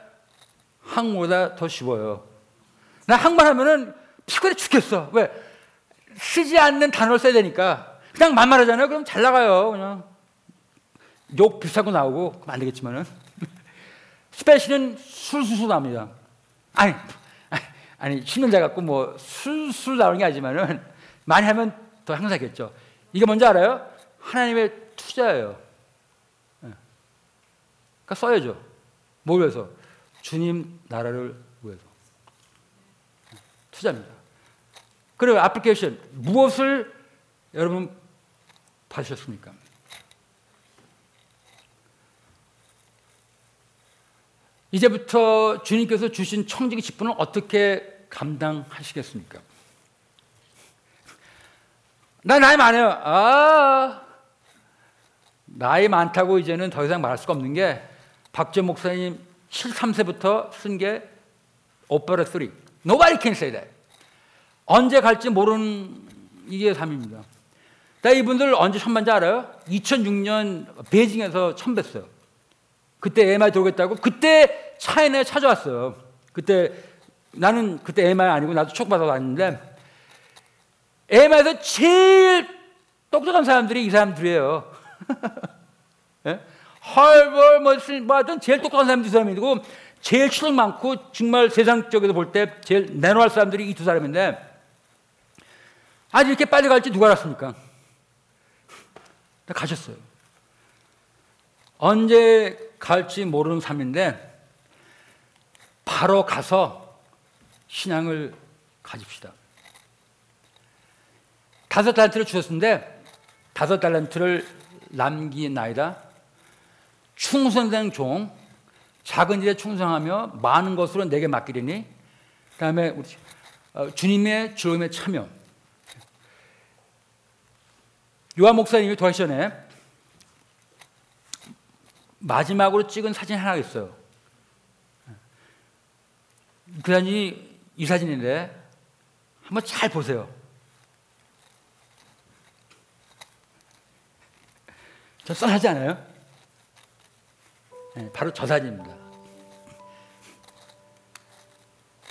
한국보다 더 쉬워요. 나 한국말 하면은 피곤해 죽겠어. 왜? 쓰지 않는 단어를 써야 되니까. 그냥 만말 하잖아요. 그럼 잘 나가요. 그냥 욕 비슷하고 나오고 그럼 안 되겠지만은 스페니쉬는 술술술 나옵니다. 아니 아니 신문자 갖고 뭐 술술 나오는 게 아니지만은 많이 하면 더 향사겠죠. 이게 뭔지 알아요? 하나님의 투자예요. 그러니까 써야죠. 뭘 위해서? 주님 나라를 위해서. 투자입니다. 그리고 애플리케이션 무엇을 여러분 받으셨습니까? 이제부터 주님께서 주신 청지기 직분을 어떻게 감당하시겠습니까? 나 나이 많아요. 아, 나이 많다고 이제는 더 이상 말할 수가 없는 게 박재 목사님 7, 3세부터 쓴 게 오페라 3. Nobody can say that. 언제 갈지 모르는 이게 삶입니다. 나 이분들 언제 처음 만지 알아요? 2006년 베이징에서 처음 뵀어요. 그때 MI 들어오겠다고 그때 차이나에 찾아왔어요. 그때 나는 그때 MI 아니고 나도 초코받아 왔는데 MI에서 제일 똑똑한 사람들이 이 사람들이에요. 예? 헐벌 뭐, 뭐 하여튼 제일 똑똑한 사람들이 이 사람이고 제일 추력 많고 정말 세상 쪽에서 볼 때 제일 내놓을 사람들이 이 두 사람인데 아주 이렇게 빨리 갈지 누가 알았습니까? 가셨어요. 언제 갈지 모르는 삶인데 바로 가서 신앙을 가집시다. 다섯 달란트를 주셨는데 다섯 달란트를 남기나이다. 충성된 종, 작은 일에 충성하며 많은 것으로 내게 맡기리니. 그 다음에 우리 어, 주님의 즐거움에 참여. 요한 목사님이 돌아가시 전에 마지막으로 찍은 사진 하나 있어요. 그 사진이 이 사진인데 한번 잘 보세요. 저 썰하지 않아요? 네, 바로 저 사진입니다.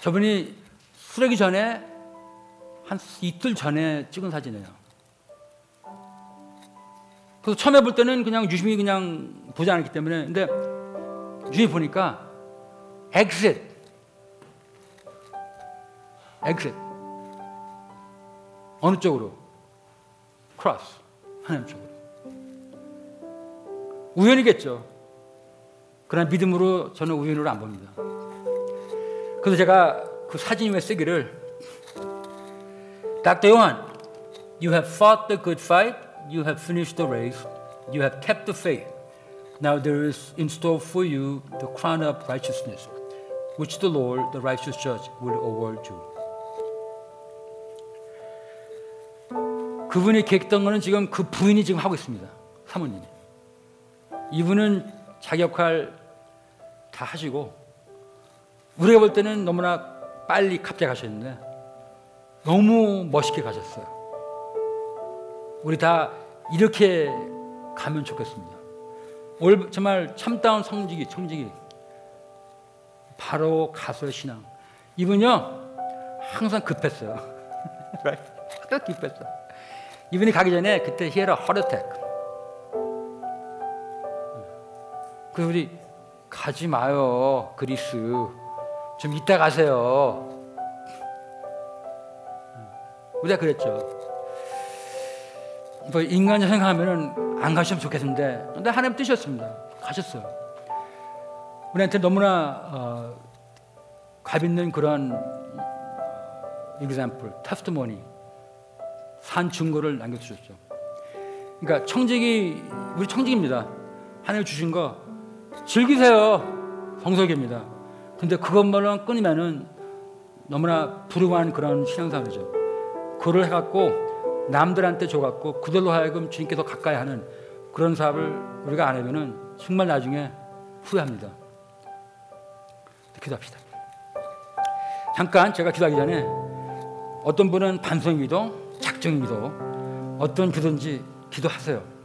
저분이 수레기 전에 한 이틀 전에 찍은 사진이에요. 그래서 처음에 볼 때는 그냥 유심히 그냥 보지 않았기 때문에 근데 유심히 보니까 엑셋 엑셋 어느 쪽으로? 크로스 하나님 쪽으로 우연이겠죠. 그러나 믿음으로 저는 우연으로 안 봅니다. 그래서 제가 그 사진 위에 쓰기를 Dr. Johan, you have fought the good fight, you have finished the race, you have kept the faith. Now there is in store for you the crown of righteousness, which the Lord, the righteous judge, will award you. 그분이 계획했던 거는 지금 그 부인이 지금 하고 있습니다. 사모님이. 이분은 자기 역할 다 하시고 우리가 볼 때는 너무나 빨리 갑자기 가셨는데 너무 멋있게 가셨어요. 우리 다 이렇게 가면 좋겠습니다. 올 정말 참다운 성직이 청직이 바로 가서 신앙. 이분요 항상 급했어요. 항상 급했어. 이분이 가기 전에 그때 heart attack. 그래서 우리 가지 마요 그리스 좀 이따 가세요. 우리가 그랬죠. 뭐 인간적 생각하면은 안 가시면 좋겠는데 근데 하나님 뜻이었습니다. 가셨어요. 우리한테 너무나 어, 값 있는 그런 example, testimony, 산 증거를 남겨주셨죠. 그러니까 청직이 우리 청직입니다. 하나님 주신 거 즐기세요. 성석입니다. 근데 그것만은 끊으면은 너무나 불우한 그런 신앙생활이죠. 그걸 해갖고 남들한테 줘갖고 그들로 하여금 주님께서 가까이 하는 그런 사업을 우리가 안 하면은 정말 나중에 후회합니다. 기도합시다. 잠깐 제가 기도하기 전에 어떤 분은 반성 기도, 작정 기도, 어떤 기도인지 기도하세요.